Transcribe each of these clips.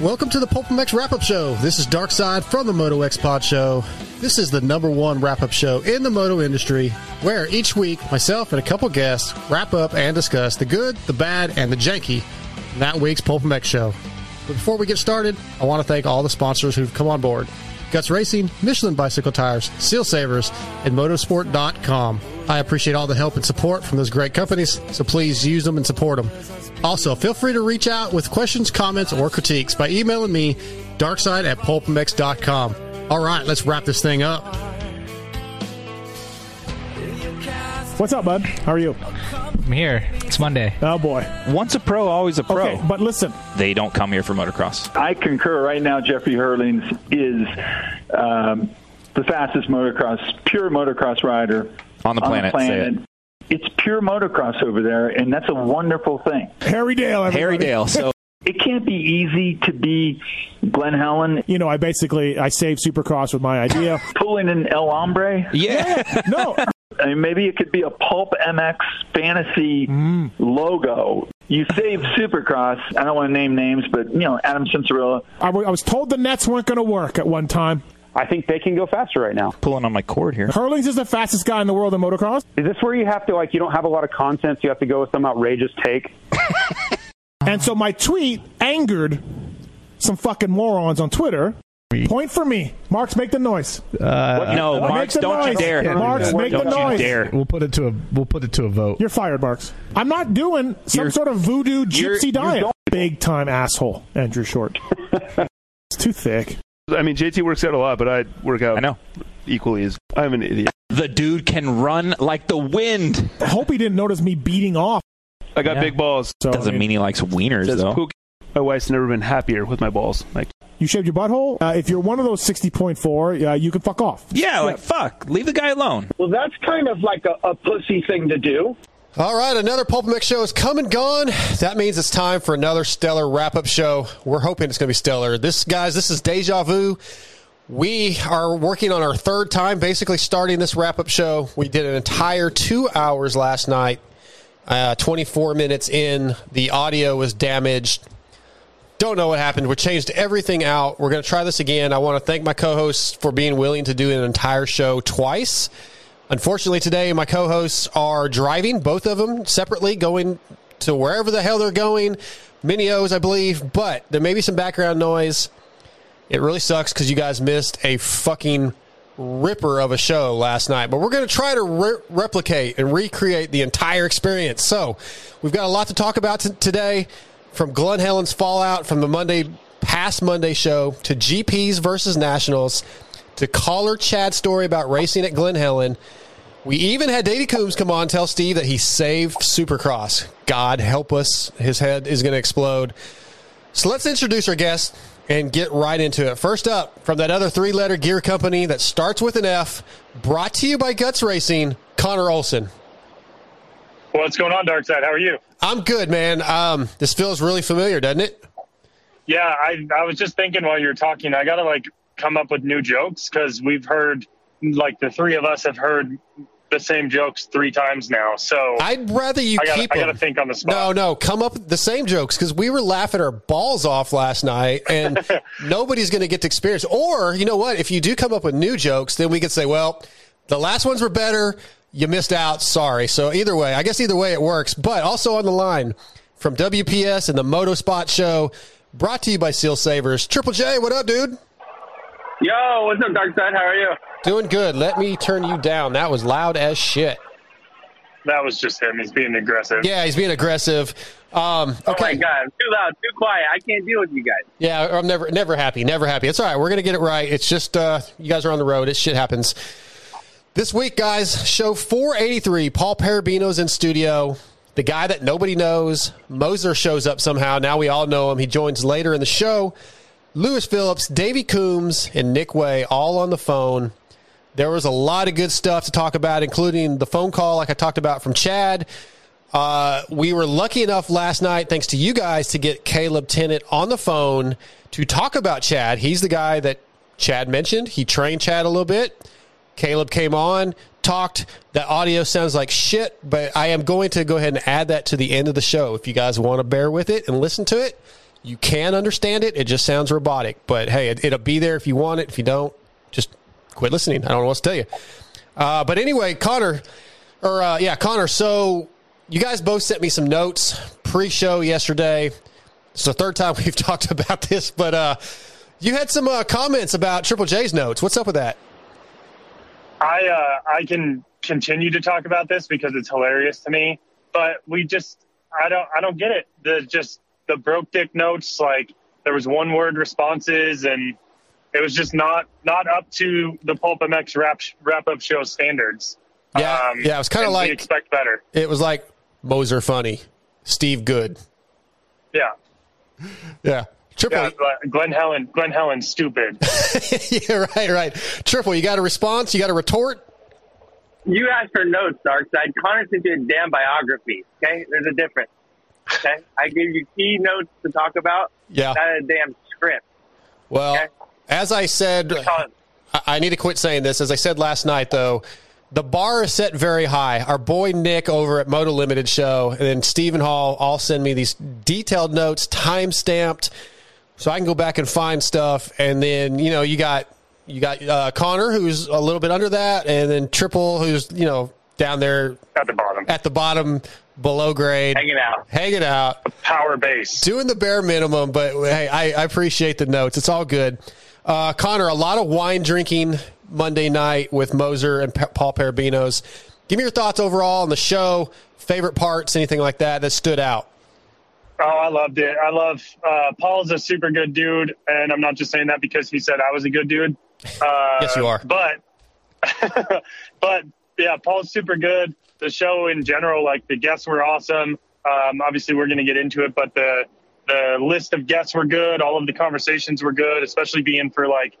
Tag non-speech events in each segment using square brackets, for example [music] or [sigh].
Welcome to the Pulp MX Wrap Up Show. This is Dark Side from the Moto X Pod Show. This is the number one wrap up show in the moto industry, where each week myself and a couple guests wrap up and discuss the good, the bad, and the janky in that week's Pulp MX show. But before we get started, I want to thank all the sponsors who've come on board. Guts Racing, Michelin Bicycle Tires, Seal Savers, and Motorsport.com. I appreciate all the help and support from those great companies, so please use them and support them. Also, feel free to reach out with questions, comments, or critiques by emailing me, darkside at pulpmx.com. All right, let's wrap this thing up. What's up, bud? How are you? I'm here. It's Monday. Oh boy. Once a pro, always a pro. Okay, but listen, They don't come here for motocross. I concur right now. Jeffrey Herlings is um, the fastest motocross, pure motocross rider On the planet, say It's pure motocross over there, and that's a wonderful thing. Harry Dale. Everybody. Harry Dale. So [laughs] It can't be easy to be Glen Helen You know, I basically I saved Supercross with my idea. [laughs] pulling an El Hombre. yeah, no, I mean, maybe it could be a Pulp MX fantasy mm. logo. You saved Supercross. I don't want to name names, but you know, Adam Cianciarulo. I, w- I was told the Nets weren't going to work at one time. I think they can go faster right now. pulling on my cord here. Herlings is the fastest guy in the world in motocross. Is this where you have to like you don't have a lot of content, so you have to go with some outrageous take? [laughs] And so my tweet angered some fucking morons on Twitter. Point for me. Marks, make the noise. Uh, no, Make Marks, the don't you noise. dare. Marks, make don't the you noise. dare. We'll put it to a we'll put it to a vote. You're fired, Marks. I'm not doing some You're- sort of voodoo you're- gypsy you diet. Big time asshole, Andrew Short. [laughs] it's too thick. I mean, JT works out a lot, but I work out I know. equally as I'm an idiot. The dude can run like the wind. I hope he didn't notice me beating off. I got Yeah. big balls. So Doesn't mean he likes wieners though. Pookie. My wife's never been happier with my balls. Like, you shaved your butthole. Uh, if you're one of those 60.4, uh, you can fuck off. Yeah, like fuck. Leave the guy alone. Well, that's kind of like a, a pussy thing to do. All right, another Pulp MX show is come and gone. That means it's time for another stellar wrap up show. We're hoping it's going to be stellar. This, guys, this is Deja Vu. We are working on our third time, basically starting this wrap up show. We did an entire two hours last night. Uh, 24 minutes in, the audio was damaged. Don't know what happened. We changed everything out. We're going to try this again. I want to thank my co hosts for being willing to do an entire show twice. Unfortunately, today my co hosts are driving, both of them separately, going to wherever the hell they're going. Minios, I believe, but there may be some background noise. It really sucks because you guys missed a fucking ripper of a show last night. But we're going to try to re- replicate and recreate the entire experience. So we've got a lot to talk about t- today from Glen Helen's fallout from the Monday past Monday show to GPs versus Nationals to caller Chad's story about racing at Glen Helen. We even had Davey Coombs come on tell Steve that he saved Supercross. God help us. His head is going to explode. So let's introduce our guest and get right into it. First up, from that other three letter gear company that starts with an F, brought to you by Guts Racing, Connor Olson. What's going on, Dark Side? How are you? I'm good, man. Um, this feels really familiar, doesn't it? Yeah, I I was just thinking while you were talking, I gotta like come up with new jokes because we've heard like the three of us have heard the same jokes three times now. So I'd rather you I gotta, keep I gotta them. think on the spot. No, no, come up with the same jokes because we were laughing our balls off last night, and [laughs] nobody's going to get to experience. Or you know what? If you do come up with new jokes, then we could say, well, the last ones were better. You missed out. Sorry. So either way, I guess either way it works. But also on the line from WPS and the Moto Spot Show, brought to you by Seal Savers. Triple J, what up, dude? Yo, what's up, Dark Side? How are you? Doing good. Let me turn you down. That was loud as shit. That was just him. He's being aggressive. Yeah, he's being aggressive. Um, okay. Oh my god, I'm too loud, too quiet. I can't deal with you guys. Yeah, I'm never never happy, never happy. It's all right. We're gonna get it right. It's just uh, you guys are on the road. It shit happens. This week, guys, show 483. Paul Parabino's in studio. the guy that nobody knows. Moser shows up somehow. Now we all know him. He joins later in the show. Lewis Phillips, Davey Coombs, and Nick Wey all on the phone. There was a lot of good stuff to talk about, including the phone call, like I talked about from Chad. Uh, we were lucky enough last night, thanks to you guys, to get Caleb Tennant on the phone to talk about Chad. He's the guy that Chad mentioned. He trained Chad a little bit. Caleb came on, talked. The audio sounds like shit, but I am going to go ahead and add that to the end of the show. If you guys want to bear with it and listen to it, you can understand it. It just sounds robotic, but hey, it, it'll be there if you want it. If you don't, just quit listening. I don't know what to tell you. Uh, but anyway, Connor, or uh, yeah, Connor. So you guys both sent me some notes pre-show yesterday. It's the third time [laughs] we've talked about this, but uh, you had some uh, comments about Triple J's notes. What's up with that? I uh, I can continue to talk about this because it's hilarious to me, but we just I don't I don't get it. The just the broke dick notes like there was one word responses and it was just not not up to the Pulp MX wrap wrap up show standards. Yeah, Um, yeah, it was kind of like expect better. it was like Moser funny, Steve good. Yeah. Yeah, Triple. Yeah, Glenn- Helen, Glen Helen, stupid. [laughs] yeah, right, right. Triple, you got a response? You got a retort? You asked for notes, Darkside. Connor sent you a damn biography. Okay, there's a difference. Okay, I gave you key notes to talk about. Yeah. Not a damn script. Well, as I said, I, I need to quit saying this. As I said last night, though, the bar is set very high. Our boy Nick over at Moto Limited Show and then Stephen Hall all send me these detailed notes, time stamped, so I can go back and find stuff. And then you know you got you got uh, Connor who's a little bit under that, and then Triple who's you know down there at the bottom, at the bottom below grade, hanging out, hanging out, power base, doing the bare minimum. But hey, I, I appreciate the notes. It's all good. Uh, Connor, a lot of wine drinking Monday night with Moser and Paul Perebijnos. Give me your thoughts overall on the show, favorite parts, anything like that that stood out. Oh, I loved it. I love uh, Paul's a super good dude, and I'm not just saying that because he said I was a good dude. Uh, [laughs] Yes, you are. But, [laughs] but yeah, Paul's super good. The show in general, like the guests were awesome. Um, obviously, we're going to get into it, but the the list of guests were good. All of the conversations were good, especially being for like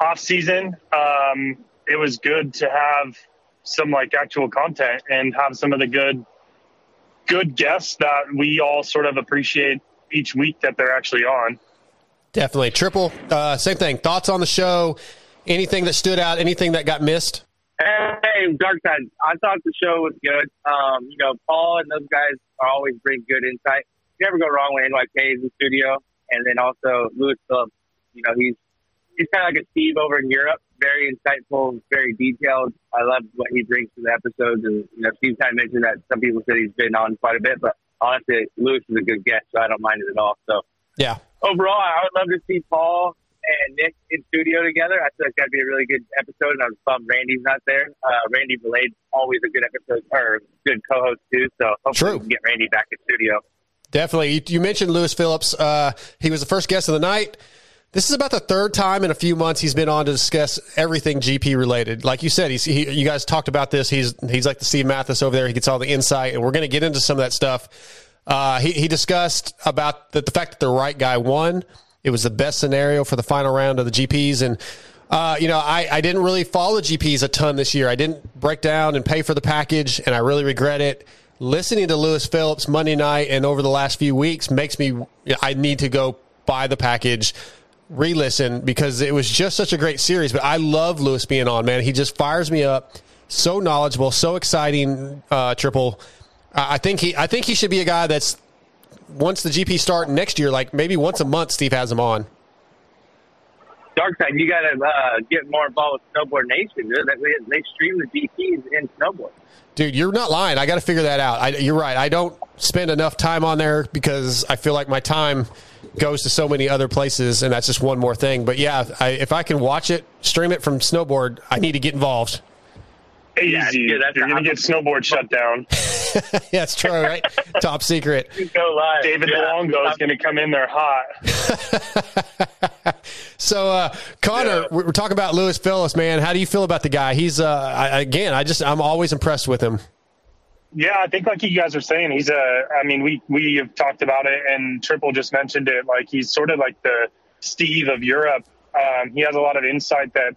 off season. Um, it was good to have some like actual content and have some of the good good guests that we all sort of appreciate each week that they're actually on. Definitely. Triple, uh, same thing. Thoughts on the show? Anything that stood out? Anything that got missed? Hey, Darkside. I thought the show was good. Um, you know, Paul and those guys are always bring good insight. You never go wrong when NYK is in studio, and then also Lewis Phillips. You know, he's he's kind of like a Steve over in Europe. Very insightful, very detailed. I love what he brings to the episodes. And you know, Steve kind of mentioned that some people said he's been on quite a bit, but honestly, Lewis is a good guest, so I don't mind it at all. So Yeah. overall, I would love to see Paul and Nick in studio together. I feel like that'd be a really good episode, and I was bummed Randy's not there. Uh, Randy Blade, always a good episode or good co-host too. So hopefully we can get Randy back in studio. Definitely. You, you mentioned Lewis Phillips. Uh, he was the first guest of the night. This is about the third time in a few months he's been on to discuss everything GP related. Like you said, he's, he, you guys talked about this. He's he's like the Steve Matthes over there. He gets all the insight, and we're going to get into some of that stuff. Uh, he, he discussed about the, the fact that the right guy won. It was the best scenario for the final round of the GPs, and uh, you know I, I didn't really follow GPs a ton this year. I didn't break down and pay for the package, and I really regret it. Listening to Lewis Phillips Monday night and over the last few weeks makes me I need to go buy the package re-listen because it was just such a great series. But I love Lewis being on, man. He just fires me up. So knowledgeable, so exciting. Uh, triple. I think he. I think he should be a guy that's once the GP start next year, like maybe once a month. Steve has him on. Darkside, you got to uh, get more involved with Snowboard Nation. They, they stream the GPs in snowboard. Dude, you're not lying. I got to figure that out. I, you're right. I don't spend enough time on there because I feel like my time goes to so many other places, and that's just one more thing. But yeah, I, if I can watch it, stream it from snowboard, I need to get involved. Easy. You're going to get snowboard shut down. [laughs] [laughs] yeah, it's true, right? Top secret. [laughs] Go live. David Yeah. Longo is going to come in there hot. So, uh, Connor, we're we're talking about Lewis Phillips, man. How do you feel about the guy? He's uh, I, again, I just I'm always impressed with him. Yeah, I think like you guys are saying, he's a. I mean, we we have talked about it, and Triple just mentioned it. Like he's sort of like the Steve of Europe. Um, he has a lot of insight that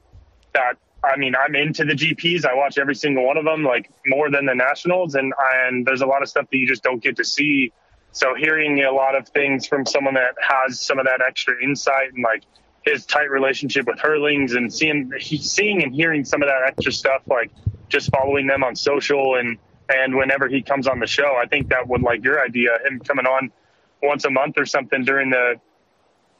that. I mean, I'm into the GPs. I watch every single one of them, like more than the nationals, and and there's a lot of stuff that you just don't get to see. So hearing a lot of things from someone that has some of that extra insight and like his tight relationship with Herlings and seeing he, seeing and hearing some of that extra stuff, like just following them on social and and whenever he comes on the show, I think that would like your idea, him coming on once a month or something during the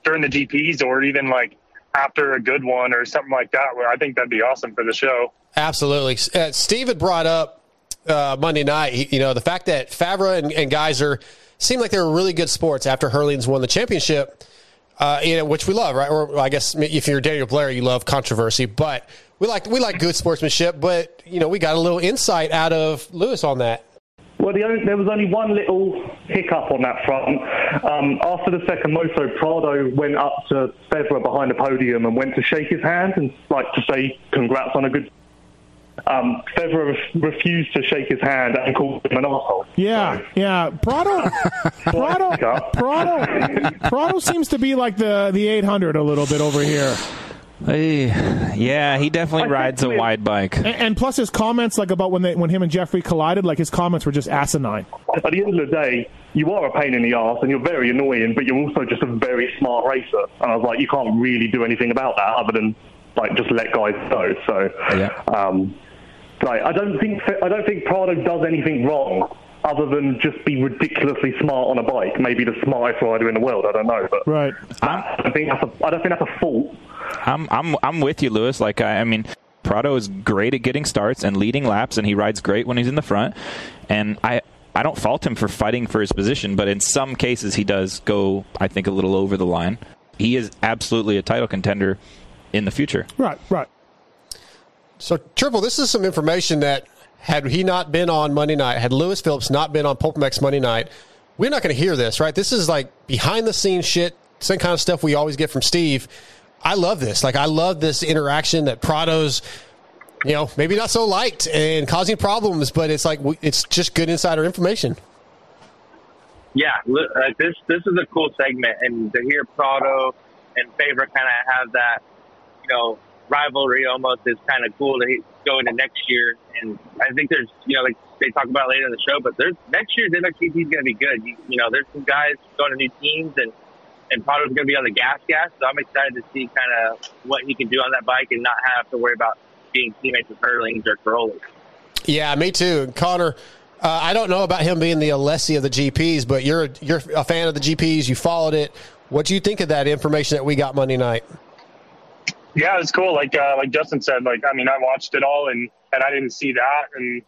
during the GPs or even like after a good one or something like that. Where I think that'd be awesome for the show. Absolutely. Uh, Steve had brought up uh, Monday night, you know, the fact that Febvre and, and Gajser seemed like they were really good sports after Herlings won the championship, uh, you know, which we love, right? Or I guess if you're Daniel Blair, you love controversy, but we like we like good sportsmanship. But you know, we got a little insight out of Lewis on that. Well, the only, there was only one little hiccup on that front. Um, after the second moto, Prado went up to Febvre behind the podium and went to shake his hand and like to say congrats on a good. Um, Febvre ref- refused to shake his hand and called him an asshole. Yeah, yeah. Prado, [laughs] Prado, Prado, Prado seems to be like the the 800 a little bit over here. Hey, yeah, he definitely rides a wide bike. And, and plus his comments, like about when they when him and Jeffrey collided, like his comments were just asinine. At the end of the day, you are a pain in the ass and you're very annoying, but you're also just a very smart racer. And I was like, you can't really do anything about that other than like just let guys go. So, um, like, I don't think I don't think Prado does anything wrong other than just be ridiculously smart on a bike. Maybe the smartest rider in the world. I don't know, but right. I don't think that's a, I don't think that's a fault. I'm I'm I'm with you, Lewis. Like I, I mean, Prado is great at getting starts and leading laps, and he rides great when he's in the front. And I I don't fault him for fighting for his position, but in some cases he does go, I think, a little over the line. He is absolutely a title contender in the future. Right, right. So, Triple, this is some information that had he not been on Monday night, had Lewis Phillips not been on PulpMX Monday night, we're not going to hear this, right? This is like behind the scenes shit, same kind of stuff we always get from Steve. I love this. Like, I love this interaction that Prado's, you know, maybe not so liked and causing problems, but it's like, it's just good insider information. Yeah, uh, this this is a cool segment, and to hear Prado and Febvre kind of have that, you know, rivalry almost is kind of cool to go into next year. And I think there's, you know, like they talk about later in the show, but there's next year's NXT is going to be good. You, you know, there's some guys going to new teams, and and Prado's going to be on the gas gas. So I'm excited to see kind of what he can do on that bike and not have to worry about being teammates with Herlings or Cairolis. Yeah, me too. And Connor, uh, I don't know about him being the Alessi of the GPs, but you're you're a fan of the GPs. You followed it. What do you think of that information that we got Monday night? Yeah, it's cool. Like uh, like Justin said, like I mean, I watched it all and and I didn't see that, and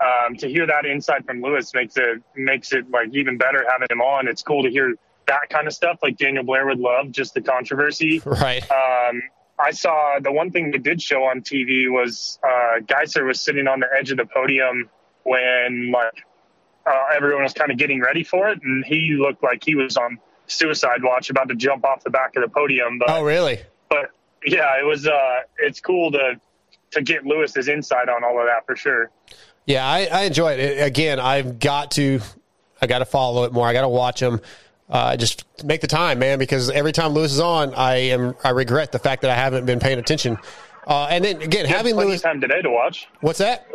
um, to hear that insight from Lewis makes it makes it like even better having him on. It's cool to hear that kind of stuff. Like Daniel Blair would love just the controversy. [laughs] Right. Um, I saw the one thing they did show on TV was uh, Gajser was sitting on the edge of the podium when like uh, everyone was kind of getting ready for it, and he looked like he was on suicide watch, about to jump off the back of the podium. But Oh, really? but yeah, it was. Uh, it's cool to to get Lewis's insight on all of that for sure. Yeah, I, I enjoy it. it. Again, I've got to, I got to follow it more. I got to watch him. Uh, just make the time, man, because every time Lewis is on, I am I regret the fact that I haven't been paying attention. Uh, and then again, You having plenty Lewis, of time today to watch. what's that?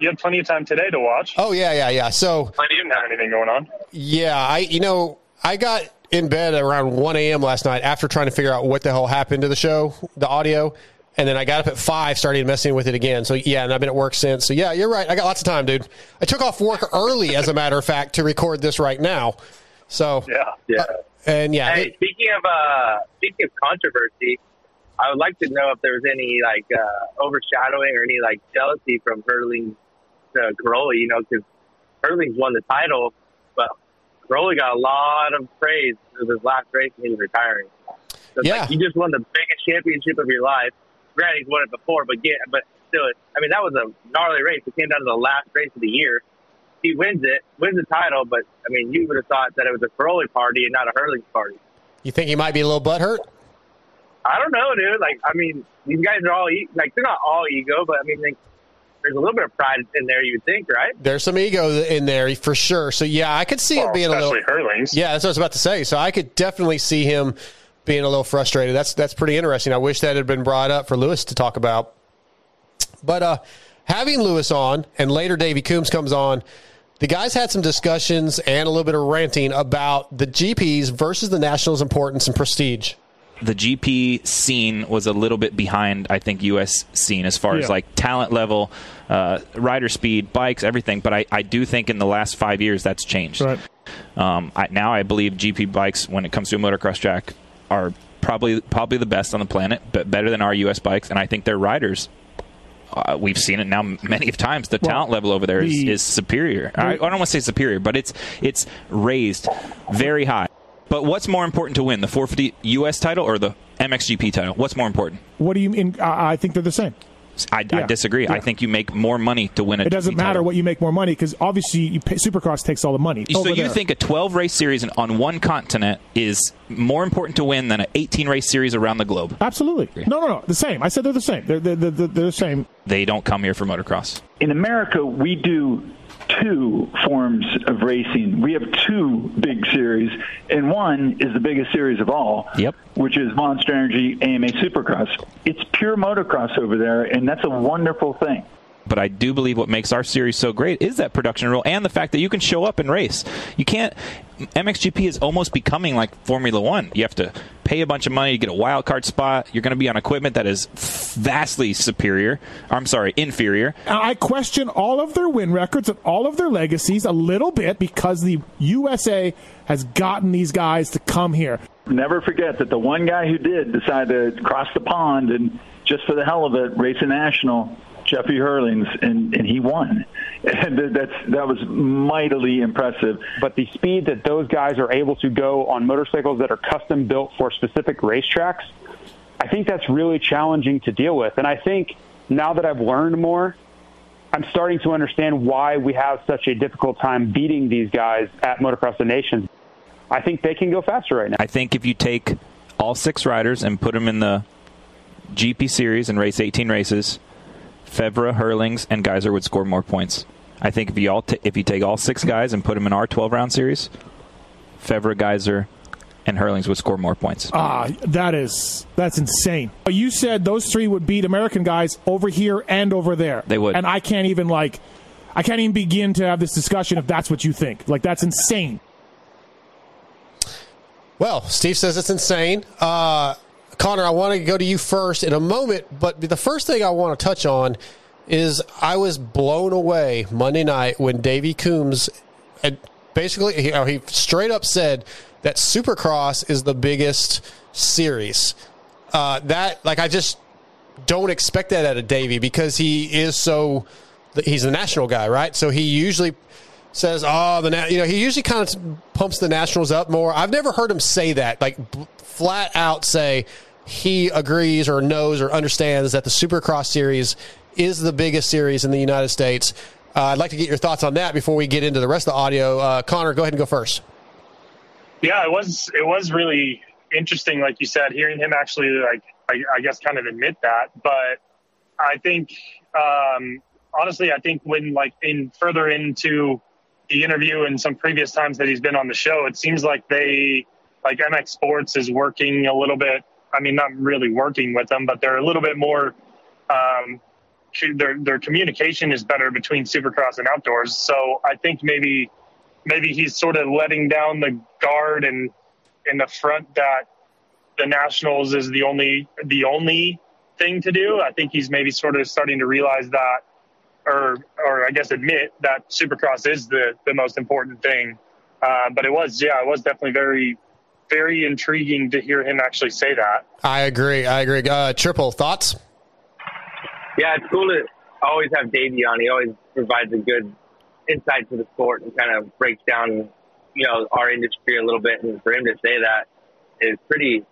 You had plenty of time today to watch. Oh yeah, yeah, yeah. So Plenty didn't have anything going on. Yeah, I you know I got in bed around one a.m. last night after trying to figure out what the hell happened to the show, the audio, and then I got up at five, started messing with it again. So yeah, and I've been at work since. So yeah, you're right. I got lots of time, dude. I took off work early, as a matter of fact, to record this right now. So yeah, yeah, and yeah, Hey, speaking of uh, speaking of controversy, I would like to know if there was any like uh, overshadowing or any like jealousy from Hurling to Cairoli. You know, because Hurling's won the title, but Cairoli got a lot of praise for his last race when he was retiring. So Yeah. like you just won the biggest championship of your life. Granted, he's won it before, but get but still, I mean that was a gnarly race. It came down to the last race of the year. He wins it, wins the title, but I mean, you would have thought that it was a Cairoli party and not a Hurling party. you think he might be a little butthurt? I don't know, dude. Like, I mean, these guys are all e- like they're not all ego, but I mean, like, there's a little bit of pride in there. You would think, right? There's some ego in there for sure. So yeah, I could see him Well, being a little. hurling. Yeah, that's what I was about to say. So I could definitely see him being a little frustrated. That's that's pretty interesting. I wish that had been brought up for Lewis to talk about. But uh, having Lewis on and later Davey Coombs comes on, the guys had some discussions and a little bit of ranting about the GPs versus the Nationals' importance and prestige. the GP scene was a little bit behind, I think, U.S. scene as far Yeah. as like talent level, uh, rider speed, bikes, everything. But I, I do think in the last five years that's changed. Right. Um, I, now I believe GP bikes, when it comes to a motocross track, are probably probably the best on the planet, but better than our U.S. bikes. And I think their riders. Uh, we've seen it now many of times. The talent level over there is, the- is superior. I, I don't want to say superior, but it's it's raised very high. But what's more important to win, the 450 U.S. title or the MXGP title? What's more important? What do you mean? I I think they're the same. I, I Yeah. disagree. I think you make more money to win a It doesn't GP matter title. what you make more money because obviously you pay, Supercross takes all the money. So you there. think a 12 race series on one continent is more important to win than an 18 race series around the globe? Absolutely. No, no, no. The same. I said they're the same. They're they're, they're, they're the same. They don't come here for motocross. in America, we do two forms of racing. We have two big series, and one is the biggest series of all. Yep. Which is Monster Energy AMA Supercross. It's pure motocross over there, and that's a wonderful thing. But I do believe what makes our series so great is that production rule and the fact that you can show up and race. You can't. MXGP is almost becoming like Formula One. You have to pay a bunch of money to get a wild card spot. You're going to be on equipment that is vastly superior. I'm sorry, inferior. I question all of their win records and all of their legacies a little bit because the USA has gotten these guys to come here. Never forget that the one guy who did decide to cross the pond and just for the hell of it race a national, Jeffy Herlings, and, and he won. [laughs] And that's that was mightily impressive. But the speed that those guys are able to go on motorcycles that are custom built for specific racetracks, I think that's really challenging to deal with. And I think now that I've learned more, I'm starting to understand why we have such a difficult time beating these guys at Motocross the Nations. I think they can go faster right now. I think if you take all six riders and put them in the GP series and race 18 races, Febvre, Herlings, and Gajser would score more points. I think if you all t- if you take all six guys and put them in our 12 round series, Febvre, Gajser, and Herlings would score more points. Ah, that is that's insane. You said those three would beat American guys over here and over there. They would. and I can't even like, I can't even begin to have this discussion if that's what you think. Like that's insane. Well, Steve says it's insane. Uh, Connor, I want to go to you first in a moment, but the first thing I want to touch on is I was blown away Monday night when Davey Coombs basically he, he straight up said that Supercross is the biggest series. Uh, that like I just don't expect that out of Davey because he is so he's a national guy, right? So he usually says, "Oh, the you know," he usually kind of pumps the Nationals up more. I've never heard him say that, like b- flat out say he agrees or knows or understands that the Supercross series is the biggest series in the United States. Uh, I'd like to get your thoughts on that before we get into the rest of the audio. Uh, Connor, go ahead and go first. Yeah, it was it was really interesting, like you said, hearing him actually like I, I guess kind of admit that. But I think um, honestly, I think when like in further into the interview and some previous times that he's been on the show, it seems like they like MX Sports is working a little bit. I mean, not really working with them, but they're a little bit more. Um, their their communication is better between Supercross and outdoors. So I think maybe maybe he's sort of letting down the guard and in the front that the Nationals is the only the only thing to do. I think he's maybe sort of starting to realize that, or or I guess admit that Supercross is the the most important thing. Uh, but it was yeah, it was definitely very very intriguing to hear him actually say that. I agree. I agree. Uh, Triple thoughts. Yeah, it's cool to always have Davey on. He always provides a good insight to the sport and kind of breaks down, you know, our industry a little bit. And for him to say that is pretty,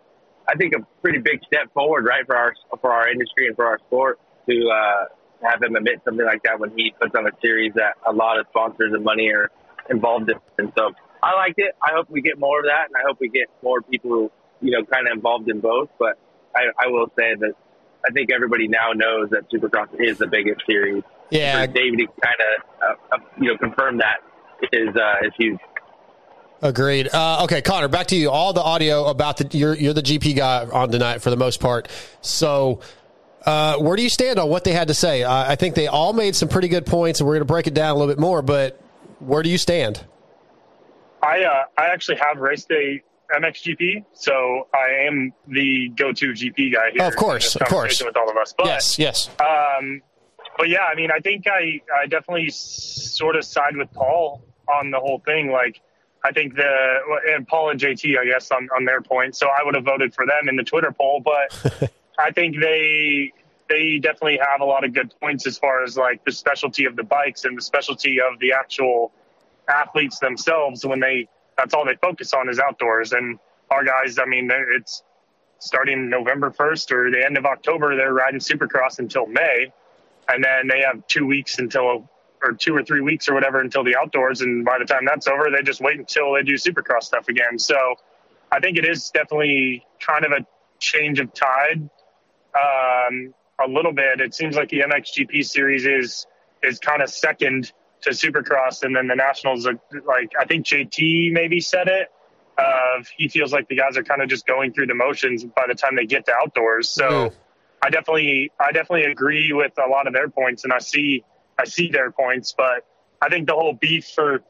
I think, a pretty big step forward, right, for our for our industry and for our sport to uh, have him admit something like that when he puts on a series that a lot of sponsors and money are involved in. And so I liked it. I hope we get more of that, and I hope we get more people who, you know, kind of involved in both. But I, I will say that I think everybody now knows that Supercross is the biggest series. Yeah. For David kind of uh, uh, you know confirm that is uh, is huge. Agreed. Uh, okay, Connor, back to you. All the audio about the you're you're the GP guy on tonight for the most part. So, uh, where do you stand on what they had to say? Uh, I think they all made some pretty good points, and we're going to break it down a little bit more. But where do you stand? I uh, I actually have raced a MXGP, so I am the go-to GP guy here. of course, of course. with all of us. But, yes, yes. Um, but yeah, I mean, I think I, I definitely sort of side with Paul on the whole thing. Like, I think the and Paul and JT, I guess, on, on their point. So I would have voted for them in the Twitter poll, but [laughs] I think they they definitely have a lot of good points as far as like the specialty of the bikes and the specialty of the actual athletes themselves when they that's all they focus on is outdoors. And our guys i mean it's starting november 1st or the end of october they're riding supercross until may. And then they have two weeks until or two or three weeks or whatever until the outdoors. And by the time that's over they just wait until they do supercross stuff again. So i think it is definitely kind of a change of tide um, a little bit. It seems like the MXGP series is is kind of second to Supercross, and then the Nationals like I think JT maybe said it. Of he feels like the guys are kind of just going through the motions by the time they get to outdoors. So Mm. I definitely I definitely agree with a lot of their points, and I see I see their points, but I think the whole beef for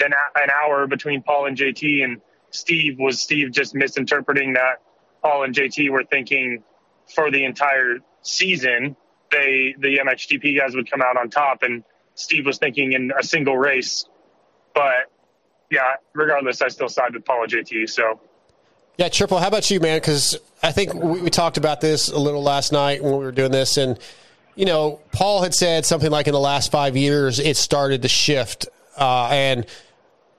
an, an hour between Paul and JT and Steve was Steve just misinterpreting that Paul and JT were thinking for the entire season they the MXGP guys would come out on top, and Steve was thinking in a single race. But yeah, regardless, I still side with Paul JT. So Yeah, Triple, how about you, man? Because I think we, we talked about this a little last night when we were doing this. And, you know, Paul had said something like in the last five years, it started to shift. Uh, and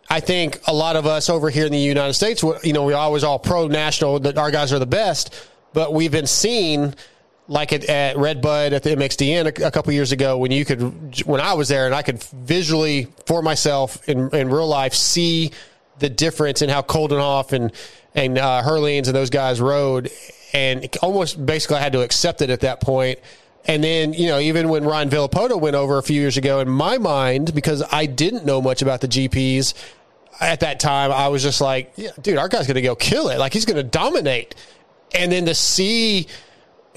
I think a lot of us over here in the United States, you know, we're always all pro national, that our guys are the best. But we've been seeing, like at, at Red Bud at the MXDN a, a couple years ago, when you could, when I was there and I could visually for myself in, in real life see the difference in how Coldenhoff and and uh, Herlings and those guys rode, and almost basically I had to accept it at that point. And then you know even when Ryan Villopoto went over a few years ago, in my mind because I didn't know much about the GPs at that time, I was just like, yeah, dude, our guy's going to go kill it. Like he's going to dominate. And then to see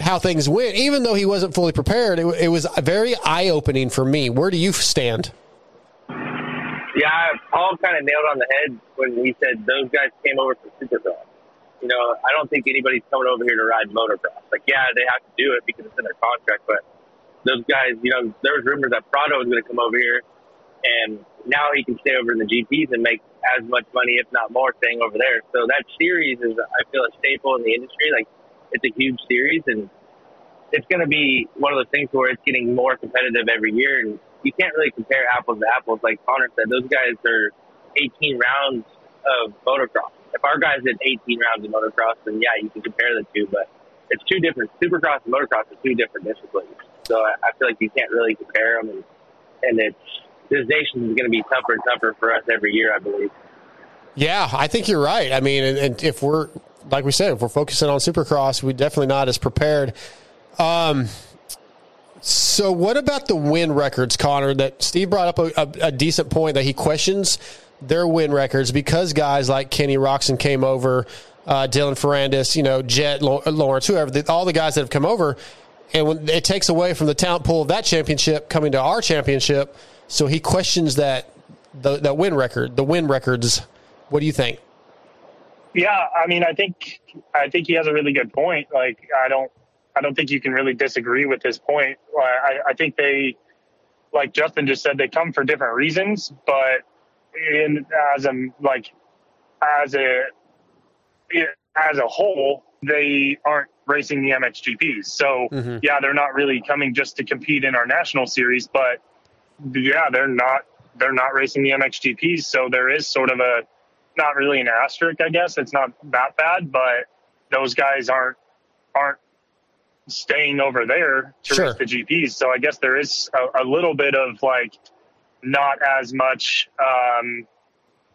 how things went, even though he wasn't fully prepared, it, it was very eye opening for me. Where do you stand? Yeah, Paul kind of nailed on the head when he said those guys came over for Supercross. You know, I don't think anybody's coming over here to ride motocross. Like, yeah, they have to do it because it's in their contract, but those guys, you know, there was rumors that Prado was going to come over here, and now he can stay over in the GPs and make as much money, if not more, staying over there. So that series is, I feel, a staple in the industry. Like, it's a huge series, and it's going to be one of those things where it's getting more competitive every year, and you can't really compare apples to apples. Like Connor said, those guys are 18 rounds of motocross. If our guys did 18 rounds of motocross, then yeah, you can compare the two, but it's two different. Supercross and motocross are two different disciplines. So I, feel like you can't really compare them, and, and it's this nation is going to be tougher and tougher for us every year, I believe. Yeah, I think you're right. I mean, and, and if we're like we said, if we're focusing on Supercross, we're definitely not as prepared. Um, so what about the win records, Connor? That Steve brought up a, a, a decent point that he questions their win records because guys like Kenny Roczen came over, uh, Dylan Ferrandis, you know, Jett Lawrence, whoever, the, all the guys that have come over, and when it takes away from the talent pool of that championship coming to our championship, so he questions that the that win record, the win records. What do you think? Yeah, I mean, I think I think he has a really good point. Like, I don't, I don't think you can really disagree with his point. I, I think they, like Justin just said, they come for different reasons, but in as a like as a as a whole, they aren't racing the MXGPs. So Mm-hmm. yeah, they're not really coming just to compete in our national series, but yeah, they're not they're not racing the MXGPs. So there is sort of a not really an asterisk, I guess. It's not that bad, but those guys aren't aren't staying over there to Sure. the GPs. So I guess there is a, a little bit of like not as much um,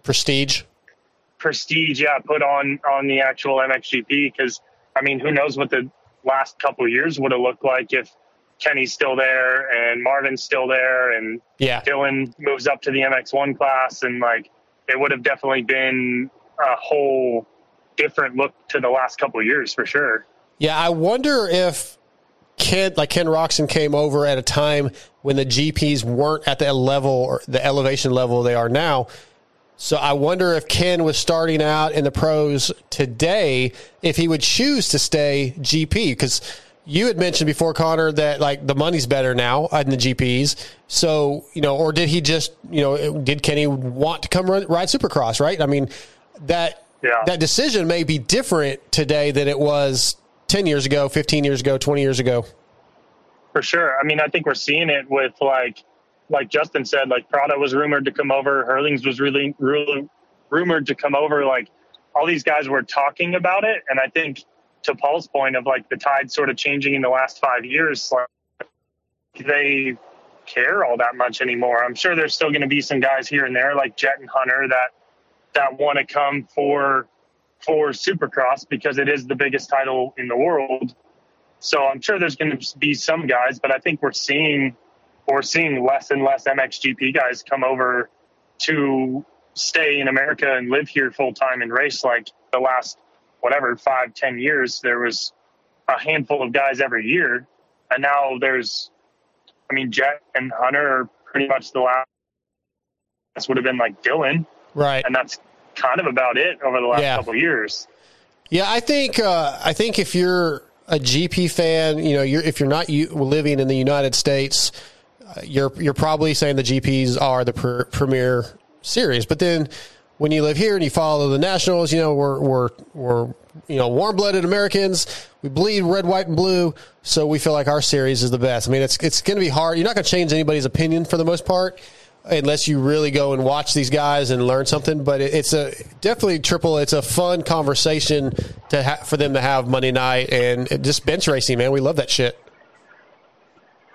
Prestige. prestige, yeah, put on on the actual MXGP because I mean, who knows what the last couple of years would have looked like if Kenny's still there and Marvin's still there and Yeah. Dylan moves up to the MX1 class and like it would have definitely been a whole different look to the last couple years for sure. Yeah, I wonder if Ken, like Ken Roczen, came over at a time when the GPs weren't at the level or the elevation level they are now. So I wonder if Ken was starting out in the pros today, if he would choose to stay GP because you had mentioned before, Connor, that like the money's better now uh, in the GPS. So you know, or did he just you know did Kenny want to come run, ride Supercross? Right? I mean that that decision may be different today than it was 10 years ago, 15 years ago, 20 years ago. For sure. I mean, I think we're seeing it with like, like Justin said, like Prado was rumored to come over, Herlings was really, really rumored to come over. Like all these guys were talking about it, and I think to Paul's point of like the tide sort of changing in the last five years, like they care all that much anymore. I'm sure there's still going to be some guys here and there like Jett and Hunter that that want to come for for Supercross because it is the biggest title in the world. So I'm sure there's going to be some guys, but I think we're seeing we're seeing less and less MXGP guys come over to stay in America and live here full time and race. Like the last whatever five ten years, there was a handful of guys every year, and now there's, I mean, Jett and Hunter are pretty much the last. This would have been like Dylan, right? And that's kind of about it over the last Yeah. couple of years. Yeah, I think uh, I think if you're a GP fan, you know, you're if you're not living in the United States, uh, you're you're probably saying the GPs are the pr- premier series. But then when you live here and you follow the nationals, you know, we're we're we're you know warm blooded Americans. We bleed red, white, and blue, so we feel like our series is the best. I mean, it's it's going to be hard. You're not going to change anybody's opinion for the most part. Unless you really go and watch these guys and learn something, but it, it's a definitely triple. It's a fun conversation to ha- for them to have Monday night and just bench racing, man. We love that shit.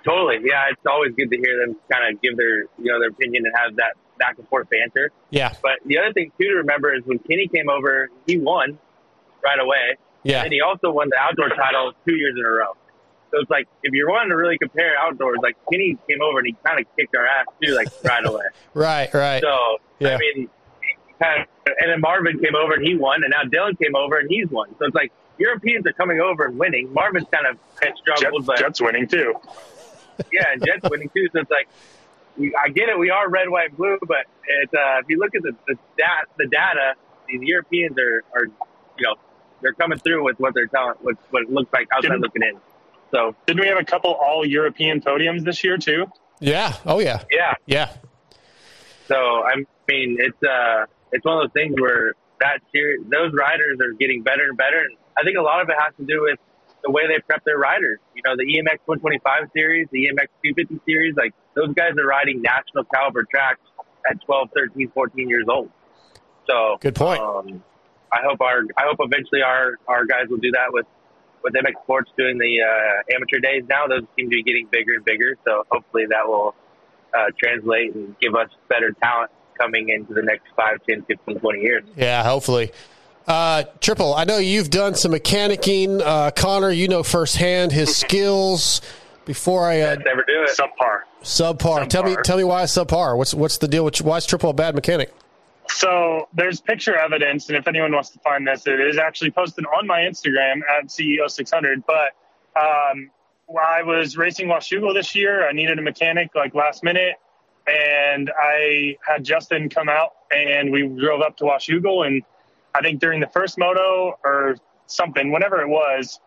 Totally. Yeah, it's always good to hear them kind of give their you know their opinion and have that back and forth banter. Yeah. But the other thing too to remember is when Kenny came over, he won right away. Yeah. And he also won the outdoor title two years in a row. So it's like if you're wanting to really compare outdoors, like Kenny came over and he kind of kicked our ass too, like right away. [laughs] Right, right. So Yeah. I mean, kind of, and then Marvin came over and he won, and now Dylan came over and he's won. So it's like Europeans are coming over and winning. Marvin's kind of had struggled, but Jett's winning too. yeah, and Jets winning too. So it's like, we, I get it. We are red, white, blue, but it's uh, if you look at the the, dat, the data, these Europeans are, are, you know, they're coming through with what they're telling, what what it looks like outside Didn't- looking in. So Didn't we have a couple all European podiums this year too? Yeah. Oh yeah. yeah, Yeah. So I mean, it's uh, it's one of those things where that series, those riders are getting better and better, and I think a lot of it has to do with the way they prep their riders. You know, the EMX 125 series, the EMX 250 series, like those guys are riding national caliber tracks at 12, 13, 14 years old. So Good point. Um, I hope our I hope eventually our our guys will do that with with MX Sports doing the uh, amateur days now. Those seem to be getting bigger and bigger. So hopefully that will uh, translate and give us better talent coming into the next 5, 10, 15, 20 years. Yeah, hopefully. Uh, Triple, I know you've done some mechanicking. Uh, Connor, you know firsthand his [laughs] skills. Before I uh, Never do it. Subpar. subpar, tell me tell me why subpar. What's what's the deal? With, why is Triple a bad mechanic? So there's picture evidence, and if anyone wants to find this, it is actually posted on my Instagram at CEO600. But um, I was racing Washougal this year. I needed a mechanic like last minute, and I had Justin come out, and we drove up to Washougal. And I think during the first moto or something, whenever it was,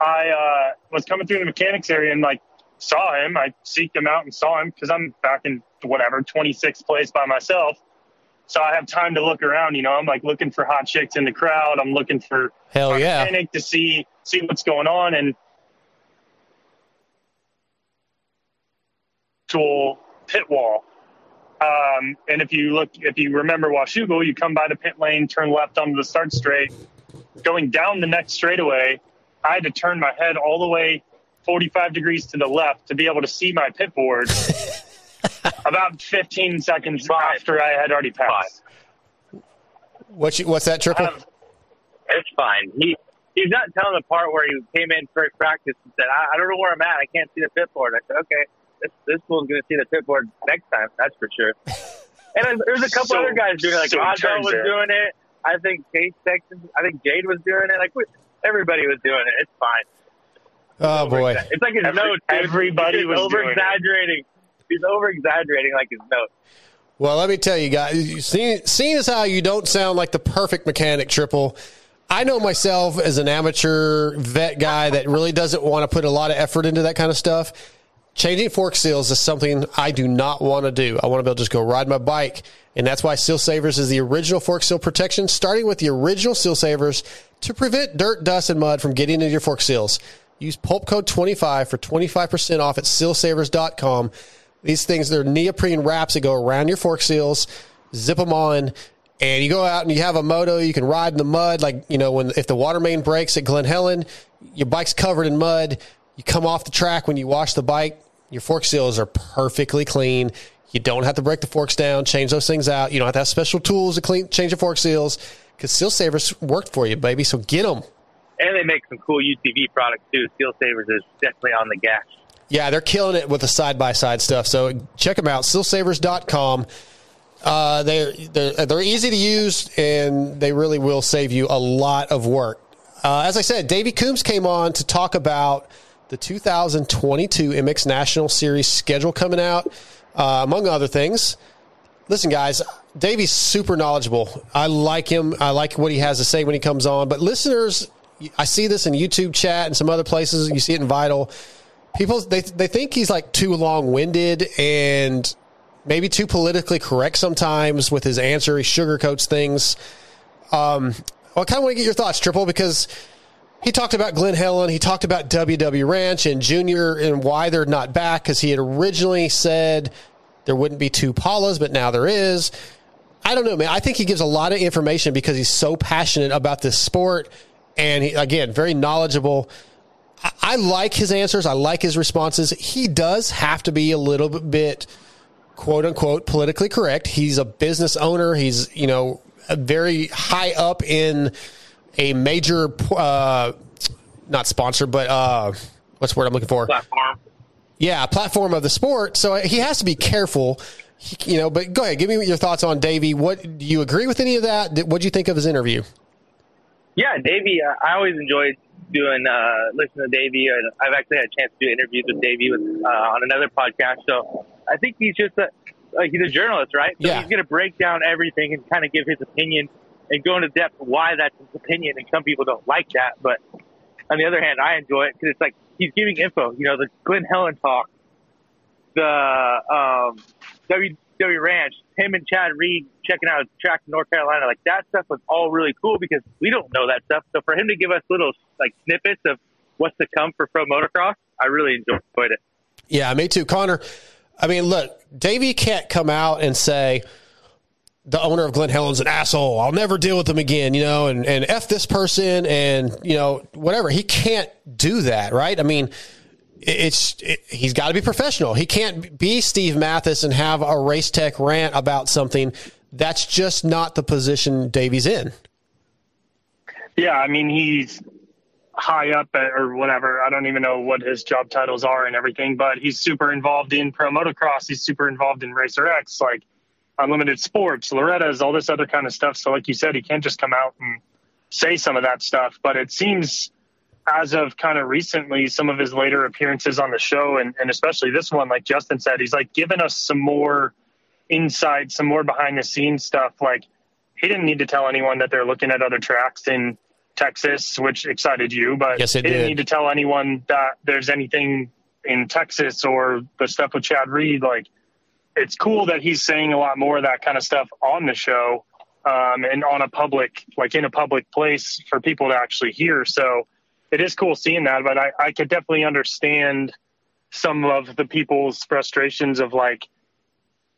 I uh, was coming through the mechanics area and like saw him. I seeked him out and saw him because I'm back in whatever 26th place by myself. So I have time to look around. You know, I'm like looking for hot chicks in the crowd. I'm looking for Hell yeah. mechanic to see see what's going on and actual pit wall. Um, and if you look, if you remember Washougal, you come by the pit lane, turn left onto the start straight. Going down the next straightaway, I had to turn my head all the way 45 degrees to the left to be able to see my pit board. [laughs] about 15 seconds after I had already passed. What's you, what's that Triple? It's fine. He he's not telling the part where he came in for practice and said, I, I don't know where I'm at. I can't see the pit board. I said, okay, this, this fool's going to see the pit board next time. That's for sure. [laughs] and there's- there's a couple So- other guys doing it. Like so Rondo was there. doing it. I think Chase Texas, I think Jade was doing it. Like we- everybody was doing it. It's fine. Oh boy. It's like his Every- notes. dude. everybody He's was over-exaggerating. He's over exaggerating like his notes. Well, let me tell you guys, seeing, seeing as how you don't sound like the perfect mechanic, Triple, I know myself as an amateur vet guy that really doesn't want to put a lot of effort into that kind of stuff. Changing fork seals is something I do not want to do. I want to be able to just go ride my bike. And that's why Seal Savers is the original fork seal protection, starting with the original Seal Savers to prevent dirt, dust, and mud from getting into your fork seals. Use pulp code 25 for 25% off at sealsavers.com. These things, they're neoprene wraps that go around your fork seals, zip them on, and you go out and you have a moto, you can ride in the mud. Like, you know, when if the water main breaks at Glen Helen, your bike's covered in mud. You come off the track when you wash the bike, your fork seals are perfectly clean. You don't have to break the forks down, change those things out. You don't have to have special tools to clean, change your fork seals because Seal Savers worked for you, baby. So get them. And they make some cool UTV products too. Seal Savers is definitely on the gas. Yeah, they're killing it with the side by side stuff. So check them out, sealsavers.com. Uh, they're, they're, they're easy to use and they really will save you a lot of work. Uh, as I said, Davey Coombs came on to talk about the 2022 MX National Series schedule coming out, uh, among other things. Listen, guys, Davey's super knowledgeable. I like him. I like what he has to say when he comes on. But listeners, I see this in YouTube chat and some other places. You see it in Vital. People they they think he's like too long winded and maybe too politically correct sometimes with his answer. He sugarcoats things. Um, I kind of want to get your thoughts, Triple, because he talked about Glen Helen. He talked about WW Ranch and Junior and why they're not back because he had originally said there wouldn't be two Palas, but now there is. I don't know, man. I think he gives a lot of information because he's so passionate about this sport. And he, again, very knowledgeable. I, I like his answers. I like his responses. He does have to be a little bit, quote unquote, politically correct. He's a business owner. He's, you know, very high up in a major, uh, not sponsor, but uh, what's the word I'm looking for? Platform. Yeah, platform of the sport. So he has to be careful, you know. But go ahead, give me your thoughts on Davey. What do you agree with any of that? What do you think of his interview? Yeah, Davey. Uh, I always enjoyed doing uh, listening to Davey, and I've actually had a chance to do interviews with Davey with, uh, on another podcast. So I think he's just a like he's a journalist, right? So Yeah. he's going to break down everything and kind of give his opinion and go into depth why that's his opinion. And some people don't like that, but on the other hand, I enjoy it because it's like he's giving info. You know, the Glen Helen talk, the um, W W Ranch, him and Chad Reed checking out a track in North Carolina, like that stuff was all really cool because we don't know that stuff. So for him to give us little like snippets of what's to come for pro motocross, I really enjoyed it. Yeah, me too, Connor. I mean, look, Davey can't come out and say the owner of Glen Helen's an asshole. I'll never deal with him again, you know, and, and F this person and, you know, whatever. He can't do that, right? I mean, it's it, he's got to be professional. He can't be Steve Matthes and have a race tech rant about something. That's just not the position Davey's in. Yeah, I mean he's high up at, or whatever. I don't even know what his job titles are and everything, but he's super involved in pro motocross. He's super involved in Racer X, like Unlimited Sports, Loretta's, all this other kind of stuff. So, like you said, he can't just come out and say some of that stuff. But it seems, as of kind of recently, some of his later appearances on the show, and, and especially this one, like Justin said, he's like giving us some more insight, some more behind the scenes stuff. Like he didn't need to tell anyone that they're looking at other tracks in Texas, which excited you, but Yes, it he didn't did. need to tell anyone that there's anything in Texas or the stuff with Chad Reed. Like it's cool that he's saying a lot more of that kind of stuff on the show um, and on a public, like in a public place for people to actually hear. So it is cool seeing that, but I, I could definitely understand some of the people's frustrations of like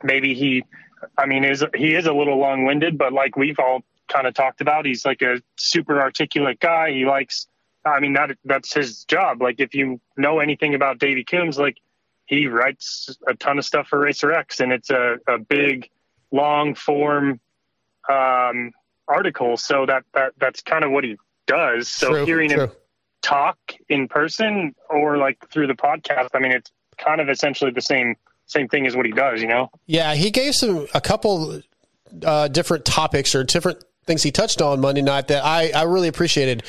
maybe he, I mean, is he is a little long winded, but like we've all kind of talked about, he's like a super articulate guy. He likes, I mean, that that's his job. Like if you know anything about Davey Coombs, like he writes a ton of stuff for Racer X, and it's a, a big, long form um, article. So that that that's kind of what he does. So True, hearing him talk in person or like through the podcast, I mean, it's kind of essentially the same same thing as what he does. You know? Yeah, he gave some a couple uh, different topics or different things he touched on Monday night that I, I really appreciated.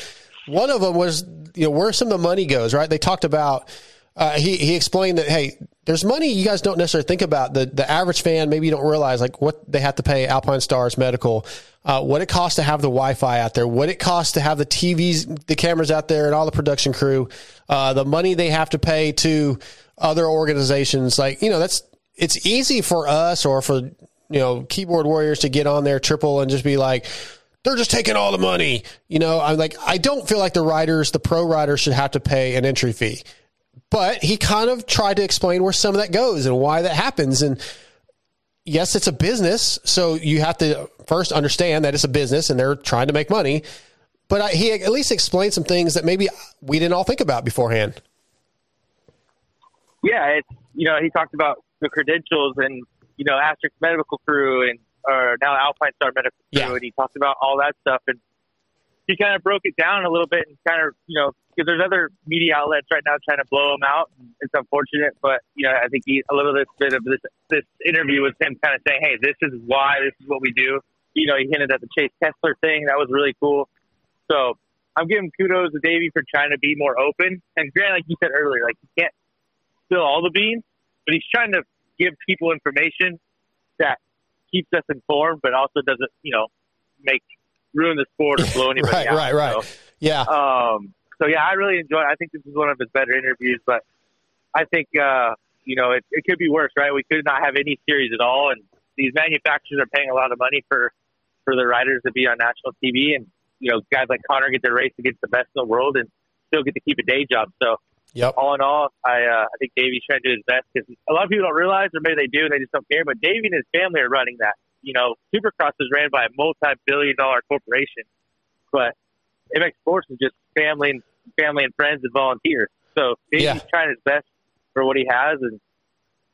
One of them was you know where some of the money goes. Right? They talked about. Uh, he he explained that hey, there's money you guys don't necessarily think about. The the average fan maybe you don't realize like what they have to pay Alpinestars Medical, uh, what it costs to have the Wi-Fi out there, what it costs to have the TVs, the cameras out there, and all the production crew, uh, the money they have to pay to other organizations. Like you know that's it's easy for us or for you know keyboard warriors to get on there triple and just be like they're just taking all the money you know i'm like i don't feel like the writers the pro writers should have to pay an entry fee but he kind of tried to explain where some of that goes and why that happens. And yes it's a business so you have to first understand that it's a business and they're trying to make money. But I, he at least explained some things that maybe we didn't all think about beforehand. Yeah, it's you know he talked about the credentials and you know Asterisk Medical Crew and or now Alpinestar Medical Crew, Yeah. and he talked about all that stuff and he kind of broke it down a little bit and kind of you know because there's other media outlets right now trying to blow him out. It's unfortunate, but you know I think he, a little bit of this this interview was him kind of saying, hey, this is why this is what we do. You know, he hinted at the Jace Kessler thing. That was really cool. So I'm giving kudos to Davey for trying to be more open. And Grant, like you said earlier, like you can't spill all the beans, but he's trying to give people information that keeps us informed, but also doesn't, you know, make ruin the sport or blow [laughs] anybody right out. right right So, yeah um, so yeah, I really enjoyed. I think this is one of his better interviews, but I think uh, you know it, it could be worse, right? We could not have any series at all, and these manufacturers are paying a lot of money for for the riders to be on national TV, and you know guys like Connor get to race against the best in the world and still get to keep a day job. So Yep. all in all, I uh, I think Davey's trying to do his best because a lot of people don't realize, or maybe they do and they just don't care. But Davey and his family are running that. You know, Supercross is ran by a multi-billion-dollar corporation, but MX Sports is just family and family and friends and volunteers. So he's Yeah. trying his best for what he has, and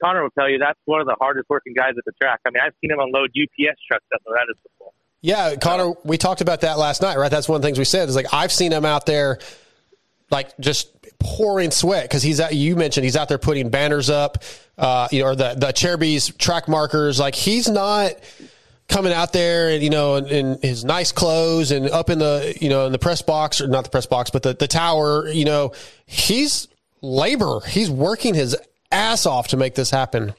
Connor will tell you that's one of the hardest working guys at the track. I mean, I've seen him unload UPS trucks at Loretta's before. Yeah, Connor, we talked about that last night, right? That's one of the things we said is like I've seen him out there, like just pouring sweat because he's out. You mentioned he's out there putting banners up, uh, you know, or the the Cherubies track markers. Like he's not coming out there and you know in, in his nice clothes and up in the you know in the press box or not the press box but the, the tower you know he's labor he's working his ass off to make this happen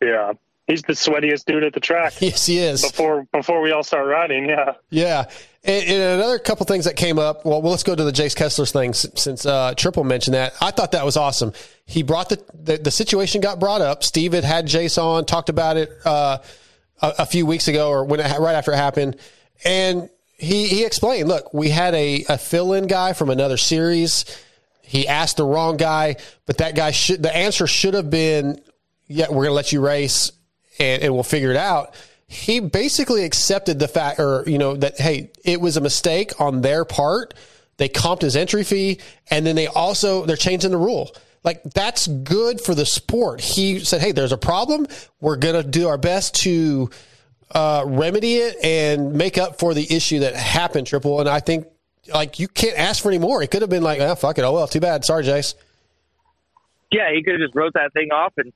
Yeah, he's the sweatiest dude at the track. [laughs] yes he is Before before we all start riding, yeah. Yeah. And, and another couple things that came up. Well, well let's go to the Jace Kessler thing since uh, Triple mentioned that. I thought that was awesome. He brought the, the, the situation got brought up. Steve had had Jace on, talked about it uh, a, a few weeks ago or when it, right after it happened. And he, he explained, look, we had a, a fill in guy from another series. He asked the wrong guy, but that guy should, the answer should have been, yeah, we're going to let you race and, and we'll figure it out. He basically accepted the fact, or, you know, that, hey, it was a mistake on their part. They comped his entry fee and then they also, they're changing the rule. Like that's good for the sport. He said, Hey, there's a problem. We're going to do our best to, uh, remedy it and make up for the issue that happened, Triple. And I think like you can't ask for any more. It could have been like, oh, fuck it. Oh, well, too bad. Sorry, Jace. Yeah, he could have just wrote that thing off and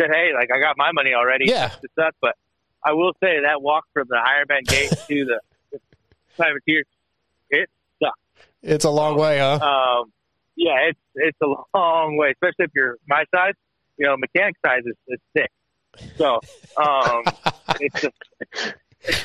said, "Hey, like I got my money already." Yeah. This sucks, but I will say that walk from the Ironman gate [laughs] to the privateer, it sucks. It's a long way, huh? Um, yeah, it's it's a long way, especially if you're my size. You know, mechanic size is, is thick. So um, [laughs] it's just,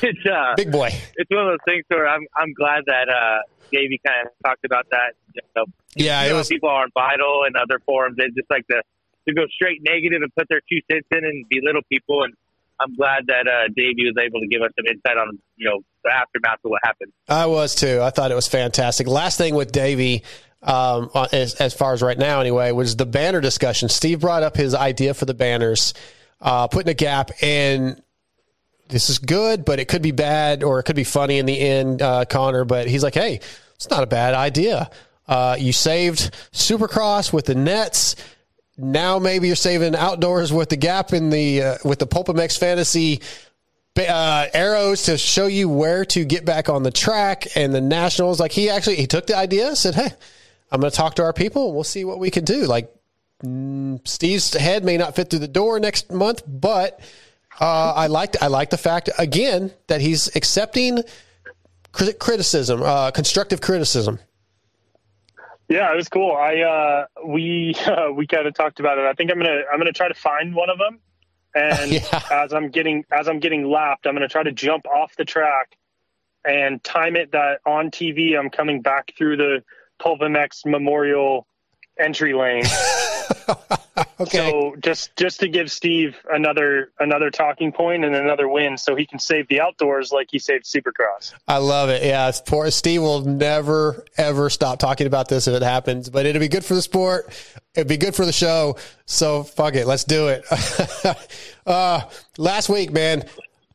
it's uh, Big boy. It's one of those things where I'm I'm glad that uh, Davey kind of talked about that. You know, Yeah, you it know, was- people are on Vital and other forums. They just like to to go straight negative and put their two cents in and belittle people. And I'm glad that uh, Davey was able to give us some insight on you know the aftermath of what happened. I was too. I thought it was fantastic. Last thing with Davey, um, as, as far as right now anyway, was the banner discussion. Steve brought up his idea for the banners, uh, putting a gap, and this is good, but it could be bad or it could be funny in the end, uh, Connor. But he's like, hey, it's not a bad idea. Uh, you saved Supercross with the nets. Now maybe you're saving outdoors with the gap in the uh, with the Pulp MX Fantasy uh, arrows to show you where to get back on the track. And the nationals, like he actually he took the idea, said, "Hey, I'm going to talk to our people, and we'll see what we can do." Like mm, Steve's head may not fit through the door next month, but uh, I liked I like the fact again that he's accepting cri- criticism, uh, constructive criticism. Yeah, it was cool. I uh, we [laughs] uh, we kind of talked about it. I think I'm gonna I'm gonna try to find one of them, and [laughs] as I'm getting as I'm getting lapped, I'm gonna try to jump off the track and time it that on TV I'm coming back through the Pulp MX Memorial entry lane. [laughs] okay. So just just to give Steve another another talking point and another win, so he can save the outdoors like he saved Supercross. I love it. Yeah, poor Steve will never ever stop talking about this if it happens. But it'll be good for the sport. It'd be good for the show. So fuck it, let's do it. [laughs] uh, last week, man,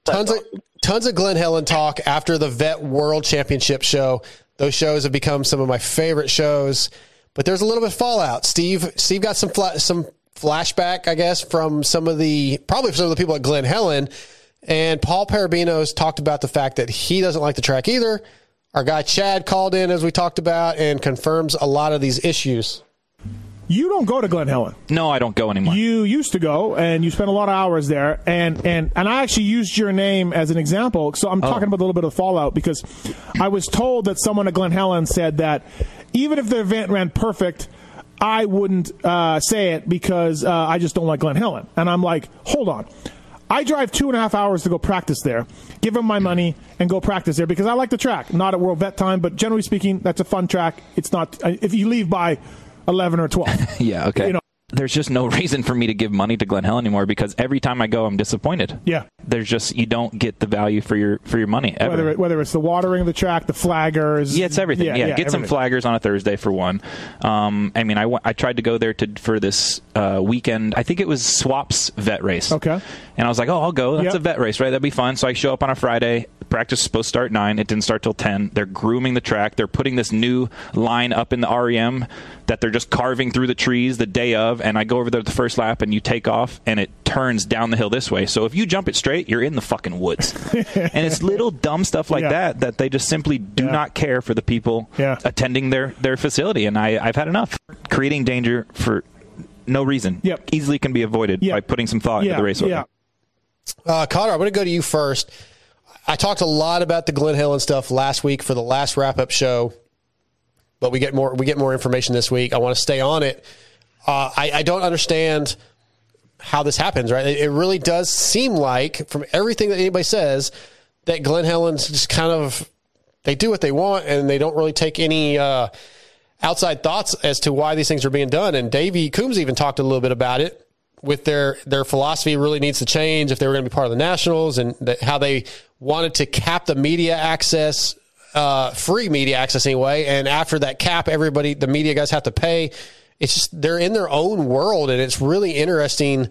tons of tons of Glen Helen talk after the Vet World Championship show. Those shows have become some of my favorite shows. But there's a little bit of fallout. Steve Steve got some fla- some flashback, I guess, from some of the probably some of the people at Glen Helen. And Paul Perebijnos talked about the fact that he doesn't like the track either. Our guy Chad called in as we talked about and confirms a lot of these issues. You don't go to Glen Helen. No, I don't go anymore. You used to go, and you spent a lot of hours there, and and and I actually used your name as an example. So I'm talking about a little bit of fallout because I was told that someone at Glen Helen said that even if the event ran perfect, I wouldn't uh, say it because uh, I just don't like Glen Helen. And I'm like, hold on. I drive two and a half hours to go practice there, give them my money, and go practice there because I like the track. Not at World Vet Time, but generally speaking, that's a fun track. It's not if you leave by eleven or twelve. [laughs] yeah, okay. You know- There's just no [laughs] reason for me to give money to Glen Helen anymore because every time I go, I'm disappointed. Yeah. There's just you don't get the value for your for your money ever. Whether it, whether it's the watering of the track, the flaggers. Yeah, it's everything. Yeah, get some flaggers on a Thursday for one. Um, I mean, I, I tried to go there to for this uh, weekend. I think it was Swaps vet race. Okay. And I was like, oh, I'll go. That's Yep. a vet race, right? That'd be fun. So I show up on a Friday. Practice is supposed to start nine. It didn't start till ten. They're grooming the track. They're putting this new line up in the REM that they're just carving through the trees the day of. And I go over there the first lap, and you take off, and it turns down the hill this way. So if you jump it straight, you're in the fucking woods. [laughs] and it's little dumb stuff like Yeah. that that they just simply do not care for the people Yeah. attending their their facility. And I I've had enough creating danger for no reason. Yep. Easily can be avoided by putting some thought Yeah, into the race order. yeah. Uh, Connor, I'm going to go to you first. I talked a lot about the Glen Helen and stuff last week for the last wrap up show, but we get more we get more information this week. I want to stay on it. Uh, I, I don't understand how this happens. Right? It, it really does seem like, from everything that anybody says, that Glen Helen's just kind of they do what they want and they don't really take any. Uh, outside thoughts as to why these things are being done. And Davey Coombs even talked a little bit about it with their their philosophy really needs to change if they were going to be part of the Nationals and that how they wanted to cap the media access, uh, free media access anyway. And after that cap, everybody the media guys have to pay. It's just they're in their own world, and it's really interesting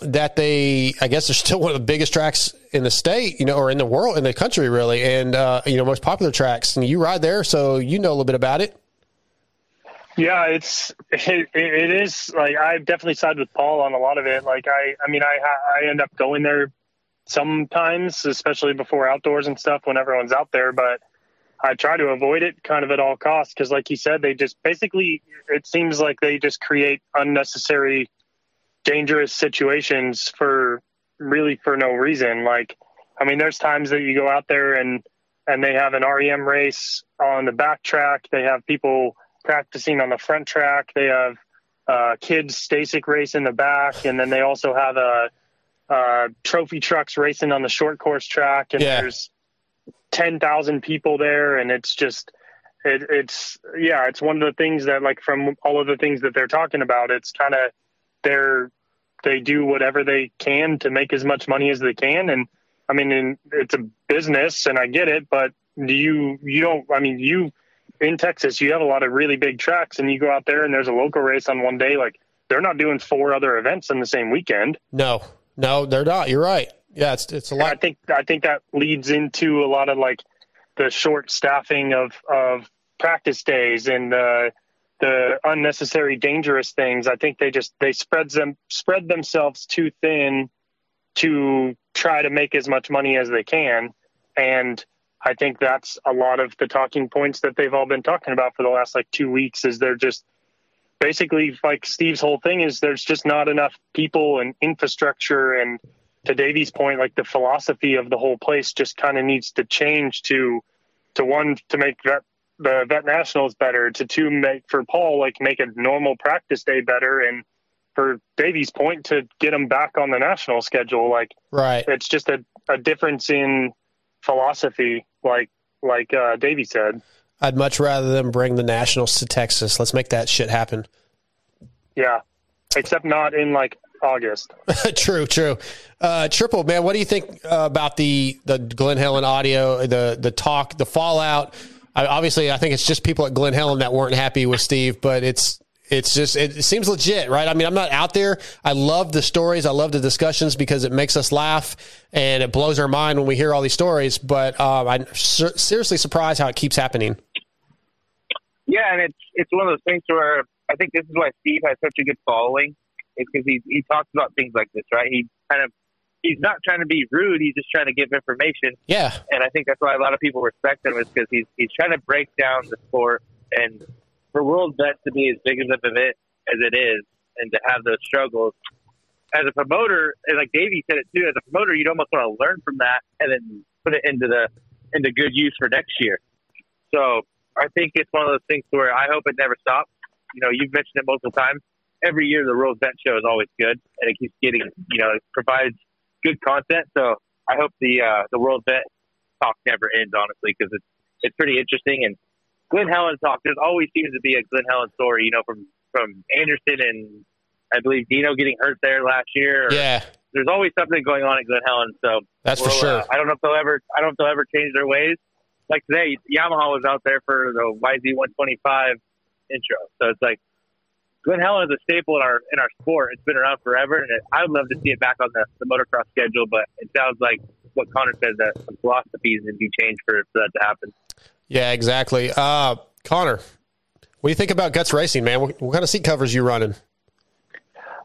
that they I guess they're still one of the biggest tracks in the state, you know, or in the world, in the country, really, and uh, you know, most popular tracks. And you ride there, so you know a little bit about it. Yeah, it's it, it is like I've definitely side with Paul on a lot of it. Like I, I mean, I I end up going there sometimes, especially before outdoors and stuff when everyone's out there. But I try to avoid it kind of at all costs because, like you said, they just basically it seems like they just create unnecessary, dangerous situations for really for no reason. Like, I mean, there's times that you go out there and and they have an REM race on the back track. They have people practicing on the front track. They have uh, kids Stasic race in the back, and then they also have a, uh trophy trucks racing on the short course track. And Yeah. there's ten thousand people there, and it's just it, it's yeah, it's one of the things that like from all of the things that they're talking about, it's kind of they're they do whatever they can to make as much money as they can, and I mean, it's a business, and I get it, but do you you don't? I mean, you in Texas, you have a lot of really big tracks, and you go out there and there's a local race on one day. Like they're not doing four other events in the same weekend. No, no, they're not. You're right. Yeah, it's it's a And I lot. think I think that leads into a lot of like the short staffing of of practice days and the the unnecessary dangerous things. I think they just they spread them spread themselves too thin to try to make as much money as they can. And I think that's a lot of the talking points that they've all been talking about for the last like two weeks is they're just basically like Steve's whole thing is there's just not enough people and infrastructure and to Davey's point, like the philosophy of the whole place just kind of needs to change to to one to make vet, the vet nationals better, to two make for Paul like make a normal practice day better, and for Davey's point to get him back on the national schedule. Like Right. it's just a, a difference in philosophy, like like uh, Davey said. I'd much rather them bring the Nationals to Texas. Let's make that shit happen. Yeah, except not in like August. [laughs] true, true. Uh, Triple man, what do you think uh, about the the Glen Helen audio, the the talk, the fallout? I, obviously, I think it's just people at Glen Helen that weren't happy with Steve, but it's it's just it, seems legit, right? I mean, I'm not out there. I love the stories, I love the discussions because it makes us laugh and it blows our mind when we hear all these stories. But um, I'm ser- seriously surprised how it keeps happening. Yeah, and it's it's one of those things where I think this is why Steve has such a good following, because he he talks about things like this, right? He kind of he's not trying to be rude; he's just trying to give information. Yeah, and I think that's why a lot of people respect him is because he's he's trying to break down the sport and for World Vet to be as big of an event as it is, and to have those struggles. As a promoter, and like Davey said it too, as a promoter, you'd almost want to learn from that and then put it into the into good use for next year. So I think it's one of those things where I hope it never stops. You know, you've mentioned it multiple times. Every year, the World Vet Show is always good, and it keeps getting, you know, it provides good content. So I hope the uh, the World Vet talk never ends, honestly, because it's it's pretty interesting. And Glen Helen talk, there's always seems to be a Glen Helen story, you know, from from Anderson and I believe Dino getting hurt there last year. Or, Yeah. There's always something going on at Glen Helen. So That's for we'll, sure. Uh, I don't know if they'll ever. I don't know if they'll ever change their ways. Like today, Yamaha was out there for the YZ125 intro. So it's like Glen Helen is a staple in our in our sport. It's been around forever, and it, I would love to see it back on the, the motocross schedule. But it sounds like what Connor said that some philosophies need to be changed for, for that to happen. Yeah, exactly. Uh, Connor, what do you think about Guts Racing, man? What, what kind of seat covers you running?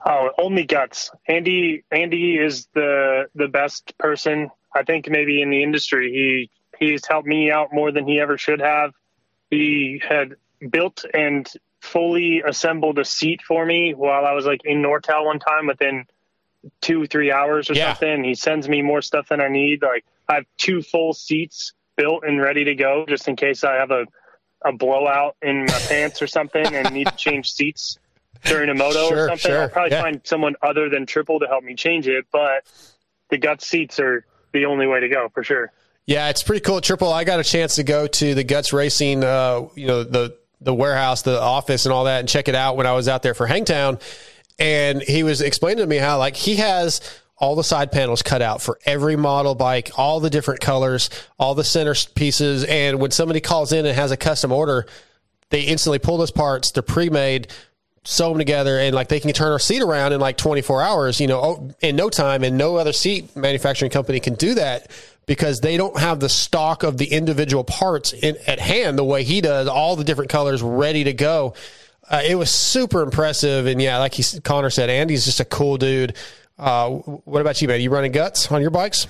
Oh, only guts. Andy Andy is the the best person I think maybe in the industry. He he's helped me out more than he ever should have. He had built and fully assembled a seat for me while I was like in Nortel one time within two three hours or something. He sends me more stuff than I need. Like I have two full seats built and ready to go just in case I have a a blowout in my [laughs] pants or something and need to change seats during a moto Sure, or something. sure, I'll probably yeah. find someone other than Triple to help me change it, but the gut seats are the only way to go for sure. Yeah, it's pretty cool. Triple, I got a chance to go to the Guts Racing, uh, you know, the the warehouse, the office, and all that, and check it out when I was out there for Hangtown. And he was explaining to me how like he has all the side panels cut out for every model bike, all the different colors, all the center pieces. And when somebody calls in and has a custom order, they instantly pull those parts. They're pre-made, sew them together, and like they can turn our seat around in like 24 hours. You know, oh, in no time. And no other seat manufacturing company can do that because they don't have the stock of the individual parts in, at hand the way he does. All the different colors ready to go. Uh, it was super impressive, and yeah, like he Connor said, Andy's just a cool dude. Uh, what about you, man? You running guts on your bikes?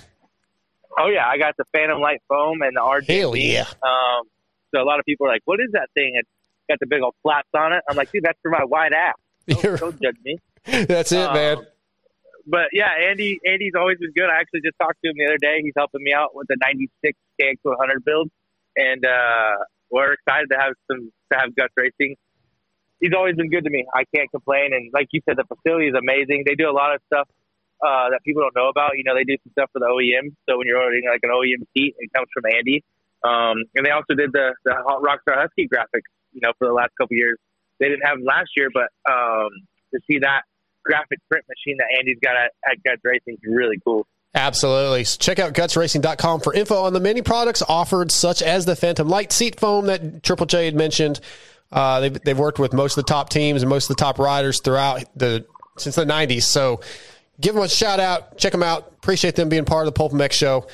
Oh yeah, I got the Phantom Light foam and the RGB. Hell yeah. Um, so a lot of people are like, "What is that thing?" It's got the big old flaps on it. I'm like, "Dude, that's for my wide ass." [laughs] Don't, don't judge me. [laughs] That's it, Um, man. But yeah, Andy, Andy's always been good. I actually just talked to him the other day. He's helping me out with the '96 KX100 build, and uh, we're excited to have some to have Guts Racing. He's always been good to me. I can't complain. And like you said, the facility is amazing. They do a lot of stuff uh, that people don't know about. You know, they do some stuff for the OEM. So when you're ordering like an OEM seat, it comes from Andy. Um, and they also did the the Hot Rockstar Husky graphics. You know, for the last couple years, they didn't have them last year, but um, to see that graphic print machine that Andy's got at, at Guts Racing is really cool. Absolutely. So check out gutsracing.com for info on the many products offered, such as the Phantom Light seat foam that Triple J had mentioned. Uh, they've, they've worked with most of the top teams and most of the top riders throughout the since the 90s. So give them a shout out. Check them out. Appreciate them being part of the Pulp MX show.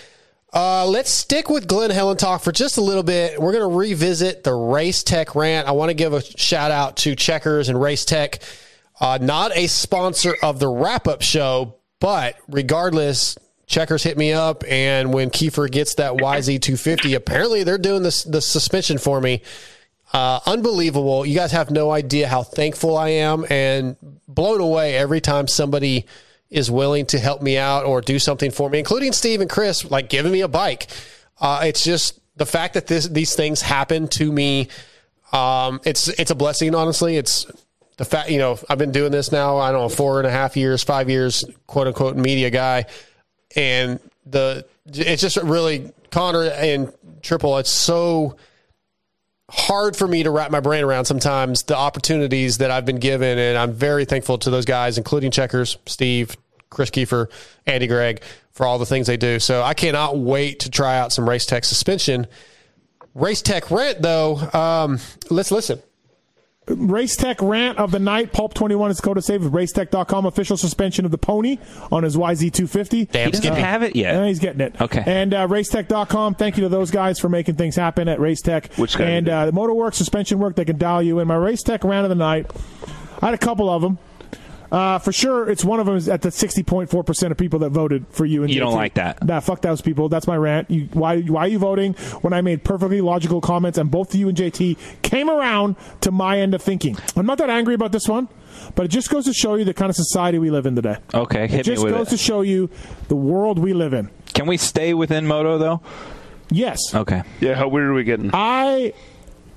Uh, let's stick with Glen Helen talk for just a little bit. We're going to revisit the Race Tech rant. I want to give a shout out to Checkers and Race Tech. Uh, not a sponsor of the wrap up show, but regardless, Checkers hit me up, and when Keefer gets that YZ250, apparently they're doing this the suspension for me. Uh, unbelievable! You guys have no idea how thankful I am and blown away every time somebody is willing to help me out or do something for me, including Steve and Chris, like giving me a bike. Uh, it's just the fact that this these things happen to me. Um, it's it's a blessing, honestly. It's the fact you know I've been doing this now. I don't know four and a half years, five years, quote unquote media guy, and the it's just really Connor and Triple. It's so hard for me to wrap my brain around sometimes the opportunities that I've been given, and I'm very thankful to those guys, including Checkers, Steve, Kris Keefer, Andy Gregg, for all the things they do. So I cannot wait to try out some Race Tech suspension. Race Tech rent, though, um, let's listen. Race Tech rant of the night. Pulp 21 is code to save. Racetech.com official suspension of the pony on his YZ250. Damn, he doesn't have it yet. Yeah, he's getting it. Okay. And uh, Racetech.com. Thank you to those guys for making things happen at Racetech. Which guy And did? uh, the Motorworks suspension work, they can dial you in. My Racetech rant of the night. I had a couple of them. Uh, for sure, it's one of them is at the 60.4% of people that voted for you. And You don't like that. Nah, fuck those people. That's my rant. You, why, why are you voting when I made perfectly logical comments and both you and JT came around to my end of thinking? I'm not that angry about this one, but it just goes to show you the kind of society we live in today. Okay, It hit me just with goes it. to show you the world we live in. Can we stay within moto though? Yes. Okay. Yeah, how weird are we getting? I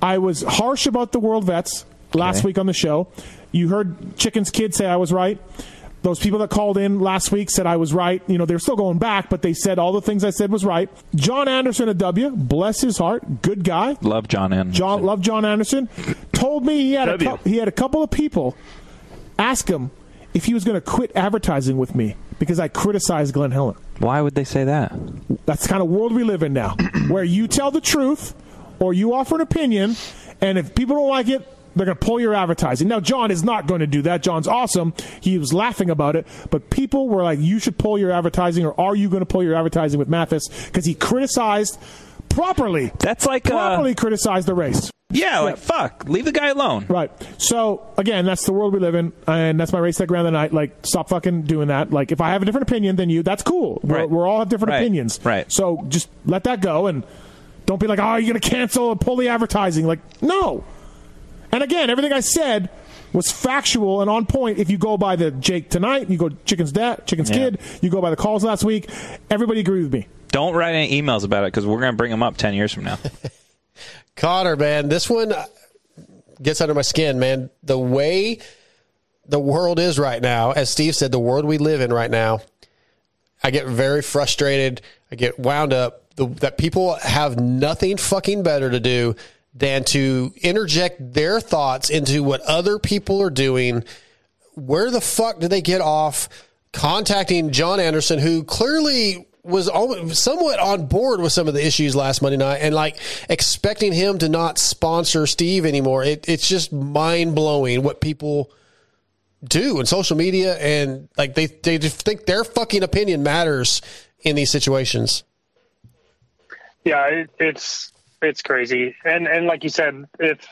I was harsh about the world vets last Okay. week on the show. You heard Chicken's kid say I was right. Those people that called in last week said I was right. You know, they're still going back, but they said all the things I said was right. John Anderson a W, bless his heart, good guy. Love John N. John, love John Anderson. Told me he had a W. cou- he had a couple of people ask him if he was going to quit advertising with me because I criticized Glen Helen. Why would they say that? That's the kind of world we live in now, [clears throat] where you tell the truth or you offer an opinion, and if people don't like it, they're going to pull your advertising. Now, John is not going to do that. John's awesome. He was laughing about it, but people were like, "You should pull your advertising," or "Are you going to pull your advertising with Matthes?" Because he criticized properly. That's like uh, properly criticized the race. yeah, like fuck, leave the guy alone. Right. So again, that's the world we live in, and that's my race tech round of the night. Like, stop fucking doing that. Like, if I have a different opinion than you, that's cool. We're, Right. we're all have different Right. opinions. Right. So just let that go, and don't be like, oh, you're gonna cancel and pull the advertising. Like, no. And again, everything I said was factual and on point. If you go by the Jake tonight, you go Chicken's dad, Chicken's Yeah. kid, you go by the calls last week. Everybody agreed with me. Don't write any emails about it because we're going to bring them up ten years from now. [laughs] Connor, man, this one gets under my skin, man. The way the world is right now, as Steve said, the world we live in right now, I get very frustrated. I get wound up the, that people have nothing fucking better to do than to interject their thoughts into what other people are doing. Where the fuck did they get off contacting John Anderson, who clearly was somewhat on board with some of the issues last Monday night, and like expecting him to not sponsor Steve anymore? It, it's just mind blowing what people do in social media, and like they they just think their fucking opinion matters in these situations. Yeah, it, it's it's crazy, and and like you said, if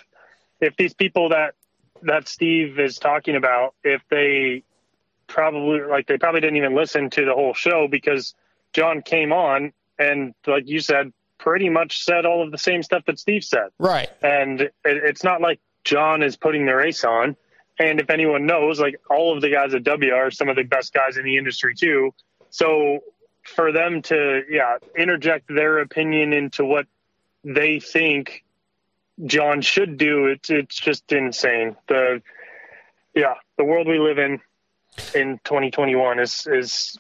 if these people that that Steve is talking about, if they probably like they probably didn't even listen to the whole show because John came on and like you said, pretty much said all of the same stuff that Steve said. Right. And it, it's not like John is putting the race on. And if anyone knows, like all of the guys at W are some of the best guys in the industry too. So for them to, yeah, interject their opinion into what they think John should do, it's it's just insane. The yeah, the world we live in in 2021 is is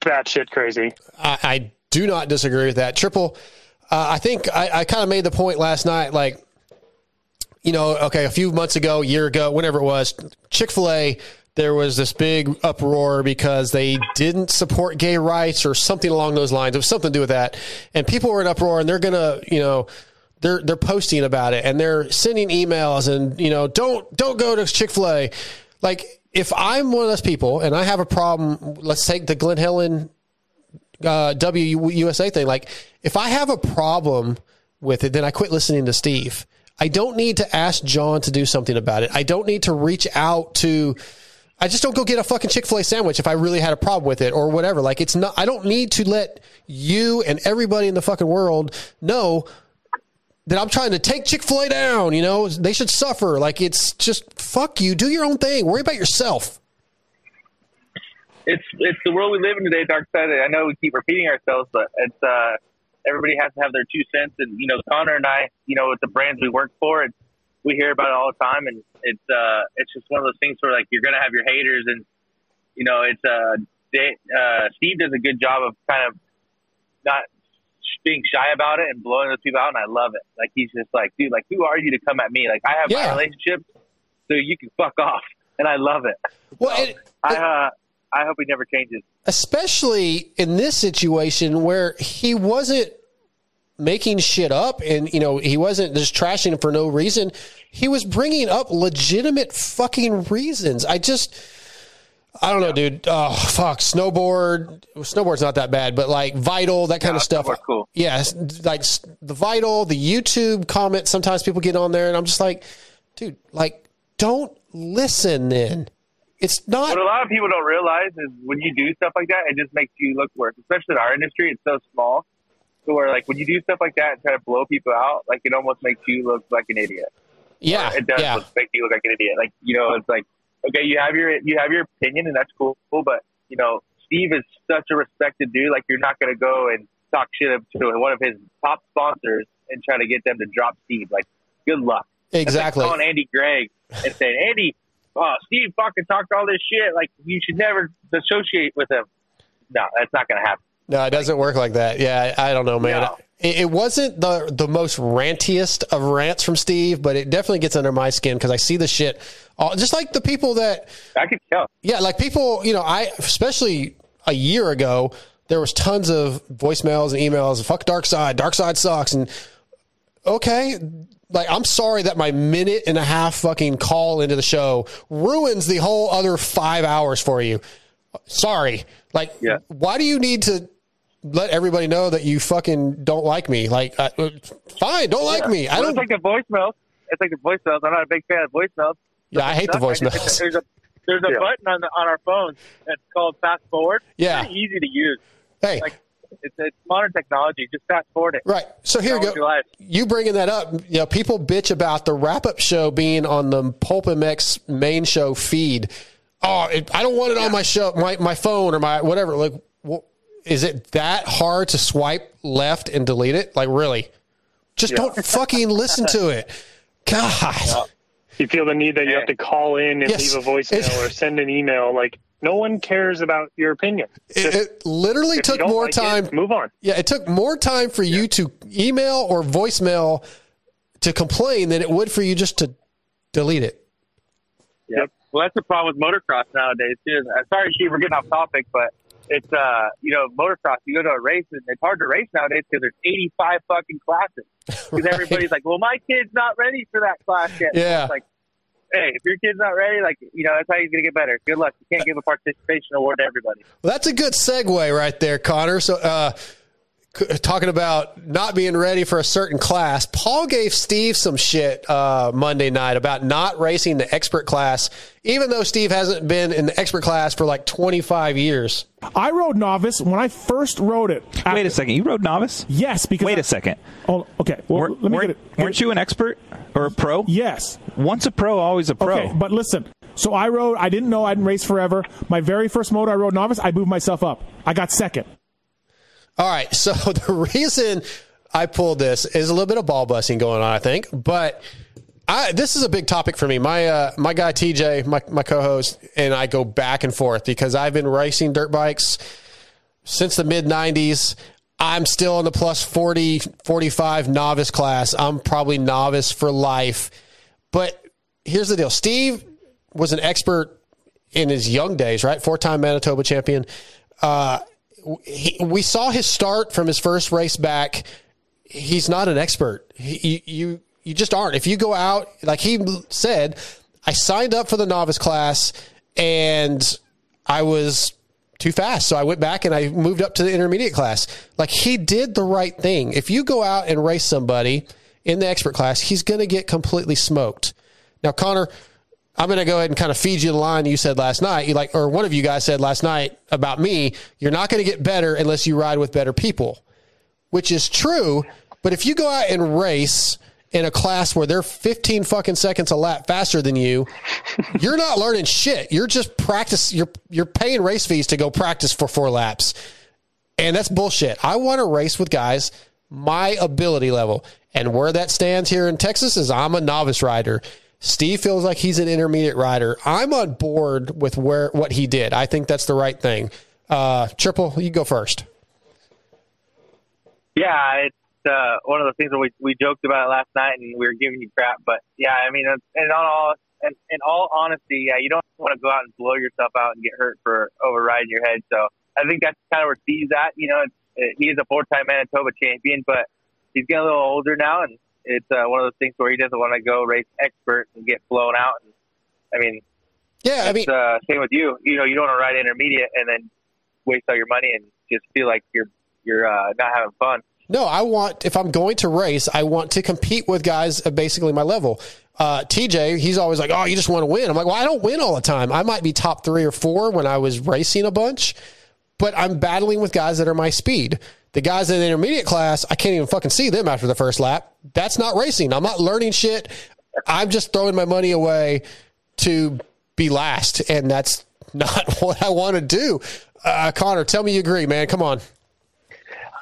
batshit crazy. I, I do not disagree with that. Triple, uh, I think I, I kind of made the point last night, like, you know, okay, a few months ago, a year ago, whenever it was, Chick fil A, there was this big uproar because they didn't support gay rights or something along those lines. It was something to do with that. And people were in uproar and they're going to, you know, they're they're posting about it and they're sending emails and you know don't don't go to Chick Fil A. Like if I'm one of those people and I have a problem, let's take the Glen Helen uh, WUSA thing. Like if I have a problem with it, then I quit listening to Steve. I don't need to ask John to do something about it. I don't need to reach out to I just don't go get a fucking Chick fil A sandwich if I really had a problem with it or whatever. Like, it's not, I don't need to let you and everybody in the fucking world know that I'm trying to take Chick fil A down. You know, they should suffer. Like, it's just fuck you. Do your own thing. Worry about yourself. it's it's the world we live in today, Dark Side. I know we keep repeating ourselves, but it's uh, everybody has to have their two cents. And you know, Connor and I, you know, with the brands we work for, it's, we hear about it all the time, and it's uh, it's just one of those things where like you're gonna have your haters, and you know, it's uh, they, uh, Steve does a good job of kind of not being shy about it and blowing those people out, and I love it. Like he's just like, dude, like who are you to come at me? Like I have Yeah. my relationship, so you can fuck off, and I love it. Well, So, it- I uh, I hope he never changes. especially in this situation where he wasn't making shit up and you know he wasn't just trashing him for no reason he was bringing up legitimate fucking reasons i just i don't know dude oh fuck snowboard snowboard's not that bad but like vital that kind of stuff cool. yeah like the vital the youtube comments sometimes people get on there and i'm just like dude like don't listen then it's not What a lot of people don't realize is when you do stuff like that, it just makes you look worse. Especially in our industry, it's so small. So where like when you do stuff like that and try to blow people out, like it almost makes you look like an idiot. yeah It does yeah look, make you look like an idiot. Like you know, it's like okay, you have your you have your opinion and that's cool, cool but you know, Steve is such a respected dude. Like you're not gonna go and talk shit to one of his top sponsors and try to get them to drop Steve. Like good luck. exactly like calling Andy Gregg and saying, Andy, oh, Steve fucking talked all this shit. Like, you should never associate with him. No, that's not going to happen. No, it doesn't work like that. Yeah, I I don't know, man. No. It, it wasn't the the most rantiest of rants from Steve, but it definitely gets under my skin because I see the shit. All, just like the people that I could tell. Yeah, like people, you know, I especially a year ago, there was tons of voicemails and emails. Fuck Dark Side. Dark Side sucks. And okay, like I'm sorry that my minute and a half fucking call into the show ruins the whole other five hours for you. Sorry. Like, why do you need to let everybody know that you fucking don't like me? Like, uh, fine, don't like Yeah. me. I don't. It's like the voicemails. It's like the voicemails. I'm not a big fan of voicemails. Yeah, I hate the voicemails. There's a there's a Yeah. button on the, on our phones that's called fast forward. Yeah. It's easy to use. Hey. Like it's, it's modern technology. Just fast forward it. Right. So here we Go on with go. your life. You bringing that up, you know, people bitch about the wrap up show being on the Pulp MX main show feed. Oh, it, I don't want it on my show, my, my phone or my whatever. Like, well, is it that hard to swipe left and delete it? Like, really? Just don't fucking listen to it. God. You feel the need that you have to call in and Yes. leave a voicemail or send an email. Like no one cares about your opinion. It, it literally took more like it, time. move on. Yeah, it took more time for you to email or voicemail to complain than it would for you just to delete it. Yep. Well, that's the problem with motocross nowadays too. Sorry, Steve, we're getting off topic, but it's uh, you know, motocross. You go to a race, and it's hard to race nowadays because there's 85 fucking classes. [laughs] Because everybody's like, "Well, my kid's not ready for that class yet." Yeah. It's like, hey, if your kid's not ready, like you know, that's how he's gonna get better. Good luck. You can't give a participation award to everybody. Well, that's a good segue right there, Connor. So, uh, talking about not being ready for a certain class, Paul gave Steve some shit uh, Monday night about not racing the expert class, even though Steve hasn't been in the expert class for like 25 years. I rode novice when I first rode it. Wait a second. You rode novice? Yes, because Wait I- a second. Oh, okay. Well, weren't, let me weren't- get it. weren't you an expert or a pro? Yes. Once a pro, always a pro. Okay, but listen. So I rode. I didn't know I didn't race forever. My very first moto I rode novice. I moved myself up. I got second. All right. So [laughs] the reason I pulled this is a little bit of ball busting going on, I think, but I, this is a big topic for me. My uh, my guy TJ, my my co-host, and I go back and forth because I've been racing dirt bikes since the mid 90s. I'm still in the plus 40, 45 novice class. I'm probably novice for life. But here's the deal Steve was an expert in his young days, right? Four time Manitoba champion. Uh, he, we saw his start from his first race back. He's not an expert. He, you you just aren't. If you go out, like he said, I signed up for the novice class and I was too fast. So I went back and I moved up to the intermediate class. Like he did the right thing. If you go out and race somebody in the expert class, he's going to get completely smoked. Now, Connor, I'm going to go ahead and kind of feed you the line you said last night. You like, or one of you guys said last night about me. You're not going to get better unless you ride with better people, which is true. But if you go out and race in a class where they're 15 fucking seconds a lap faster than you, [laughs] you're not learning shit. You're just practice. You're you're paying race fees to go practice for four laps, and that's bullshit. I want to race with guys my ability level, and where that stands here in Texas is I'm a novice rider. Steve feels like he's an intermediate rider. I'm on board with where what he did. I think that's the right thing. Uh, Triple, you go first. Yeah, it's uh, one of the things that we we joked about last night, and we were giving you crap. But yeah, I mean, on all and in all honesty, yeah, you don't want to go out and blow yourself out and get hurt for overriding your head. So I think that's kind of where Steve's at. You know, it, he is a four-time Manitoba champion, but he's getting a little older now, and it's uh, one of those things where he doesn't want to go race expert and get blown out. And, I mean, yeah, I mean, uh, same with you. You know, you don't want to ride intermediate and then waste all your money and just feel like you're you're uh, not having fun. No, I want if I'm going to race, I want to compete with guys of basically my level. Uh, TJ, he's always like, "Oh, you just want to win." I'm like, "Well, I don't win all the time. I might be top three or four when I was racing a bunch, but I'm battling with guys that are my speed. The guys in the intermediate class, I can't even fucking see them after the first lap. That's not racing. I'm not learning shit. I'm just throwing my money away to be last, and that's [laughs] not what I want to do. Uh, Connor, tell me you agree, man. Come on.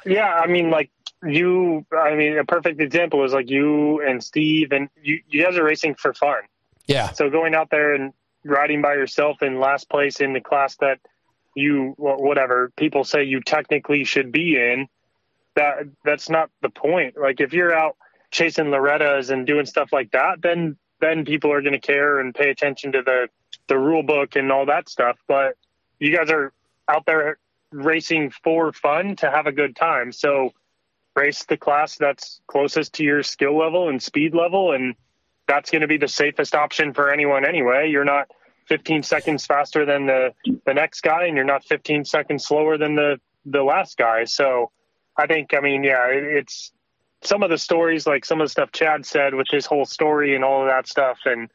Yeah, I mean, like you. I mean, a perfect example is like you and Steve, and you. You guys are racing for fun. Yeah. So going out there and riding by yourself in last place in the class that you whatever people say you technically should be in that that's not the point. Like if you're out chasing loretta's and doing stuff like that then then people are going to care and pay attention to the the rule book and all that stuff. But you guys are out there racing for fun to have a good time. So race the class that's closest to your skill level and speed level and that's going to be the safest option for anyone anyway. You're not 15 seconds faster than the the next guy and you're not 15 seconds slower than the the last guy. So i think i mean yeah it, it's some of the stories like some of the stuff chad said with his whole story and all of that stuff and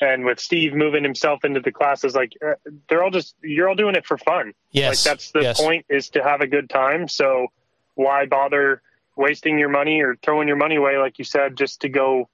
and with steve moving himself into the classes like uh, they're all just you're all doing it for fun. Yes like that's the yes. point is to have a good time. So why bother wasting your money or throwing your money away like you said just to go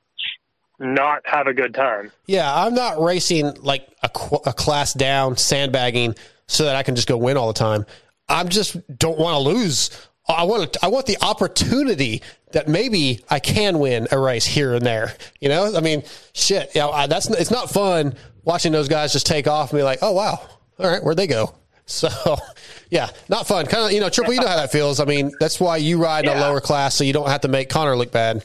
not have a good time. Yeah, I'm not racing like a, a class down, sandbagging, so that I can just go win all the time. I'm just don't want to lose. I want to, I want the opportunity that maybe I can win a race here and there. You know, I mean, shit. Yeah, I, that's it's not fun watching those guys just take off and be like, oh wow, all right, where'd they go? [laughs] So, yeah, not fun. Kind of, you know, triple. You know how that feels. I mean, that's why you ride in a lower class, so you don't have to make Connor look bad.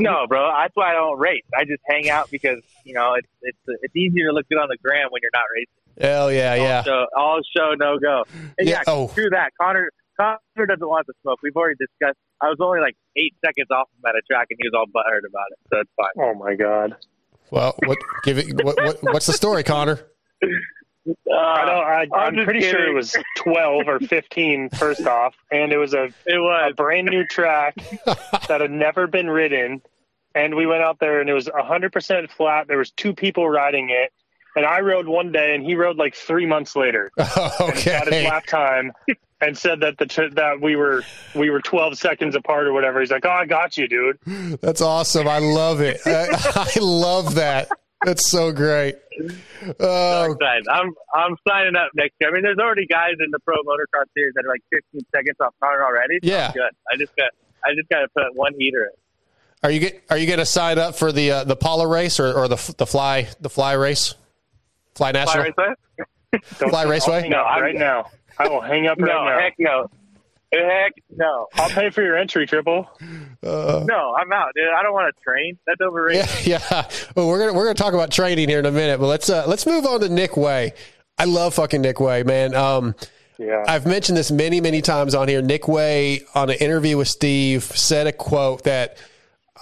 No, bro. That's why I don't race. I just hang out because you know it's it's it's easier to look good on the gram when you're not racing. Hell yeah, yeah. So all show no go. And Yeah, yeah, oh. true that. Connor Connor doesn't want the smoke. We've already discussed. I was only like eight seconds off him at a track, and he was all butthurt about it. So it's fine. Oh my god. Well, what give it? What, what, what's the story, Connor? Uh, I don't. I, I'm I'm just pretty sure it was 12 or 15 first off, and it was a [laughs] it was a brand new track that had never been ridden. And we went out there, and it was 100% flat. There was two people riding it, and I rode one day, and he rode like three months later. [laughs] okay Got his lap time, and said that the tr- that we were we were 12 seconds apart or whatever. He's like, "Oh, I got you, dude." That's awesome. I love it. I, [laughs] I love that. That's so great. Oh, Excited. I'm I'm signing up next year. I mean, there's already guys in the pro motocross series that are like 15 seconds off Connor already. So Yeah. I'm good. I just got I just got to put one heater in. Are you get, are you going to sign up for the uh, the Pala race or, or the the fly the fly race? Fly national. [laughs] Fly racer? Fly I'll raceway. hang up I'm- right now. I will hang up No, right now. heck no. Heck no. I'll pay for your entry, triple. Uh, No, I'm out, dude. I don't want to train. That's overrated. yeah, [laughs] yeah. Well, we're gonna we're gonna talk about training here in a minute, but let's uh, let's move on to Nick Wey. I love fucking Nick Wey, man. Um, Yeah. I've mentioned this many, many times on here. Nick Wey, on an interview with Steve, said a quote that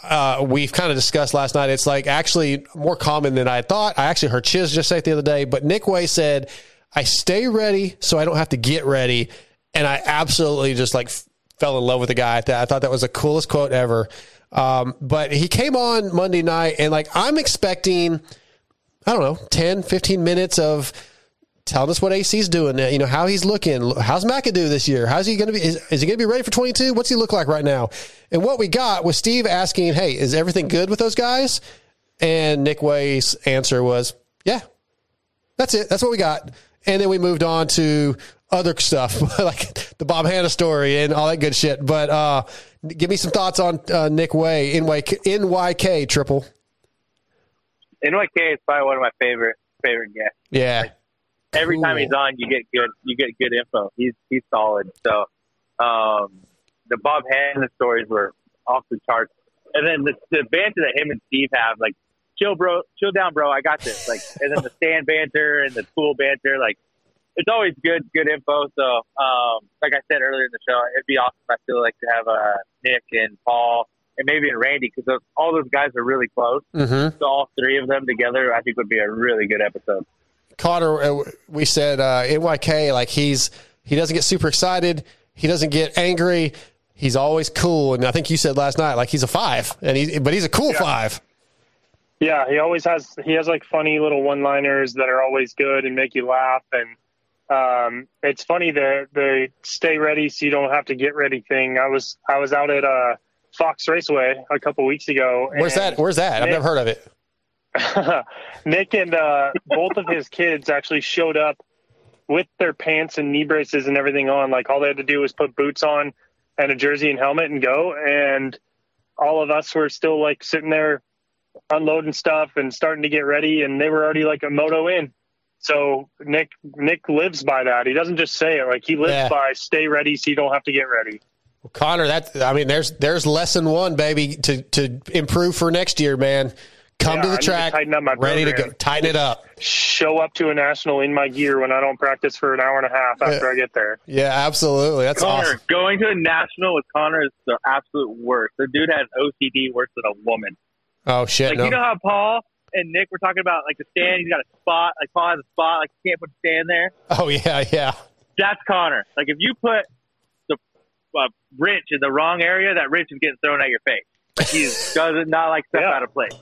uh, we've kind of discussed last night. It's like actually more common than I thought. I actually heard Chiz just say it the other day, but Nick Wey said, I stay ready so I don't have to get ready. And I absolutely just like f- fell in love with the guy. I, th- I thought that was the coolest quote ever. Um, but he came on Monday night and like I'm expecting, I don't know, 10, 15 minutes of telling us what AC's doing, you know, how he's looking. How's McAdoo this year? How's he going to be? Is, is he going to be ready for 22? What's he look like right now? And what we got was Steve asking, hey, is everything good with those guys? And Nick Wey's answer was, yeah, that's it. That's what we got. And then we moved on to other stuff [laughs] like the Bob Hannah story and all that good shit. But uh, give me some thoughts on uh, Nick Wey, NYK, NYK triple. NYK is probably one of my favorite favorite guests. Yeah. Every Cool. time he's on, you get good you get good info. He's he's solid. So um, the Bob Hannah stories were off the charts, and then the, the banter that him and Steve have, like chill, bro, chill down, bro. I got this. Like, and then the stand banter and the pool banter, like it's always good, good info. So, um, like I said earlier in the show, it'd be awesome. If I feel like to have uh, Nick and Paul and maybe Randy because all those guys are really close. Mhm. So all three of them together, I think would be a really good episode. Connor, uh, we said uh, NYK, like he's he doesn't get super excited, he doesn't get angry, he's always cool. And I think you said last night, like he's a five, and he but he's a cool five. Yeah, he always has he has like funny little one liners that are always good and make you laugh and um it's funny the the stay ready so you don't have to get ready thing. I was I was out at uh Fox Raceway a couple weeks ago. Where's that? Where's that? I've never heard of it. [laughs] Nick and uh, both of his kids actually showed up with their pants and knee braces and everything on. Like all they had to do was put boots on and a jersey and helmet and go. And all of us were still like sitting there unloading stuff and starting to get ready. And they were already like a moto in. So Nick Nick lives by that. He doesn't just say it. Like he lives Yeah. by stay ready so you don't have to get ready. Connor, that I mean, there's there's lesson one, baby, to to improve for next year, man. Come Yeah, to I the need to track, tighten up my ready to go, tighten it up. Show up to a national in my gear when I don't practice for an hour and a half after I get there. Yeah, absolutely. That's Connor, awesome. going to a national with Connor is the absolute worst. The dude has OCD worse than a woman. Oh shit! Like no. you know how Paul and Nick were talking about like the stand. He's got a spot. Like Paul has a spot. Like he can't put a stand there. oh yeah, yeah. That's Connor. Like if you put the uh, wrench in the wrong area, that wrench is getting thrown at your face. Like he [laughs] does not like stuff out of place.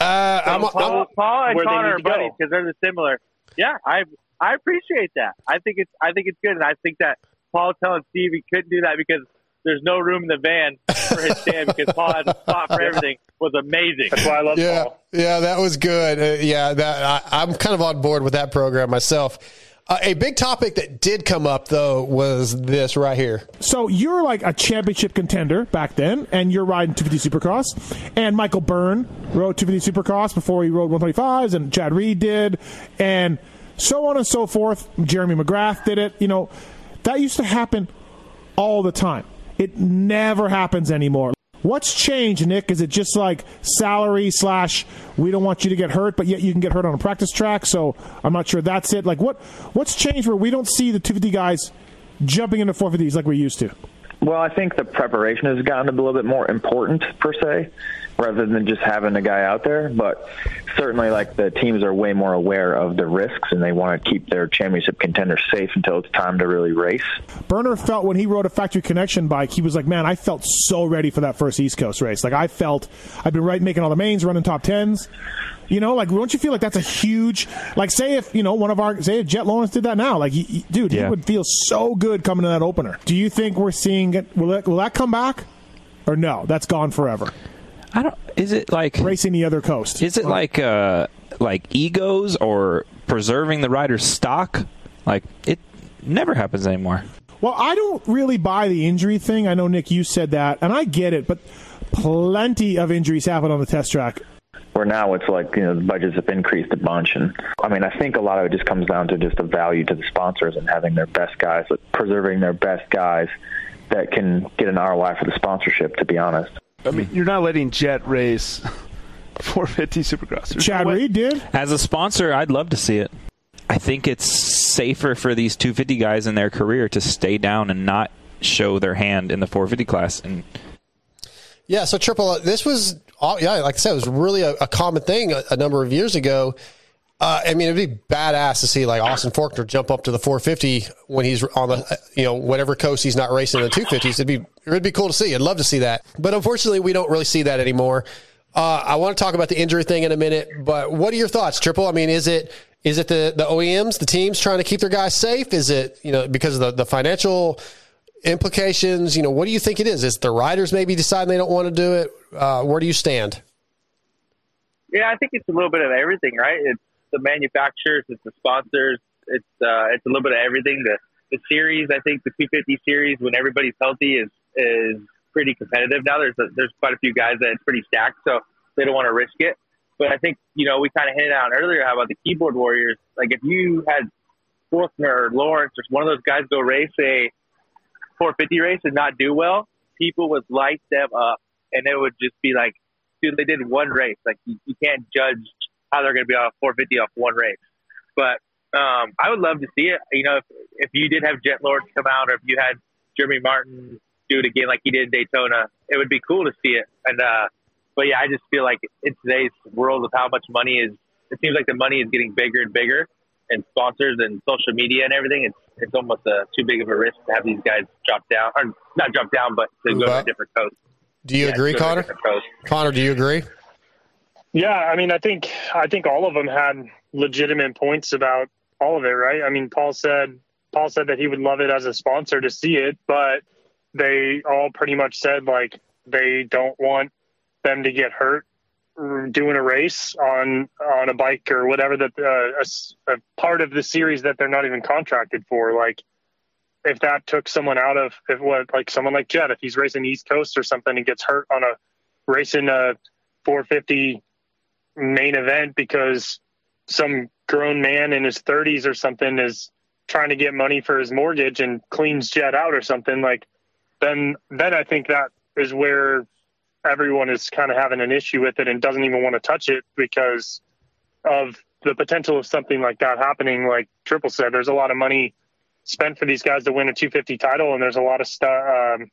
Uh, So I'm, Paul, I'm, Paul and where Connor are buddies because they're the similar. Yeah, I I appreciate that. I think it's I think it's good, and I think that Paul telling Steve he couldn't do that because there's no room in the van for his [laughs] stand because Paul has a spot for everything was amazing. That's why I love yeah, Paul. yeah, that was good. Uh, yeah, that I, I'm kind of on board with that program myself. Uh, a big topic that did come up though was this right here. So you're like a championship contender back then, and you're riding 250 Supercross. And Michael Byrne rode 250 Supercross before he rode 125s, and Chad Reed did, and so on and so forth. Jeremy McGrath did it. You know, that used to happen all the time. It never happens anymore. What's changed, Nick? Is it just like salary slash we don't want you to get hurt, but yet you can get hurt on a practice track? So I'm not sure that's it. Like what what's changed where we don't see the 250 guys jumping into 450s like we used to? Well, I think the preparation has gotten a little bit more important per se, rather than just having a guy out there. But certainly, like the teams are way more aware of the risks, and they want to keep their championship contenders safe until it's time to really race. Burner felt when he rode a factory connection bike, he was like, "Man, I felt so ready for that first East Coast race. Like I felt I've been right making all the mains, running top tens. You know, like don't you feel like that's a huge like say if you know one of our say if Jett Lawrence did that now, like he, he- dude, he would feel so good coming to that opener. Do you think we're seeing it? Will that, will that come back, or no? That's gone forever. I don't. Is it like racing the other coast? Is it like uh like egos or preserving the rider's stock? Like it never happens anymore. Well, I don't really buy the injury thing. I know Nick, you said that, and I get it, but plenty of injuries happen on the test track. Where now it's like you know the budgets have increased a bunch, and I mean I think a lot of it just comes down to just the value to the sponsors and having their best guys, like preserving their best guys that can get an ROI for the sponsorship. To be honest. I mean, you're not letting Jett race [laughs] 450 Supercross. There's Chad no Reed did. As a sponsor, I'd love to see it. I think it's safer for these 250 guys in their career to stay down and not show their hand in the 450 class. And Yeah, so triple. This was, all- yeah, like I said, it was really a, a common thing a, a number of years ago. Uh, I mean, it'd be badass to see like Austin Forkner jump up to the 450 when he's on the, uh, you know, whatever coast he's not racing in the 250s. It'd be, it'd be cool to see. I'd love to see that, but unfortunately, we don't really see that anymore. Uh, I want to talk about the injury thing in a minute, but what are your thoughts, Triple? I mean, is it is it the the OEMs, the teams trying to keep their guys safe? Is it you know because of the the financial implications? You know, what do you think it is? Is the riders maybe deciding they don't want to do it? Uh, where do you stand? Yeah, I think it's a little bit of everything, right? It's the manufacturers, it's the sponsors, it's uh, it's a little bit of everything. The the series, I think the 250 series, when everybody's healthy, is is pretty competitive now. There's a, there's quite a few guys that it's pretty stacked, so they don't want to risk it. But I think you know we kind of hinted out earlier how about the keyboard warriors. Like if you had Forkner or Lawrence or one of those guys go race a 450 race and not do well, people would light them up, and it would just be like, dude, they did one race. Like you, you can't judge how they're going to be off 450 off one race. But um, I would love to see it. You know, if, if you did have Jett Lawrence come out, or if you had Jeremy Martin do it again like he did in Daytona, it would be cool to see it. And uh, but yeah, I just feel like in today's world of how much money is, it seems like the money is getting bigger and bigger, and sponsors and social media and everything. It's it's almost a, too big of a risk to have these guys drop down, or not drop down, but to go to a different coast. Do you Yeah, agree, Connor? Connor, do you agree? Yeah, I mean, I think I think all of them had legitimate points about all of it, right? I mean, Paul said Paul said that he would love it as a sponsor to see it, but they all pretty much said like they don't want them to get hurt doing a race on on a bike or whatever that uh, a a, part of the series that they're not even contracted for. Like if that took someone out of if what like someone like Jett, if he's racing East Coast or something and gets hurt on a racing a 450 main event because some grown man in his 30s or something is trying to get money for his mortgage and cleans Jett out or something like then then I think that is where everyone is kind of having an issue with it and doesn't even want to touch it because of the potential of something like that happening. Like Triple said, there's a lot of money spent for these guys to win a 250 title, and there's a lot of stuff, um,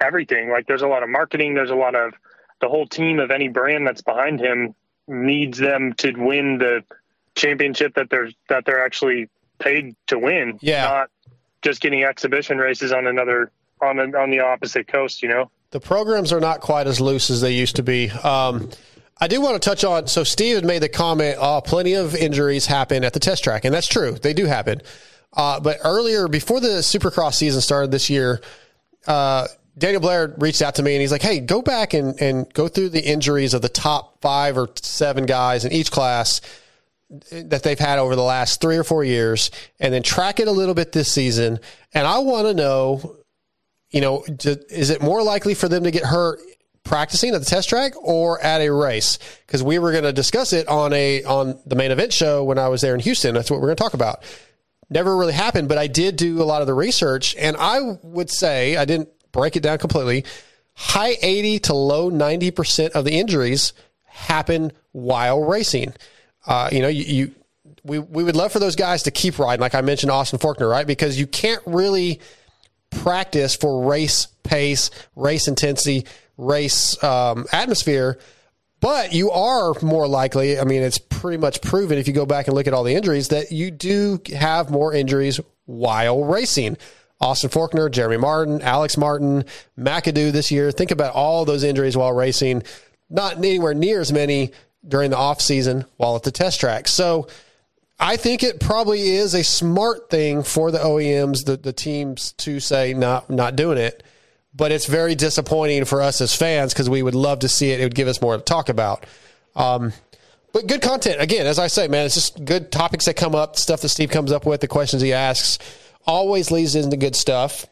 everything. Like there's a lot of marketing. There's a lot of the whole team of any brand that's behind him needs them to win the championship that they're that they're actually paid to win. Yeah. not just getting exhibition races on another on the, on the opposite coast. You know. The programs are not quite as loose as they used to be. Um, I do want to touch on. So Steve had made the comment: uh, plenty of injuries happen at the test track, and that's true. They do happen. Uh, but earlier, before the Supercross season started this year, uh, Daniel Blair reached out to me and he's like, "Hey, go back and and go through the injuries of the top five or seven guys in each class." that they've had over the last three or four years and then track it a little bit this season. And I want to know, you know, d- is it more likely for them to get hurt practicing at the test track or at a race? Because we were going to discuss it on a on the main event show when I was there in Houston. That's what we're going to talk about. Never really happened, but I did do a lot of the research, and I would say I didn't break it down completely. High eighty to low ninety percent of the injuries happen while racing. Uh, you know, you, you we we would love for those guys to keep riding, like I mentioned, Austin Forkner, right? Because you can't really practice for race pace, race intensity, race um, atmosphere. But you are more likely, I mean, it's pretty much proven if you go back and look at all the injuries that you do have more injuries while racing. Austin Forkner, Jeremy Martin, Alex Martin, McAdoo this year. Think about all those injuries while racing. Not anywhere near as many during the off season while at the test track. So I think it probably is a smart thing for the OEMs, the, the teams to say not not doing it. But it's very disappointing for us as fans because we would love to see it. It would give us more to talk about. Um, but good content. Again, as I say, man, it's just good topics that come up, stuff that Steve comes up with, the questions he asks. Always leads into good stuff.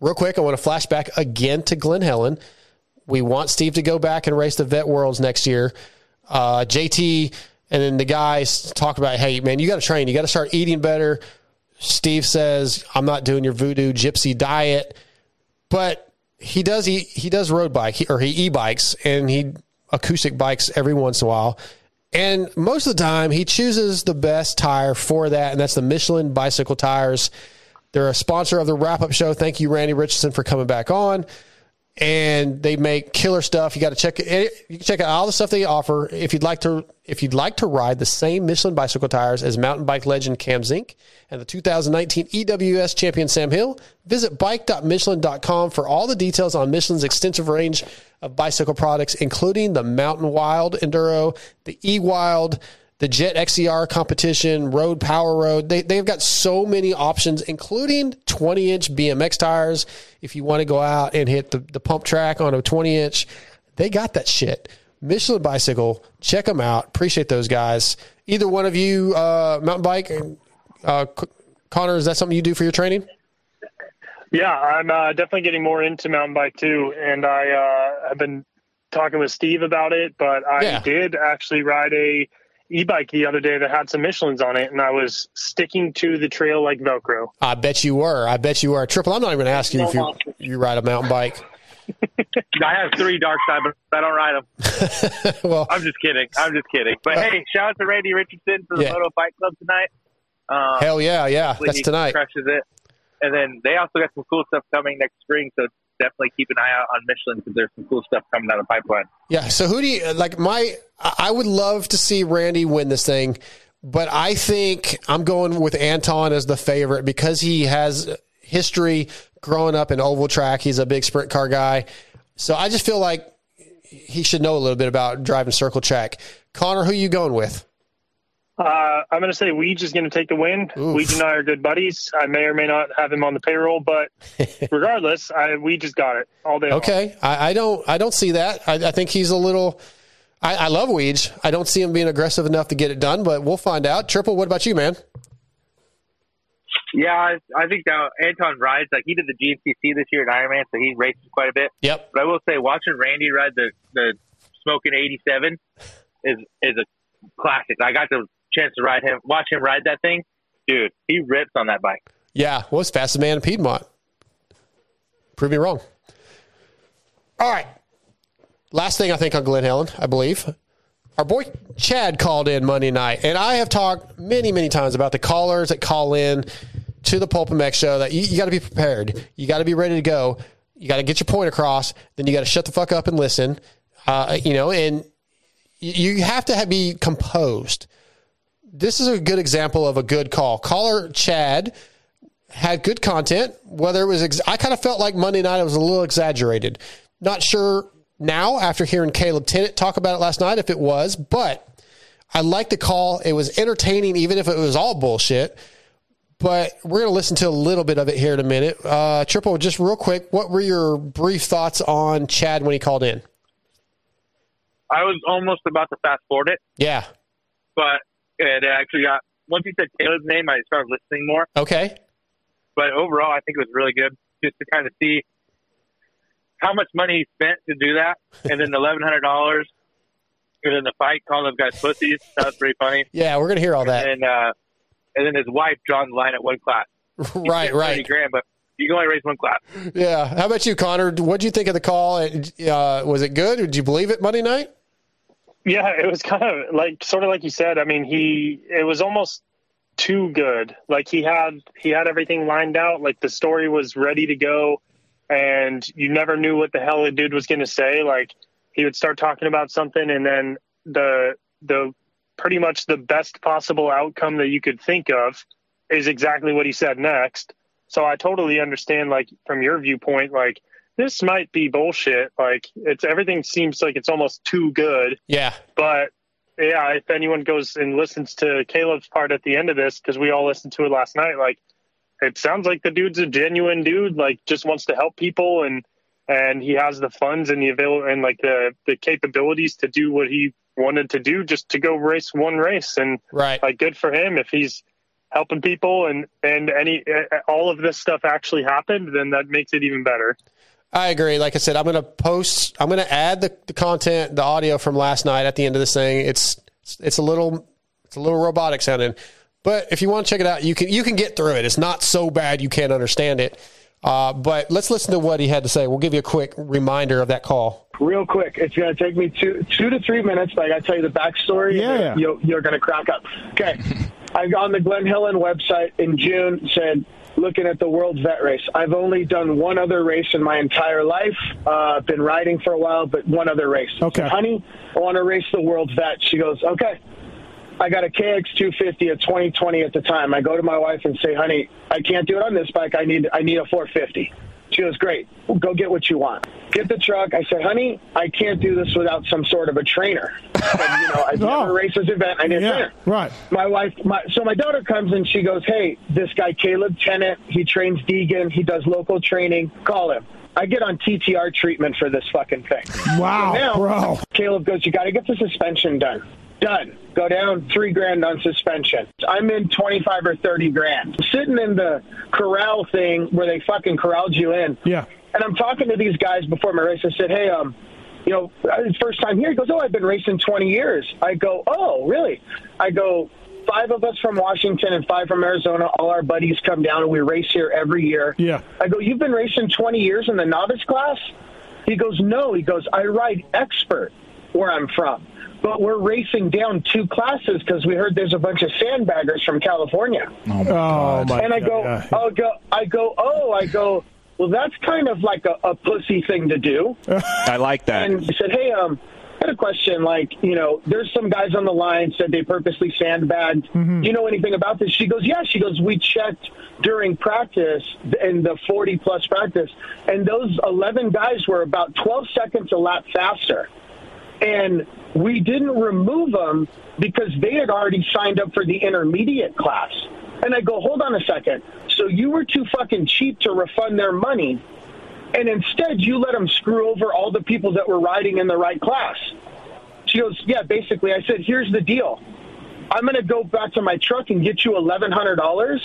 Real quick, I want to flash back again to Glen Helen. We want Steve to go back and race the Vet Worlds next year. Uh, JT and then the guys talk about, hey, man, you got to train. You got to start eating better. Steve says, I'm not doing your voodoo gypsy diet, but he does he he does road bike or he e-bikes and he acoustic bikes every once in a while. And most of the time, he chooses the best tire for that, and that's the Michelin bicycle tires. They're a sponsor of the wrap up show. Thank you, Randy Richardson, for coming back on. And they make killer stuff. You got to check it. Eh, you can check out all the stuff they offer. If you'd like to, if you'd like to ride the same Michelin bicycle tires as mountain bike legend Cam Zink and the 2019 EWS champion Sam Hill, visit bike.michelin.com for all the details on Michelin's extensive range of bicycle products, including the Mountain Wild Enduro, the E Wild, the Jet XCR competition, Road Power Road. They, they've got so many options, including 20 inch BMX tires. If you want to go out and hit the, the pump track on a 20 inch, they got that shit. Michelin Bicycle, check them out. Appreciate those guys. Either one of you, uh, mountain bike, uh, Connor, is that something you do for your training? Yeah, I'm uh, definitely getting more into mountain bike too, and I uh, have been talking with Steve about it. But I Yeah. did actually ride a e-bike the other day that had some Michelin's on it, and I was sticking to the trail like Velcro. I bet you were. I bet you were. Triple, I'm not even going to ask you if you, you ride a mountain bike. [laughs] I have three dark side, but I don't ride them. [laughs] well, I'm just kidding. I'm just kidding. But hey, shout out to Randy Richardson for the Yeah. Moto Fight Club tonight. Um, Hell yeah, yeah. That's tonight. Crushes it. And then they also got some cool stuff coming next spring, so definitely keep an eye out on Michelin because there's some cool stuff coming down the pipeline. Yeah. So who do you like? My, I I would love to see Randy win this thing, but I think I'm going with Anton as the favorite because he has history growing up in oval track. He's a big sprint car guy. So I just feel like he should know a little bit about driving circle track. Connor, who you going with? Uh, I'm going to say Weege is going to take the win. Weege and I are good buddies. I may or may not have him on the payroll, but [laughs] regardless, I, we just got it all day. long. Okay, I, I don't I don't see that. I, I think he's a little. I, I love Weege. I don't see him being aggressive enough to get it done, but we'll find out. Triple, what about you, man? Yeah, I, I think that Anton rides like he did the GNCC this year at Ironman, so he races quite a bit. Yep. But I will say, watching Randy ride the the smoking '87 is is a classic. I got the chance to ride him, watch him ride that thing, dude. He rips on that bike. Yeah, was fastest man in Piedmont. Prove me wrong. All right. Last thing I think on Glen Helen, I believe. Our boy Chad called in Monday night, and I have talked many, many times about the callers that call in to the Pulp MX show that you, you got to be prepared. You got to be ready to go. You got to get your point across. Then you got to shut the fuck up and listen. Uh, you know, and you you have to have, be composed. This is a good example of a good call. Caller Chad had good content. Whether it was, ex- I kind of felt like Monday night it was a little exaggerated. Not sure now after hearing Caleb Tennant talk about it last night if it was, but I liked the call. It was entertaining, even if it was all bullshit. But we're going to listen to a little bit of it here in a minute. Uh, Triple, just real quick, what were your brief thoughts on Chad when he called in? I was almost about to fast forward it, Yeah. but it actually got once you said Taylor's name, I started listening more. Okay. But overall, I think it was really good just to kind of see how much money he spent to do that, and then the eleven hundred dollars, and then the fight, calling those guys pussies. That was pretty funny. Yeah, we're going to hear all that. And then, uh, and then his wife drawing the line at one class. [laughs] Right, spent 30 right. Grand, but you can only raise one class. Yeah. How about you, Connor? What did you think of the call? Uh, was it good? Did you believe it Monday night? Yeah, it was kind of like sort of like you said. I mean, he it was almost too good. Like he had he had everything lined out. Like the story was ready to go, and you never knew what the hell the dude was going to say. Like he would start talking about something, and then the the pretty much the best possible outcome that you could think of is exactly what he said next. So I totally understand, like from your viewpoint, like this might be bullshit. Like it's everything seems like it's almost too good. Yeah. But yeah, if anyone goes and listens to Caleb's part at the end of this, because we all listened to it last night, like it sounds like the dude's a genuine dude, like just wants to help people and and he has the funds and the avail and like the the capabilities to do what he wanted to do just to go race one race and right like good for him if he's helping people and and any all of this stuff actually happened then that makes it even better I agree. Like I said, I'm going to post. I'm going to add the, the content, the audio from last night at the end of this thing. It's it's a little it's a little robotic sounding, but if you want to check it out, you can you can get through it. It's not so bad you can't understand it. Uh, but let's listen to what he had to say. We'll give you a quick reminder of that call. Real quick, it's going to take me two two to three minutes, but I got to tell you the backstory. Yeah, yeah. You'll, you're going to crack up. Okay, [laughs] I on the Glen Helen website in June said looking at the World Vet Race. I've only done one other race in my entire life. Uh, been riding for a while, but one other race. Okay, honey, I want to race the World Vet. She goes, okay. I got a KX250, a 2020 at the time. I go to my wife and say, "Honey, I can't do it on this bike. I need I need a 450." She goes, great. Well, go get what you want. Get the truck. I said, honey, I can't do this without some sort of a trainer. [laughs] I you know, I've [laughs] oh. never raced this event. I need a trainer. Right. My wife, my, so my daughter comes and she goes, hey, this guy Caleb Tennant, he trains Deegan. He does local training. Call him. I get on TTR treatment for this fucking thing. Wow, So now, bro. Caleb goes, you got to get the suspension done. Done. Go down three grand on suspension. I'm in 25 or 30 grand. Sitting in the corral thing where they fucking corralled you in. Yeah. And I'm talking to these guys before my race. I said, hey, um, you know, first time here. He goes, oh, I've been racing 20 years. I go, oh, really? I go, five of us from Washington and five from Arizona. All our buddies come down and we race here every year. Yeah. I go, you've been racing 20 years in the novice class? He goes, no. He goes, I ride expert where I'm from. But we're racing down two classes because we heard there's a bunch of sandbaggers from California. Oh, my and I go, yeah. I'll go, I go, oh, I go, well, that's kind of like a, a pussy thing to do. [laughs] I like that. And he said, hey, um, I had a question. Like, you know, there's some guys on the line said they purposely sandbagged. Mm-hmm. Do you know anything about this? She goes, yeah. She goes, we checked during practice in the 40 plus practice, and those 11 guys were about 12 seconds a lap faster. And we didn't remove them because they had already signed up for the intermediate class. And I go, hold on a second. So you were too fucking cheap to refund their money, and instead you let them screw over all the people that were riding in the right class. She goes, yeah, basically. I said, here's the deal. I'm going to go back to my truck and get you $1,100,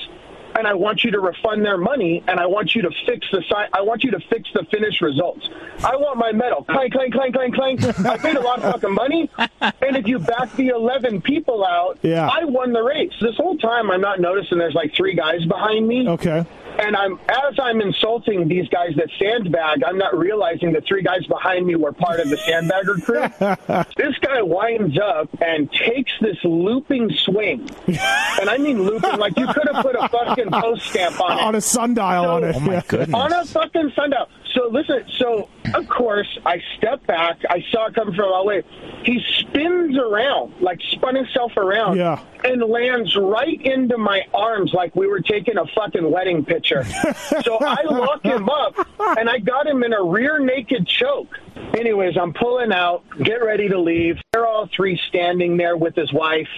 and I want you to refund their money, and I want you to fix the si- I want you to fix the finished results. I want my medal. Clank, clank, clank, clank, clank. I paid a lot of fucking money, and if you back the 11 people out, Yeah. I won the race. This whole time, I'm not noticing there's like three guys behind me. Okay. And I'm as I'm insulting these guys that sandbag, I'm not realizing the three guys behind me were part of the sandbagger crew. [laughs] this guy winds up and takes this looping swing, and I mean looping like you could have put a fucking post stamp on [laughs] it. On a sundial on it. Oh my [laughs] goodness. On a fucking sundial. So listen, so of course I step back. I saw it coming from a way. He spins around, like spun himself around, Yeah. and lands right into my arms like we were taking a fucking wedding picture. [laughs] so I lock him up, and I got him in a rear naked choke. Anyways, I'm pulling out, get ready to leave. They're all three standing there with his wife.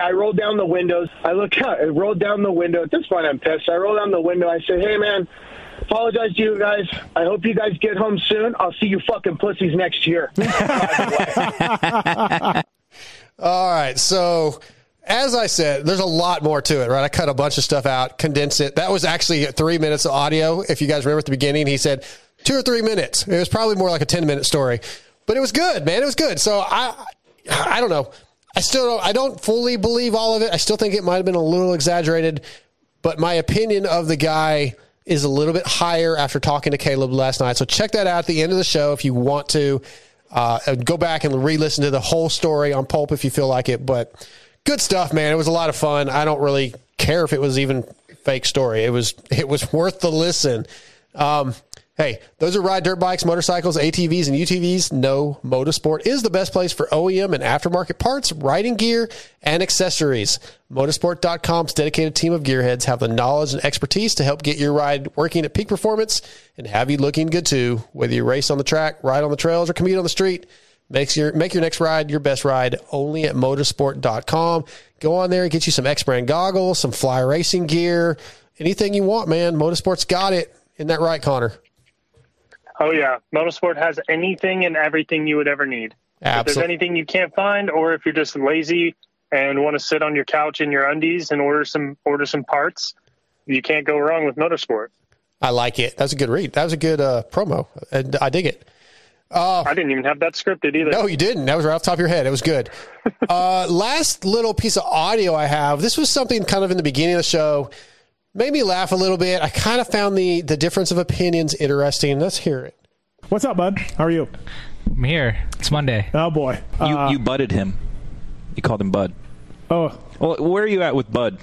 I roll down the windows. I look out. I roll down the window. At this point, I'm pissed. I roll down the window. I say, "Hey, man, apologize to you guys. I hope you guys get home soon. I'll see you fucking pussies next year." [laughs] All right. So, as I said, there's a lot more to it, right? I cut a bunch of stuff out, condensed it. That was actually three minutes of audio. If you guys remember at the beginning, he said two or three minutes. It was probably more like a 10 minute story, but it was good, man. It was good. So, I, I don't know. I still don't, I don't fully believe all of it. I still think it might have been a little exaggerated, but my opinion of the guy is a little bit higher after talking to Caleb last night. So check that out at the end of the show if you want to. Uh, go back and re-listen to the whole story on Pulp if you feel like it. But good stuff, man. It was a lot of fun. I don't really care if it was even fake story. It was it was worth the listen. Um, hey, those are ride dirt bikes, motorcycles, ATVs, and UTVs. No, MotoSport is the best place for OEM and aftermarket parts, riding gear, and accessories. MotoSport.com's dedicated team of gearheads have the knowledge and expertise to help get your ride working at peak performance and have you looking good too. Whether you race on the track, ride on the trails, or commute on the street, makes your make your next ride your best ride only at motosport.com. Go on there and get you some X brand goggles, some fly racing gear, anything you want, man. MotoSport's got it. Isn't that right, Connor? Oh yeah, MotoSport has anything and everything you would ever need. Absolutely. If there's anything you can't find, or if you're just lazy and want to sit on your couch in your undies and order some order some parts, you can't go wrong with MotoSport. I like it. That's a good read. That was a good uh, promo. And I dig it. Uh, I didn't even have that scripted either. No, you didn't. That was right off the top of your head. It was good. [laughs] uh, last little piece of audio I have. This was something kind of in the beginning of the show. Made me laugh a little bit. I kind of found the the difference of opinions interesting. Let's hear it. What's up, bud? How are you? I'm here. It's Monday. Oh boy. You Uh, you budded him. You called him Bud. Oh. Well, where are you at with Bud?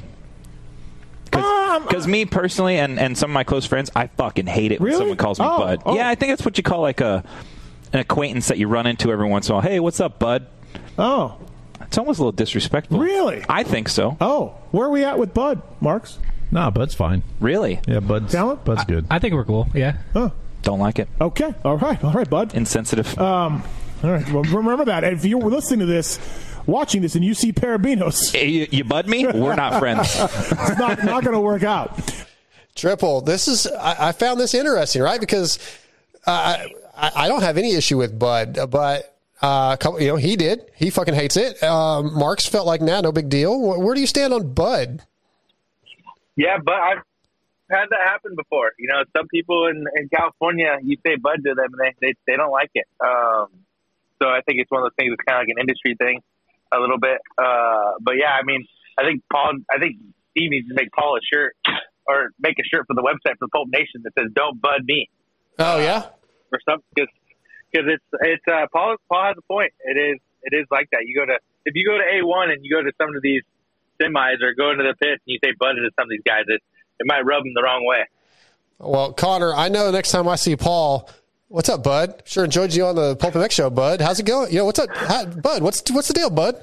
Because me personally, and, and some of my close friends, I fucking hate it when someone calls me Oh, Bud. oh. Yeah, I think that's what you call like a an acquaintance that you run into every once in a while. Hey, what's up, Bud? Oh. It's almost a little disrespectful. Really? I think so. Oh. Where are we at with Bud, Marks? Nah, Bud's fine. Really? Yeah, Bud's Talent? Bud's good. I think we're cool. Yeah. Huh. Don't like it. Okay. All right. All right, Bud. Insensitive. Um, all right. Well, remember that. If you're listening to this, watching this, and you see Perebijnos, you, you bud me? We're not friends. [laughs] it's not, not going to work out. Triple. This is I, I found this interesting, right? Because uh, I I don't have any issue with Bud, but uh, a couple, you know he did. He fucking hates it. Um, Marks felt like nah, no big deal. Where, where do you stand on Bud? Yeah, but I've had that happen before. You know, some people in, in California, you say bud to them, and they they, they don't like it. Um, so I think it's one of those things. It's kind of like an industry thing, a little bit. Uh, but yeah, I mean, I think Paul, I think Steve needs to make Paul a shirt or make a shirt for the website for Pulp Nation that says "Don't Bud Me" Oh yeah. or something. Because it's it's uh, Paul Paul has a point. It is it is like that. You go to if you go to A one and you go to some of these semis or go into the pits and you say Bud to some of these guys, it it might rub them the wrong way. Well, Connor, I know next time I see Paul, what's up, Bud? Sure enjoyed you on the Pulp and MX show, Bud. How's it going? You know, what's up, How, Bud? What's what's the deal, Bud?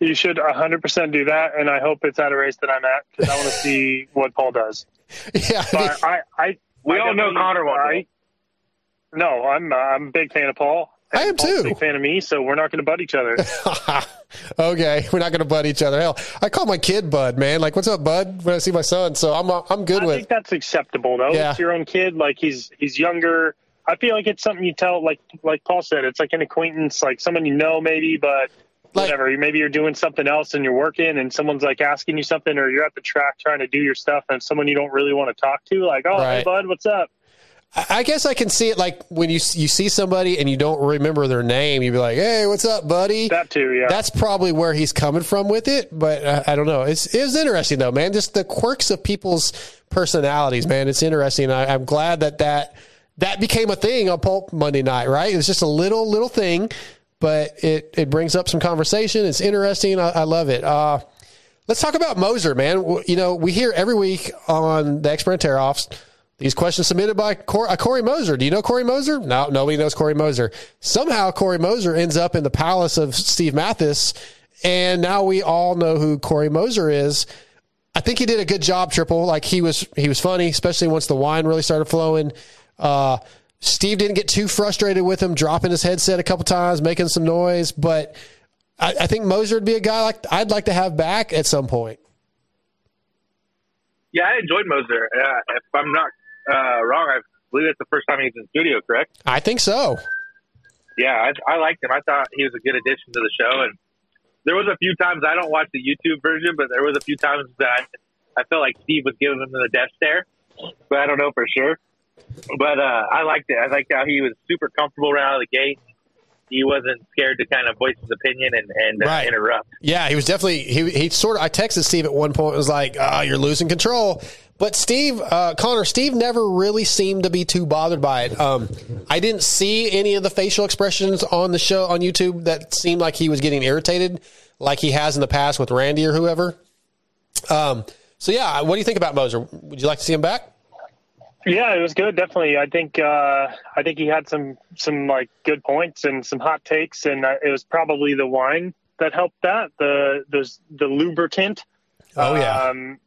You should 100% do that, and I hope it's at a race that I'm at because I want to see [laughs] what Paul does. Yeah, but I, I, We I all know Connor won't I, No, I'm uh, I'm a big fan of Paul. I am Paul's too. a big fan of me, so we're not going to butt each other. [laughs] okay, we're not going to butt each other. Hell, I call my kid Bud, man. Like, what's up, Bud? When I see my son, so I'm uh, I'm good I with. I think that's acceptable though. Yeah. It's your own kid. Like he's he's younger. I feel like it's something you tell like like Paul said. It's like an acquaintance, like someone you know maybe, but whatever. Maybe you're doing something else and you're working, and someone's like asking you something, or you're at the track trying to do your stuff, and someone you don't really want to talk to, like, oh, hey bud, what's up? I I guess I can see it like when you you see somebody and you don't remember their name, you'd be like, "Hey, what's up, buddy?" That too, yeah. That's probably where he's coming from with it, but uh, I don't know. It's it's interesting though, man. Just the quirks of people's personalities, man. It's interesting. I, I'm glad that that that became a thing on Pulp Monday night. Right? It's just a little little thing, but it it brings up some conversation. It's interesting. I, I love it. Uh, let's talk about Moser, man. You know, we hear every week on the Expert Tear Offs these questions submitted by Cor- uh, Corey Moser. Do you know Corey Moser? No, nobody knows Corey Moser. Somehow Corey Moser ends up in the palace of Steve Matthes, and now we all know who Corey Moser is. I think he did a good job, Triple. Like he was, he was funny, especially once the wine really started flowing. Uh, Steve didn't get too frustrated with him, dropping his headset a couple times, making some noise. But I, I think Moser would be a guy like I'd like to have back at some point. Yeah, I enjoyed Moser. Uh, if I'm not uh, wrong, I believe it's the first time he's in studio. Correct? I think so. Yeah, I, I liked him. I thought he was a good addition to the show, and there was a few times I don't watch the YouTube version, but there was a few times that I, I felt like Steve was giving him the death stare, but I don't know for sure. But uh, I liked it. I liked how he was super comfortable right out of the gate. He wasn't scared to kind of voice his opinion and, and uh, Right. interrupt. Yeah, he was definitely he he sort of. I texted Steve at one point. It was like, "Oh, you're losing control." But Steve, uh, Connor, Steve never really seemed to be too bothered by it. Um, I didn't see any of the facial expressions on the show on YouTube that seemed like he was getting irritated, like he has in the past with Randy or whoever. Um, so yeah, what do you think about Moser? Would you like to see him back? Yeah, it was good. Definitely, I think uh, I think he had some some like good points and some hot takes, and uh, it was probably the wine that helped that the the the lubricant. Oh yeah. Um,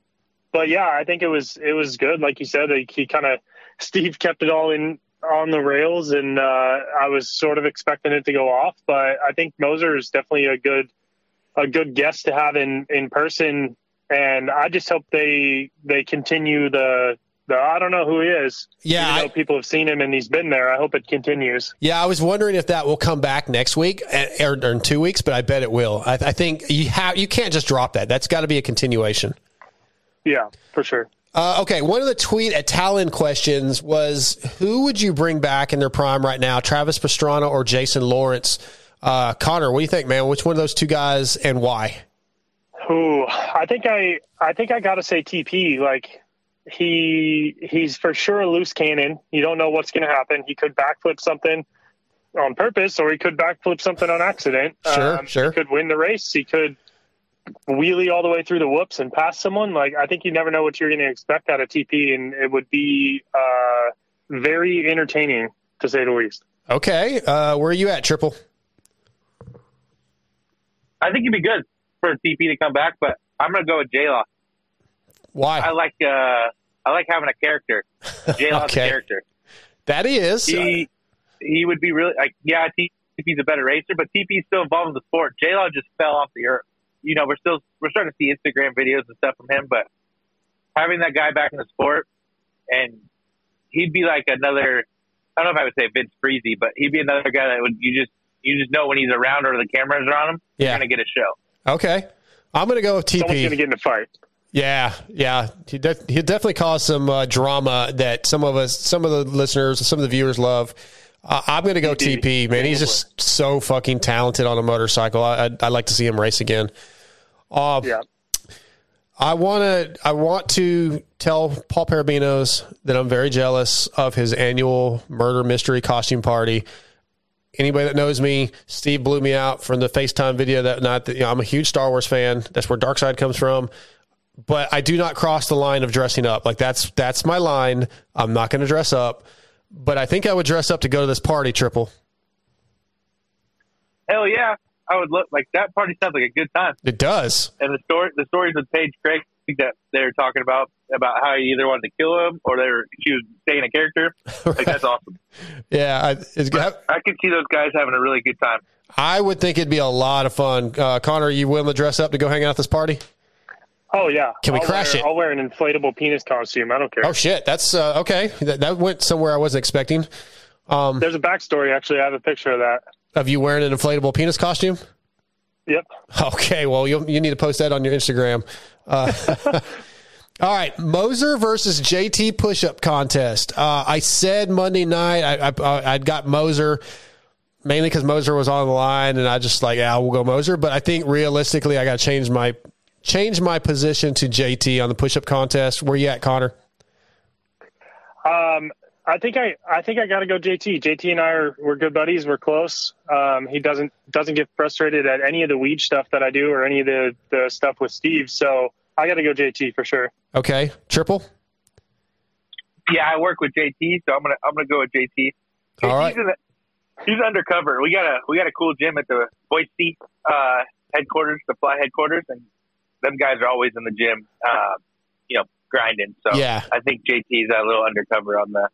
but yeah, I think it was it was good. Like you said, he, he kind of Steve kept it all in on the rails, and uh, I was sort of expecting it to go off. But I think Moser is definitely a good a good guest to have in in person, and I just hope they they continue the. the I don't know who he is. Yeah, though people have seen him and he's been there. I hope it continues. Yeah, I was wondering if that will come back next week eh, or, or in two weeks, but I bet it will. I, I think you have you can't just drop that. That's got to be a continuation. Yeah, for sure. Uh, okay, one of the tweet at Talon questions was who would you bring back in their prime right now, Travis Pastrana or Jason Lawrence? Uh, Connor, what do you think, man? Which one of those two guys and why? Ooh, I think I I think I got to say TP. Like he he's for sure a loose cannon. You don't know what's going to happen. He could backflip something on purpose, or he could backflip something on accident. Sure, sure. He could win the race. He could wheelie all the way through the whoops and pass someone. Like I think you never know what you're going to expect out of TP, and it would be uh, very entertaining to say the least. Okay, uh, where are you at, Triple? I think it'd be good for TP to come back, but I'm going to go with J-Law. Why? I like uh, I like having a character. [laughs] J-Law's Okay. a character. That he is. He he would be really like yeah. TP's a better racer, but TP's still involved in the sport. J-Law just fell off the earth. You know, we're still we're starting to see Instagram videos and stuff from him, but having that guy back in the sport, and he'd be like another. I don't know if I would say Vince Friese, but he'd be another guy that would you just you just know when he's around or the cameras are on him, Yeah. you're gonna get a show. Okay. I'm going to go with TP. Someone's going to get in a fight. Yeah, yeah, he def- he definitely caused some uh, drama that some of us, some of the listeners, some of the viewers love. Uh, I'm going to go TP. Man, he's just so fucking talented on a motorcycle. I, I'd, I'd like to see him race again. Uh, yeah. I want to. I want to tell Paul Perebijnos that I'm very jealous of his annual murder mystery costume party. Anybody that knows me, Steve blew me out from the FaceTime video that night. That, you know, I'm a huge Star Wars fan. That's where Dark Side comes from. But I do not cross the line of dressing up. Like that's that's my line. I'm not going to dress up. But I think I would dress up to go to this party. Triple. Hell yeah, I would look like that party sounds like a good time. It does. And the story, the stories with Paige Craig that they're talking about about how he either wanted to kill him or they were she was staying a character. [laughs] Like that's awesome. Yeah, I, it's, I could see those guys having a really good time. I would think it'd be a lot of fun. Uh, Connor, are you willing to dress up to go hang out at this party? Oh yeah. Can we I'll crash wear, it? I'll wear an inflatable penis costume. I don't care. Oh shit, that's uh, okay. That, that went somewhere I wasn't expecting. Um, There's a backstory actually. I have a picture of that. Of you wearing an inflatable penis costume. Yep. Okay, well you you need to post that on your Instagram. Uh, [laughs] all right, Moser versus JT push-up contest. Uh, I said Monday night I, I I'd got Moser mainly because Moser was on the line, and I just like yeah we'll go Moser. But I think realistically I got to change my change my position to JT on the push-up contest. Where you at, Connor? Um, I think I, I think I got to go JT. JT and I are we're good buddies. We're close. Um, he doesn't doesn't get frustrated at any of the weed stuff that I do or any of the the stuff with Steve. So I got to go JT for sure. Okay, triple. Yeah, I work with JT, so I'm gonna I'm gonna go with JT. All right. He's, in the, he's undercover. We got a we got a cool gym at the Boise uh, headquarters, the Fly headquarters, and them guys are always in the gym, uh, you know, grinding. So Yeah. I think JT's a little undercover on the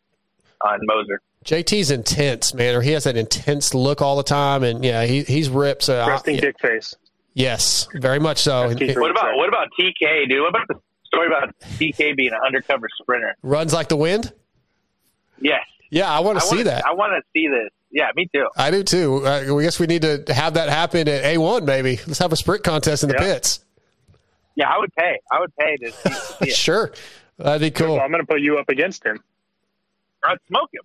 on Moser. JT's intense, man, or he has that intense look all the time, and yeah, he he's ripped. So I- Resting dick face. yes, very much so. And- What about what about TK, dude? What about the story about TK being an undercover sprinter? runs like the wind? Yes. Yeah, I want to see wanna- that. I want to see this. Yeah, me too. I do too. Uh, we guess we need to have that happen at A1, maybe. Let's have a sprint contest in the pits. Yeah, I would pay. I would pay to see, see [laughs] it. Sure, that'd be cool. I'm going to put you up against him. I'd smoke him.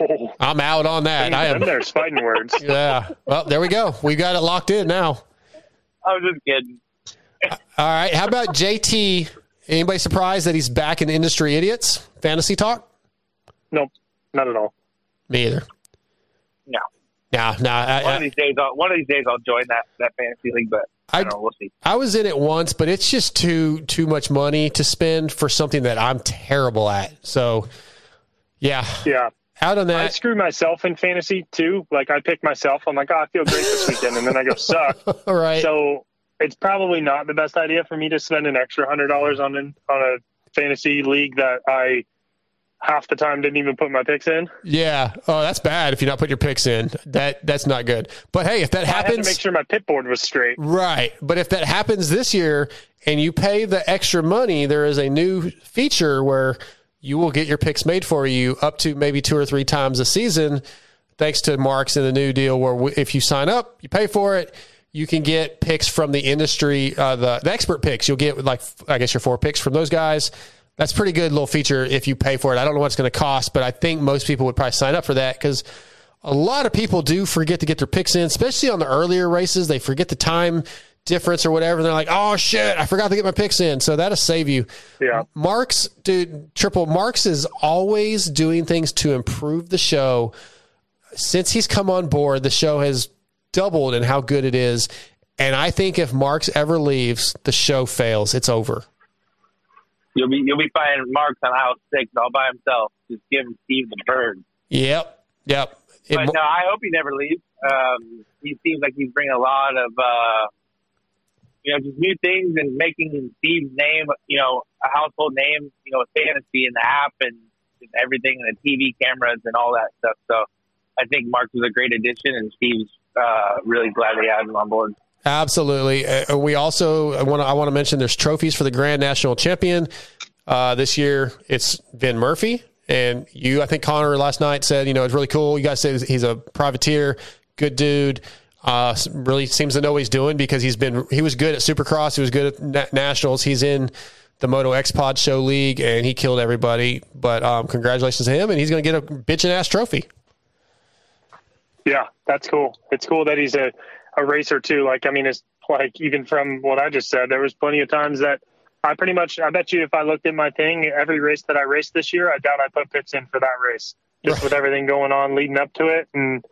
Oh, I'm out on that. I am. Them there's fighting words. [laughs] Yeah. Well, there we go. We got it locked in now. I was just kidding. All right. How about JT? Anybody surprised that he's back in Industry Idiots fantasy talk? Nope, not at all. Me either. No. Nah, nah. I, One of these days, I'll, one of these days, I'll join that that fantasy league. But I, know. We'll. I was in it once, but it's just too too much money to spend for something that I'm terrible at. So, yeah, Yeah. out on I screw myself in fantasy too. Like I pick myself. I'm like, oh, I feel great this weekend, and then I go suck. [laughs] All right. So it's probably not the best idea for me to spend an extra hundred dollars on an on a fantasy league that I half the time didn't even put my picks in. Yeah. Oh, that's bad if you not put your picks in. That that's not good. But hey, if that I had to happens, make sure my pit board was straight. right. But if that happens this year and you pay the extra money, there is a new feature where you will get your picks made for you up to maybe two or three times a season, thanks to Marks and the new deal where if you sign up, you pay for it. You can get picks from the industry, uh, the, the expert picks. You'll get like I guess your four picks from those guys. That's a pretty good little feature if you pay for it. I don't know what it's going to cost, but I think most people would probably sign up for that because a lot of people do forget to get their picks in, especially on the earlier races. They forget the time difference or whatever. And they're like, oh shit, I forgot to get my picks in. So that'll save you. Yeah. Marks, dude, triple Marks is always doing things to improve the show. Since he's come on board, the show has doubled in how good it is. And I think if Marks ever leaves, the show fails. It's over. You'll be you'll be finding Marks on aisle six all by himself, just giving Steve the bird. Yep. Yep. It- But no, I hope he never leaves. Um, he seems like he's bringing a lot of uh, you know, just new things and making Steve's name, you know, a household name, you know, with fantasy and the app and just everything and the TV cameras and all that stuff. So I think Mark was a great addition, and Steve's uh, really glad they had him on board. Absolutely. Uh, we also want to, I want to mention there's trophies for the Grand National Champion. Uh, this year it's Vin Murphy. And you, I think Connor last night said, you know, it's really cool. You guys say he's a privateer, good dude. Uh, really seems to know what he's doing because he's been, he was good at Supercross. He was good at na- nationals. He's in the Moto X Pod Show League and he killed everybody. But um, congratulations to him. And he's going to get a bitchin' ass trophy. Yeah, that's cool. It's cool that he's a, a racer too. Like, I mean, it's like even from what I just said, there was plenty of times that I pretty much, I bet you if I looked at my thing, every race that I raced this year, I doubt I put pits in for that race just with everything going on leading up to it. And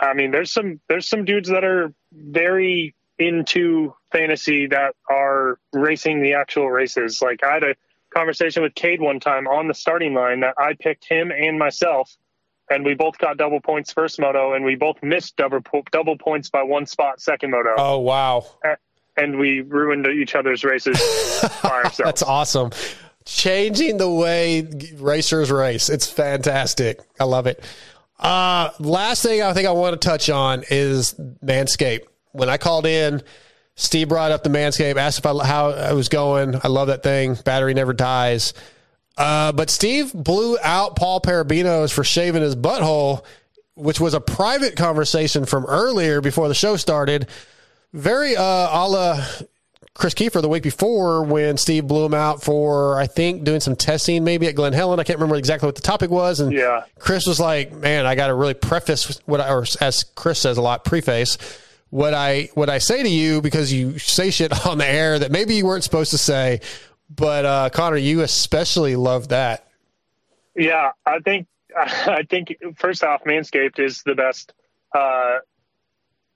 I mean, there's some, there's some dudes that are very into fantasy that are racing the actual races. Like I had a conversation with Cade one time on the starting line that I picked him and myself and we both got double points first moto, and we both missed double double points by one spot second moto. Oh wow! And we ruined each other's races [laughs] by ourselves. That's awesome. Changing the way racers race. It's fantastic. I love it. Uh, last thing I think I want to touch on is Manscaped. When I called in, Steve brought up the Manscaped, asked if I, how I was going. I love that thing. Battery never dies. Uh, but Steve blew out Paul Perebijnos for shaving his butthole, which was a private conversation from earlier before the show started. Very uh, a la Kris Keefer the week before when Steve blew him out for, I think, doing some testing maybe at Glen Helen. I can't remember exactly what the topic was. And yeah. Kris was like, man, I got to really preface what I, or as Kris says a lot, preface what I, what I say to you because you say shit [laughs] on the air that maybe you weren't supposed to say. But uh, Connor, you especially love that. Yeah, I think [laughs] I think first off, Manscaped is the best uh,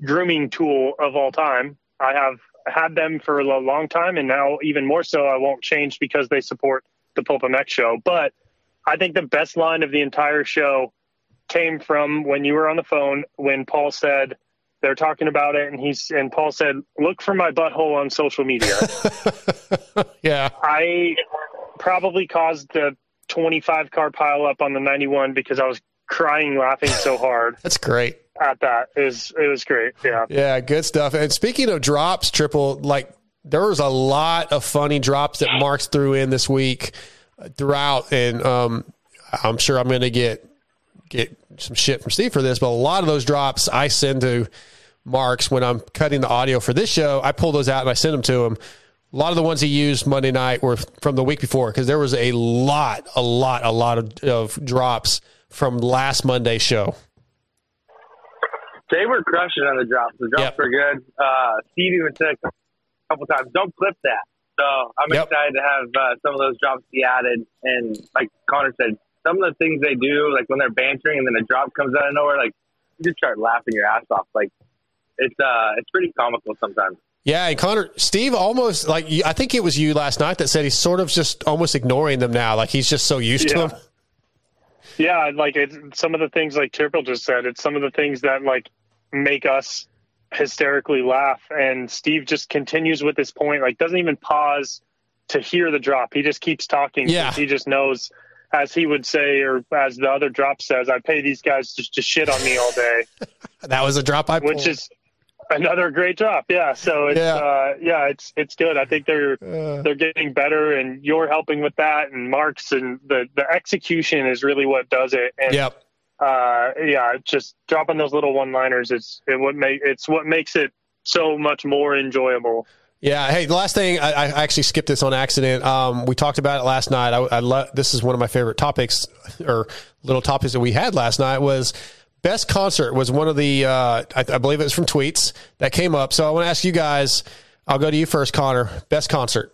grooming tool of all time. I have had them for a long time, and now even more so. I won't change because they support the Pulp show. But I think the best line of the entire show came from when you were on the phone when Paul said they're talking about it, and he's and Paul said, "Look for my butthole on social media." [laughs] yeah, I probably caused the 25 car pile up on the 91 because I was crying laughing so hard. [laughs] That's great. At that it was it was great. Yeah. Yeah, good stuff. And speaking of drops, triple like there was a lot of funny drops that Marks threw in this week throughout, and um, I'm sure I'm going to get get some shit from Steve for this, but a lot of those drops I send to Marks when I'm cutting the audio for this show. I pull those out and I send them to him. A lot of the ones he used Monday night were from the week before because there was a lot, a lot, a lot of, of drops from last Monday's show. They were crushing on the drops. The drops Yep. were good. Uh, Steve even said a couple times, "Don't clip that." So I'm Yep. excited to have uh, some of those drops be added. And like Connor said, some of the things they do, like when they're bantering and then a drop comes out of nowhere, like you just start laughing your ass off. Like it's uh, it's pretty comical sometimes. Yeah, and Connor, Steve almost like I think it was you last night that said he's sort of just almost ignoring them now. Like he's just so used to them. [laughs] Yeah, like it's some of the things like Triple just said. It's some of the things that like make us hysterically laugh. And Steve just continues with this point, like doesn't even pause to hear the drop. He just keeps talking. Yeah. He just knows, as he would say, or as the other drop says, I pay these guys just to shit on me all day, [laughs] That was a drop I pulled. which is another great drop. Yeah. So it's Yeah. uh yeah, it's it's good. I think they're Uh. they're getting better and you're helping with that and Marks and the the execution is really what does it. And Yep. uh yeah, just dropping those little one liners it's it what make it's what makes it so much more enjoyable. Yeah. Hey, the last thing I, I actually skipped this on accident. Um, we talked about it last night. I, I lo- this is one of my favorite topics or little topics that we had last night was best concert was one of the uh, I, I believe it was from tweets that came up. So I want to ask you guys. I'll go to you first, Connor. Best concert.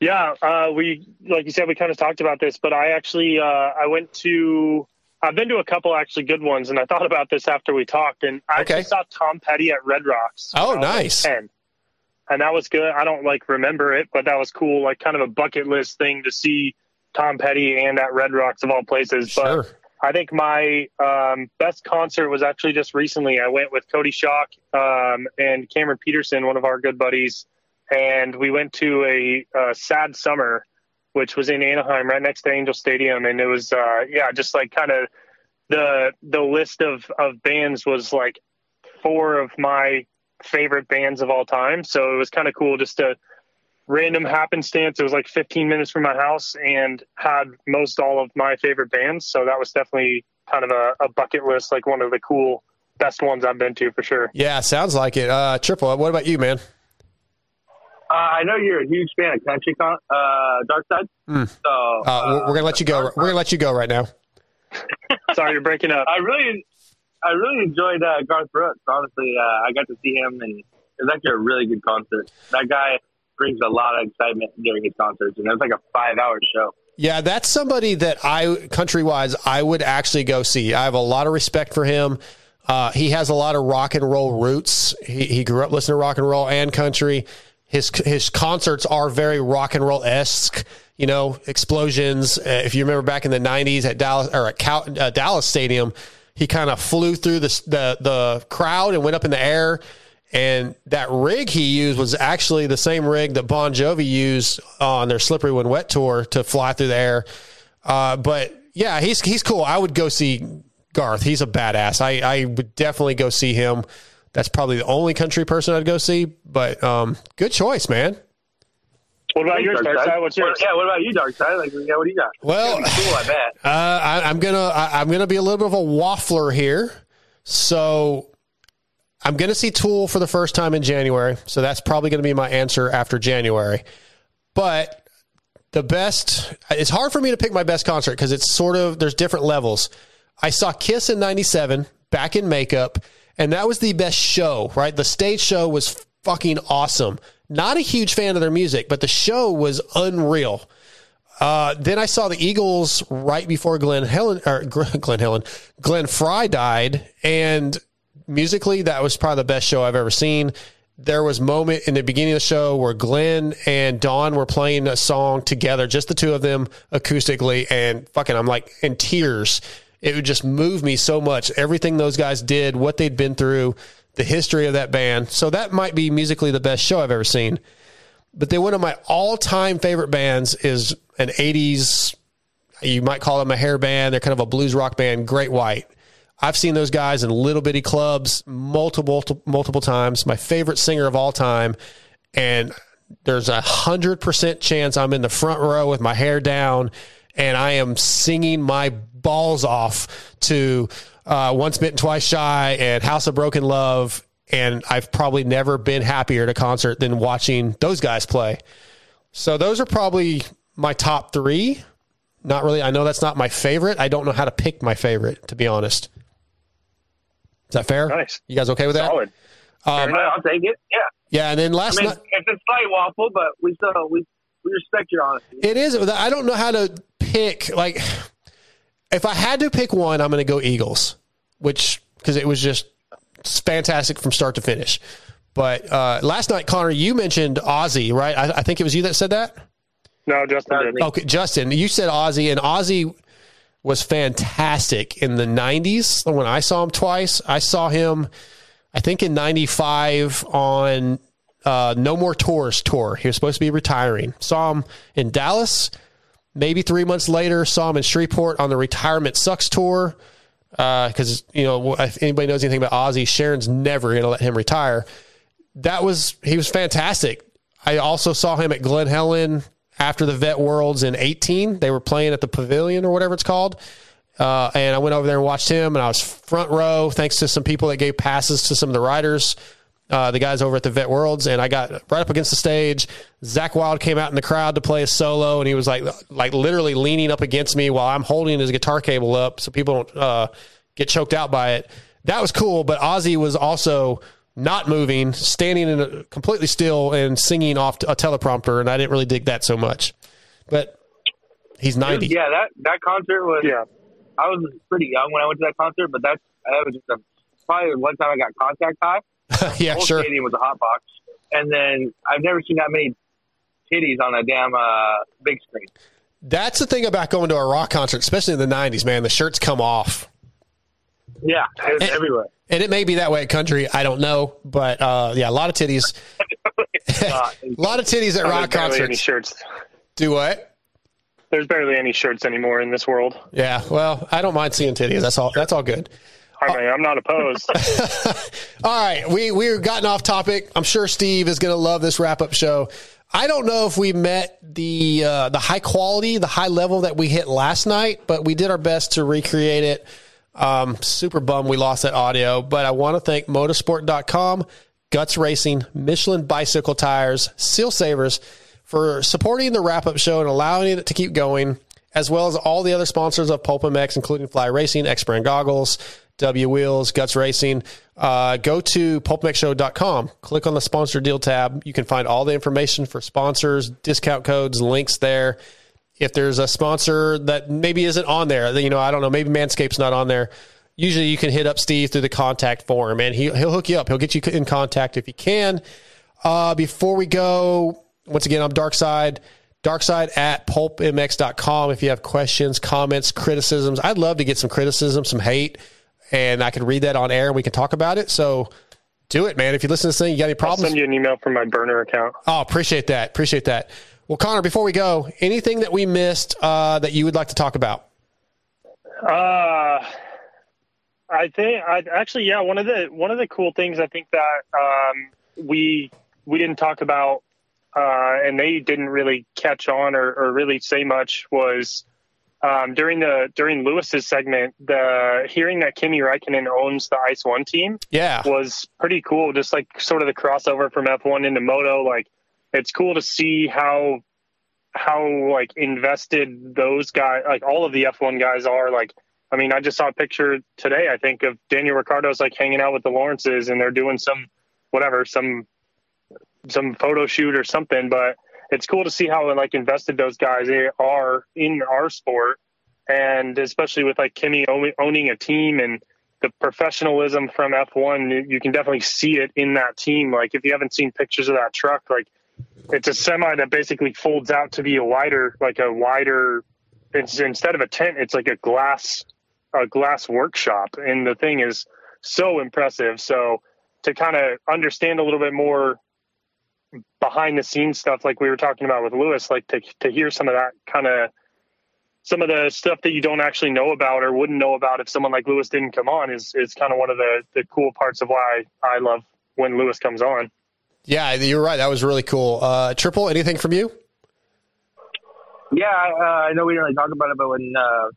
Yeah, uh, we like you said, we kind of talked about this, but I actually uh, I went to I've been to a couple actually good ones, and I thought about this after we talked, and I Okay. actually saw Tom Petty at Red Rocks. Oh, nice. 10. And that was good. I don't like remember it, but that was cool, like kind of a bucket list thing to see Tom Petty and at Red Rocks of all places. Sure. But I think my um, best concert was actually just recently. I went with Cody Shock um, and Cameron Peterson, one of our good buddies, and we went to a, uh Sad Summer, which was in Anaheim, right next to Angel Stadium, and it was uh, yeah, just like kind of the the list of of bands was like four of my favorite bands of all time. So it was kind of cool just to random happenstance. It was like 15 minutes from my house and had most all of my favorite bands. So that was definitely kind of a, a bucket list, like one of the cool best ones I've been to for sure. Yeah, sounds like it. Uh, Triple, what about you, man? Uh, I know you're a huge fan of country con- uh, Dark Side. Hmm. So Uh, we're, we're gonna let you go. We're gonna let you go right now. Sorry, you're breaking up. I really, I really enjoyed uh, Garth Brooks. Honestly, uh, I got to see him, and it was actually a really good concert. That guy brings a lot of excitement during his concerts, and it was like a five-hour show. Yeah, that's somebody that I, country wise, I would actually go see. I have a lot of respect for him. Uh, he has a lot of rock and roll roots. He, he grew up listening to rock and roll and country. His his concerts are very rock and roll esque. You know, explosions. Uh, if you remember back in the '90s at Dallas or at Cal, uh, Dallas Stadium, he kind of flew through the, the the crowd and went up in the air. And that rig he used was actually the same rig that Bon Jovi used on their Slippery When Wet tour to fly through the air. Uh, but yeah, he's he's cool. I would go see Garth. He's a badass. I, I would definitely go see him. That's probably the only country person I'd go see. But um, good choice, man. What about yours, Dark Dark Side? Side? What's yours? Yeah, what about you, Dark Side? Like, yeah, what do you got? Well, It's gonna be cool, I bet. [laughs] Uh, I, I'm gonna I, I'm gonna be a little bit of a waffler here. So I'm gonna see Tool for the first time in January. So that's probably gonna be my answer after January. But the best it's hard for me to pick my best concert because it's sort of there's different levels. I saw Kiss in '97 back in makeup, and that was the best show. Right, the stage show was fucking awesome. Not a huge fan of their music, but the show was unreal. Uh, then I saw the Eagles right before Glen Helen or [laughs] Glen Helen, Glenn Frey died, and musically that was probably the best show I've ever seen. There was a moment in the beginning of the show where Glenn and Don were playing a song together, just the two of them acoustically, and fucking, I'm like in tears. It would just move me so much. Everything those guys did, what they'd been through, the history of that band. So that might be musically the best show I've ever seen. But then one of my all time favorite bands is an 80s, you might call them a hair band. They're kind of a blues rock band, Great White. I've seen those guys in little bitty clubs multiple, multiple times. My favorite singer of all time. And there's a hundred percent chance I'm in the front row with my hair down and I am singing my balls off to uh, Once Bitten, Twice Shy and House of Broken Love. And I've probably never been happier at a concert than watching those guys play. So those are probably my top three. Not really. I know that's not my favorite. I don't know how to pick my favorite, to be honest. Is that fair? Nice. You guys okay with that? Solid. Um, I'll take it. Yeah. yeah, and then last I mean, night. it's a slight waffle, but we still we we respect your honesty. It is. I don't know how to pick. Like, if I had to pick one, I'm going to go Eagles, which because it was just fantastic from start to finish. But uh, last night, Connor, you mentioned Ozzy, right? I, I think it was you that said that. No, Justin did. Okay, Justin, you said Ozzy, and Ozzy was fantastic in the '90s when I saw him twice. I saw him, I think, in '95 on uh, No More Tours tour. He was supposed to be retiring. Saw him in Dallas. Maybe three months later, saw him in Shreveport on the Retirement Sucks tour. Because you know, if anybody knows anything about Ozzy, Sharon's never going to let him retire. That was he was fantastic. I also saw him at Glen Helen after the Vet Worlds in 18. They were playing at the Pavilion or whatever it's called. Uh, and I went over there and watched him, and I was front row thanks to some people that gave passes to some of the riders, uh, the guys over at the Vet Worlds, and I got right up against the stage. Zakk Wylde came out in the crowd to play a solo, and he was like, like literally leaning up against me while I'm holding his guitar cable up so people don't uh, get choked out by it. That was cool, but Ozzy was also not moving, standing in a, completely still and singing off a teleprompter, and I didn't really dig that so much. But he's 90. Yeah, that that concert was. Yeah. I was pretty young when I went to that concert, but that's that was just a, probably one time I got contact high. [laughs] yeah, sure. Stadium was a hot box, and then I've never seen that many titties on a damn uh, big screen. That's the thing about going to a rock concert, especially in the '90s. Man, the shirts come off. Yeah, it was And- everywhere. And it may be that way at country. I don't know, but uh, yeah, a lot of titties. [laughs] [laughs] a lot of titties at rock there's barely any concerts. shirts. Do what? There's barely any shirts anymore in this world. Yeah. Well, I don't mind seeing titties. That's all. That's all good. I mean, I'm not opposed. [laughs] All right, we we've gotten off topic. I'm sure Steve is going to love this wrap up show. I don't know if we met the uh, the high quality, the high level that we hit last night, but we did our best to recreate it. Um, super bummed we lost that audio, but I want to thank MotoSport.com, Guts Racing, Michelin Bicycle Tires, Seal Savers for supporting the wrap up show and allowing it to keep going, as well as all the other sponsors of Pulp MX, including Fly Racing, X Brand Goggles, W Wheels, Guts Racing. Uh, go to pulpmxshow.com, click on the sponsor deal tab. You can find all the information for sponsors, discount codes, links there. If there's a sponsor that maybe isn't on there, you know, I don't know, maybe Manscaped's not on there. Usually you can hit up Steve through the contact form and he, he'll hook you up. He'll get you in contact if he can. Uh, before we go, once again, I'm Darkside. Darkside at pulpmx.com. If you have questions, comments, criticisms, I'd love to get some criticism, some hate, and I can read that on air and we can talk about it. So do it, man. If you listen to this thing, you got any I'll problems? send you an email from my burner account. Oh, appreciate that. Appreciate that. Well, Connor, before we go, anything that we missed uh, that you would like to talk about? Uh, I think I actually yeah one of the one of the cool things I think that um, we we didn't talk about uh, and they didn't really catch on or, or really say much was um, during the during Lewis's segment the hearing that Kimi Räikkönen owns the Ice One team Yeah. was pretty cool just like sort of the crossover from F1 into Moto like it's cool to see how how like invested those guys like all of the F1 guys are like I mean I just saw a picture today I think of Daniel Ricciardo's like hanging out with the Lawrences and they're doing some whatever some some photo shoot or something but it's cool to see how like invested those guys are in our sport. And especially with like Kimi owning a team and the professionalism from F1 you- can definitely see it in that team. Like if you haven't seen pictures of that truck like it's a semi that basically folds out to be a wider like a wider it's instead of a tent it's like a glass a glass workshop. And the thing is so impressive. So to kind of understand a little bit more behind the scenes stuff like we were talking about with Lewis like to to hear some of that kind of some of the stuff that you don't actually know about or wouldn't know about if someone like Lewis didn't come on is is kind of one of the the cool parts of why I love when Lewis comes on. Yeah, you're right. That was really cool. Uh, Triple, anything from you? Yeah, I, uh, I know we didn't really talk about it, but when uh,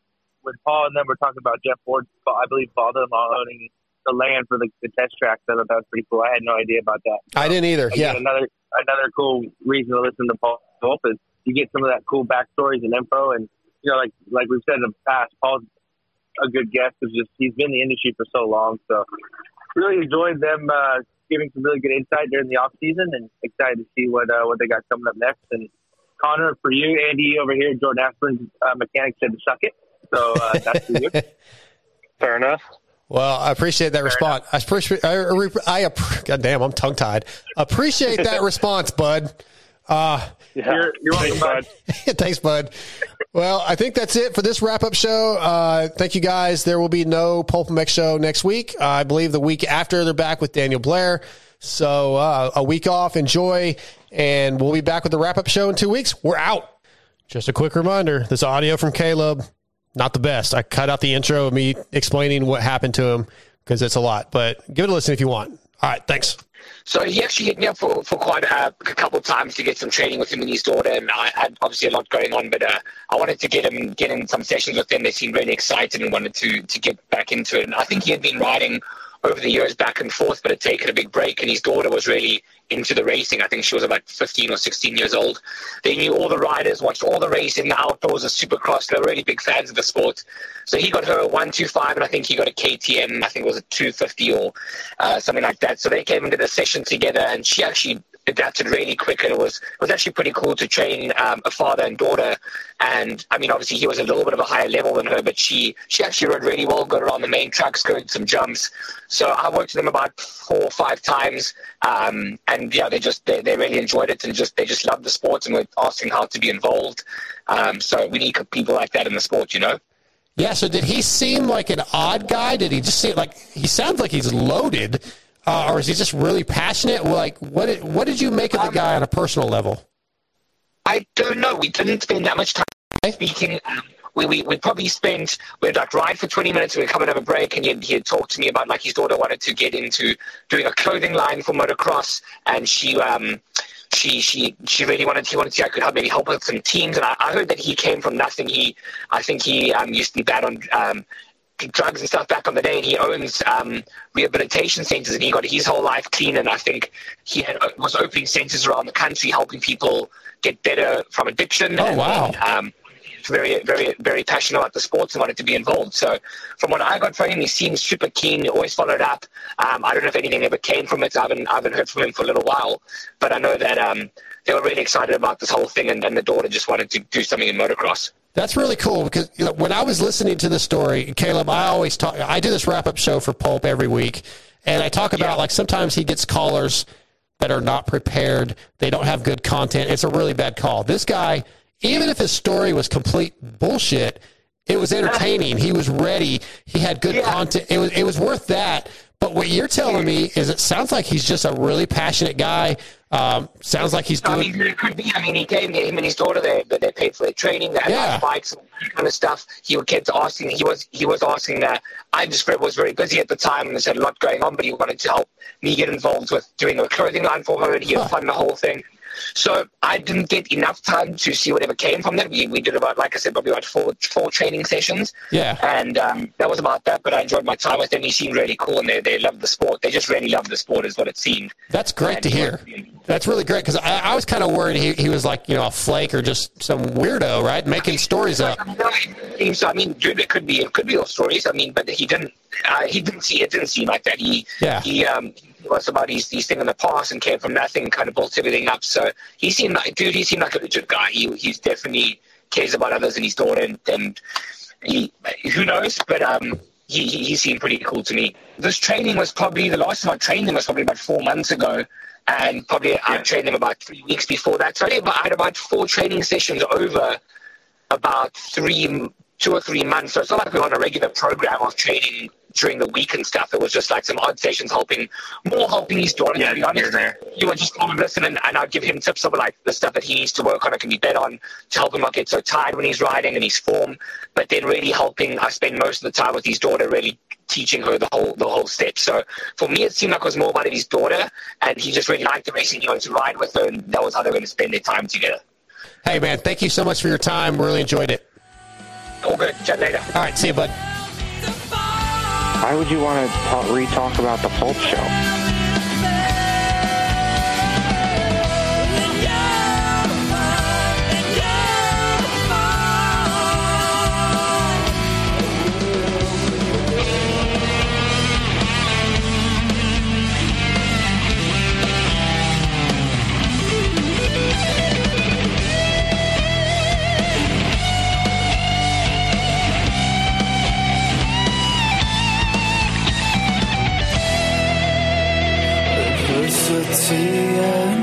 when Paul and them were talking about Jeff Ford, I believe father-in-law owning the land for the, the test tracks, I thought that was pretty cool. I had no idea about that. I didn't either. Again, Yeah. another another cool reason to listen to Paul Wolf is you get some of that cool backstories and info, and you know, like like we've said in the past, Paul's a good guest because just he's been in the industry for so long. So really enjoyed them uh, giving some really good insight during the off season, and excited to see what uh, what they got coming up next. And Connor, for you, Andy over here, Jordan Asperin's uh, mechanic said to suck it. So uh, that's for you. [laughs] Fair enough. Well, I appreciate that response. I appreciate. I, I, I God damn, I'm tongue tied. Appreciate that [laughs] response, bud. Uh, You're, you're welcome, bud. [laughs] Thanks, bud. Well, I think that's it for this wrap up show. Uh, thank you guys. There will be no Pulp MX show next week. Uh, I believe the week after they're back with Daniel Blair. So uh, a week off. Enjoy. And we'll be back with the wrap up show in two weeks. We're out. Just a quick reminder this audio from Caleb, not the best. I cut out the intro of me explaining what happened to him because it's a lot, but give it a listen if you want. All right. Thanks. So he actually hit me up for, for quite a, a couple of times to get some training with him and his daughter, and I had obviously a lot going on, but uh, I wanted to get him get in some sessions with them. They seemed really excited and wanted to to get back into it. And I think he had been riding over the years back and forth, but had taken a big break, and his daughter was really into the racing. I think she was about 15 or 16 years old. They knew all the riders, watched all the racing, the outdoors, the supercross. They were really big fans of the sport. So he got her a 125, and I think he got a KTM. I think it was a 250 or uh, something like that. So they came into the session together, and she actually adapted really quick, and it was it was actually pretty cool to train um, a father and daughter. And I mean, obviously, he was a little bit of a higher level than her, but she she actually rode really well, got around the main tracks, got some jumps. So I worked with them about four or five times, um, and yeah, they just they, they really enjoyed it and just they just loved the sport and were asking how to be involved. Um, so we need people like that in the sport, you know. Yeah. So did he seem like an odd guy? Did he just seem like he sounds like he's loaded, uh, or is he just really passionate? Like, what did, what did you make of the guy on a personal level? I don't know. We didn't spend that much time speaking. Um, we, we, we probably spent, we'd like ride for 20 minutes, we'd come and have a break, and he had talked to me about like his daughter wanted to get into doing a clothing line for motocross, and she, um, she, she, she really wanted, he wanted to see I could help, maybe help with some teams, and I, I heard that he came from nothing. He, I think he um, used to be bad on um, drugs and stuff back on the day, and he owns um, rehabilitation centers, and he got his whole life clean. And I think he had, was opening centers around the country, helping people get better from addiction. Oh and, wow! Um, very, very, very passionate about the sports and wanted to be involved. So, from what I got from him, he seems super keen. Always followed up. Um, I don't know if anything ever came from it. I haven't, I haven't heard from him for a little while, but I know that um, they were really excited about this whole thing, and, and the daughter just wanted to do something in motocross. That's really cool because you know, when I was listening to the story, Caleb, I always talk. I do this wrap up show for Pulp every week, and I talk about like sometimes he gets callers that are not prepared. They don't have good content. It's a really bad call. This guy, even if his story was complete bullshit, it was entertaining. He was ready. He had good content. It was it was worth that. But what you're telling me is it sounds like he's just a really passionate guy. Um, sounds like he's I doing. mean, it could be. I mean, he came, him and his daughter, they, but they paid for their training, they had Yeah. bikes and that kind of stuff. He kept asking, he was, he was asking that. I just was very busy at the time and there's a lot going on, but he wanted to help me get involved with doing a clothing line for her and he had fun the whole thing. So I didn't get enough time to see whatever came from that. We, we did about, like I said, probably about four, four training sessions. Yeah. And um, that was about that, but I enjoyed my time with him. He seemed really cool and they, they loved the sport. They just really loved the sport is what it seemed. That's great to hear. That's really great because I, I was kind of worried he, he was like you know a flake or just some weirdo, right? Making stories up. So I mean, dude, it could be it could be all stories. I mean, but he didn't uh, he didn't see it didn't seem like that. He Yeah. he um about these these things in the past and came from nothing and kind of built everything up. So he seemed like dude, he seemed like a legit guy. He he's definitely cares about others and his daughter and, and he who knows, but um. He, he, he seemed pretty cool to me. This training was probably the last time I trained him was probably about four months ago, and probably I trained him about three weeks before that. So I, about, I had about four training sessions over about three, two or three months. So it's not like we're on a regular program of training during the week and stuff. It was just like some odd sessions helping, more helping his daughter. Yeah, to be honest, you would just come and listen, and, and I'd give him tips of like the stuff that he needs to work on and can be better on to help him not get so tired when he's riding and his form. But then really helping, I spend most of the time with his daughter, really teaching her the whole the whole step. So for me, it seemed like it was more about his daughter, and he just really liked the racing. He wanted to ride with her, and that was how they were going to spend their time together. Hey man, thank you so much for your time. Really enjoyed it. All good. Chat later. All right, see you, bud. Why would you want to talk, re-talk about the Pulp Show? see us.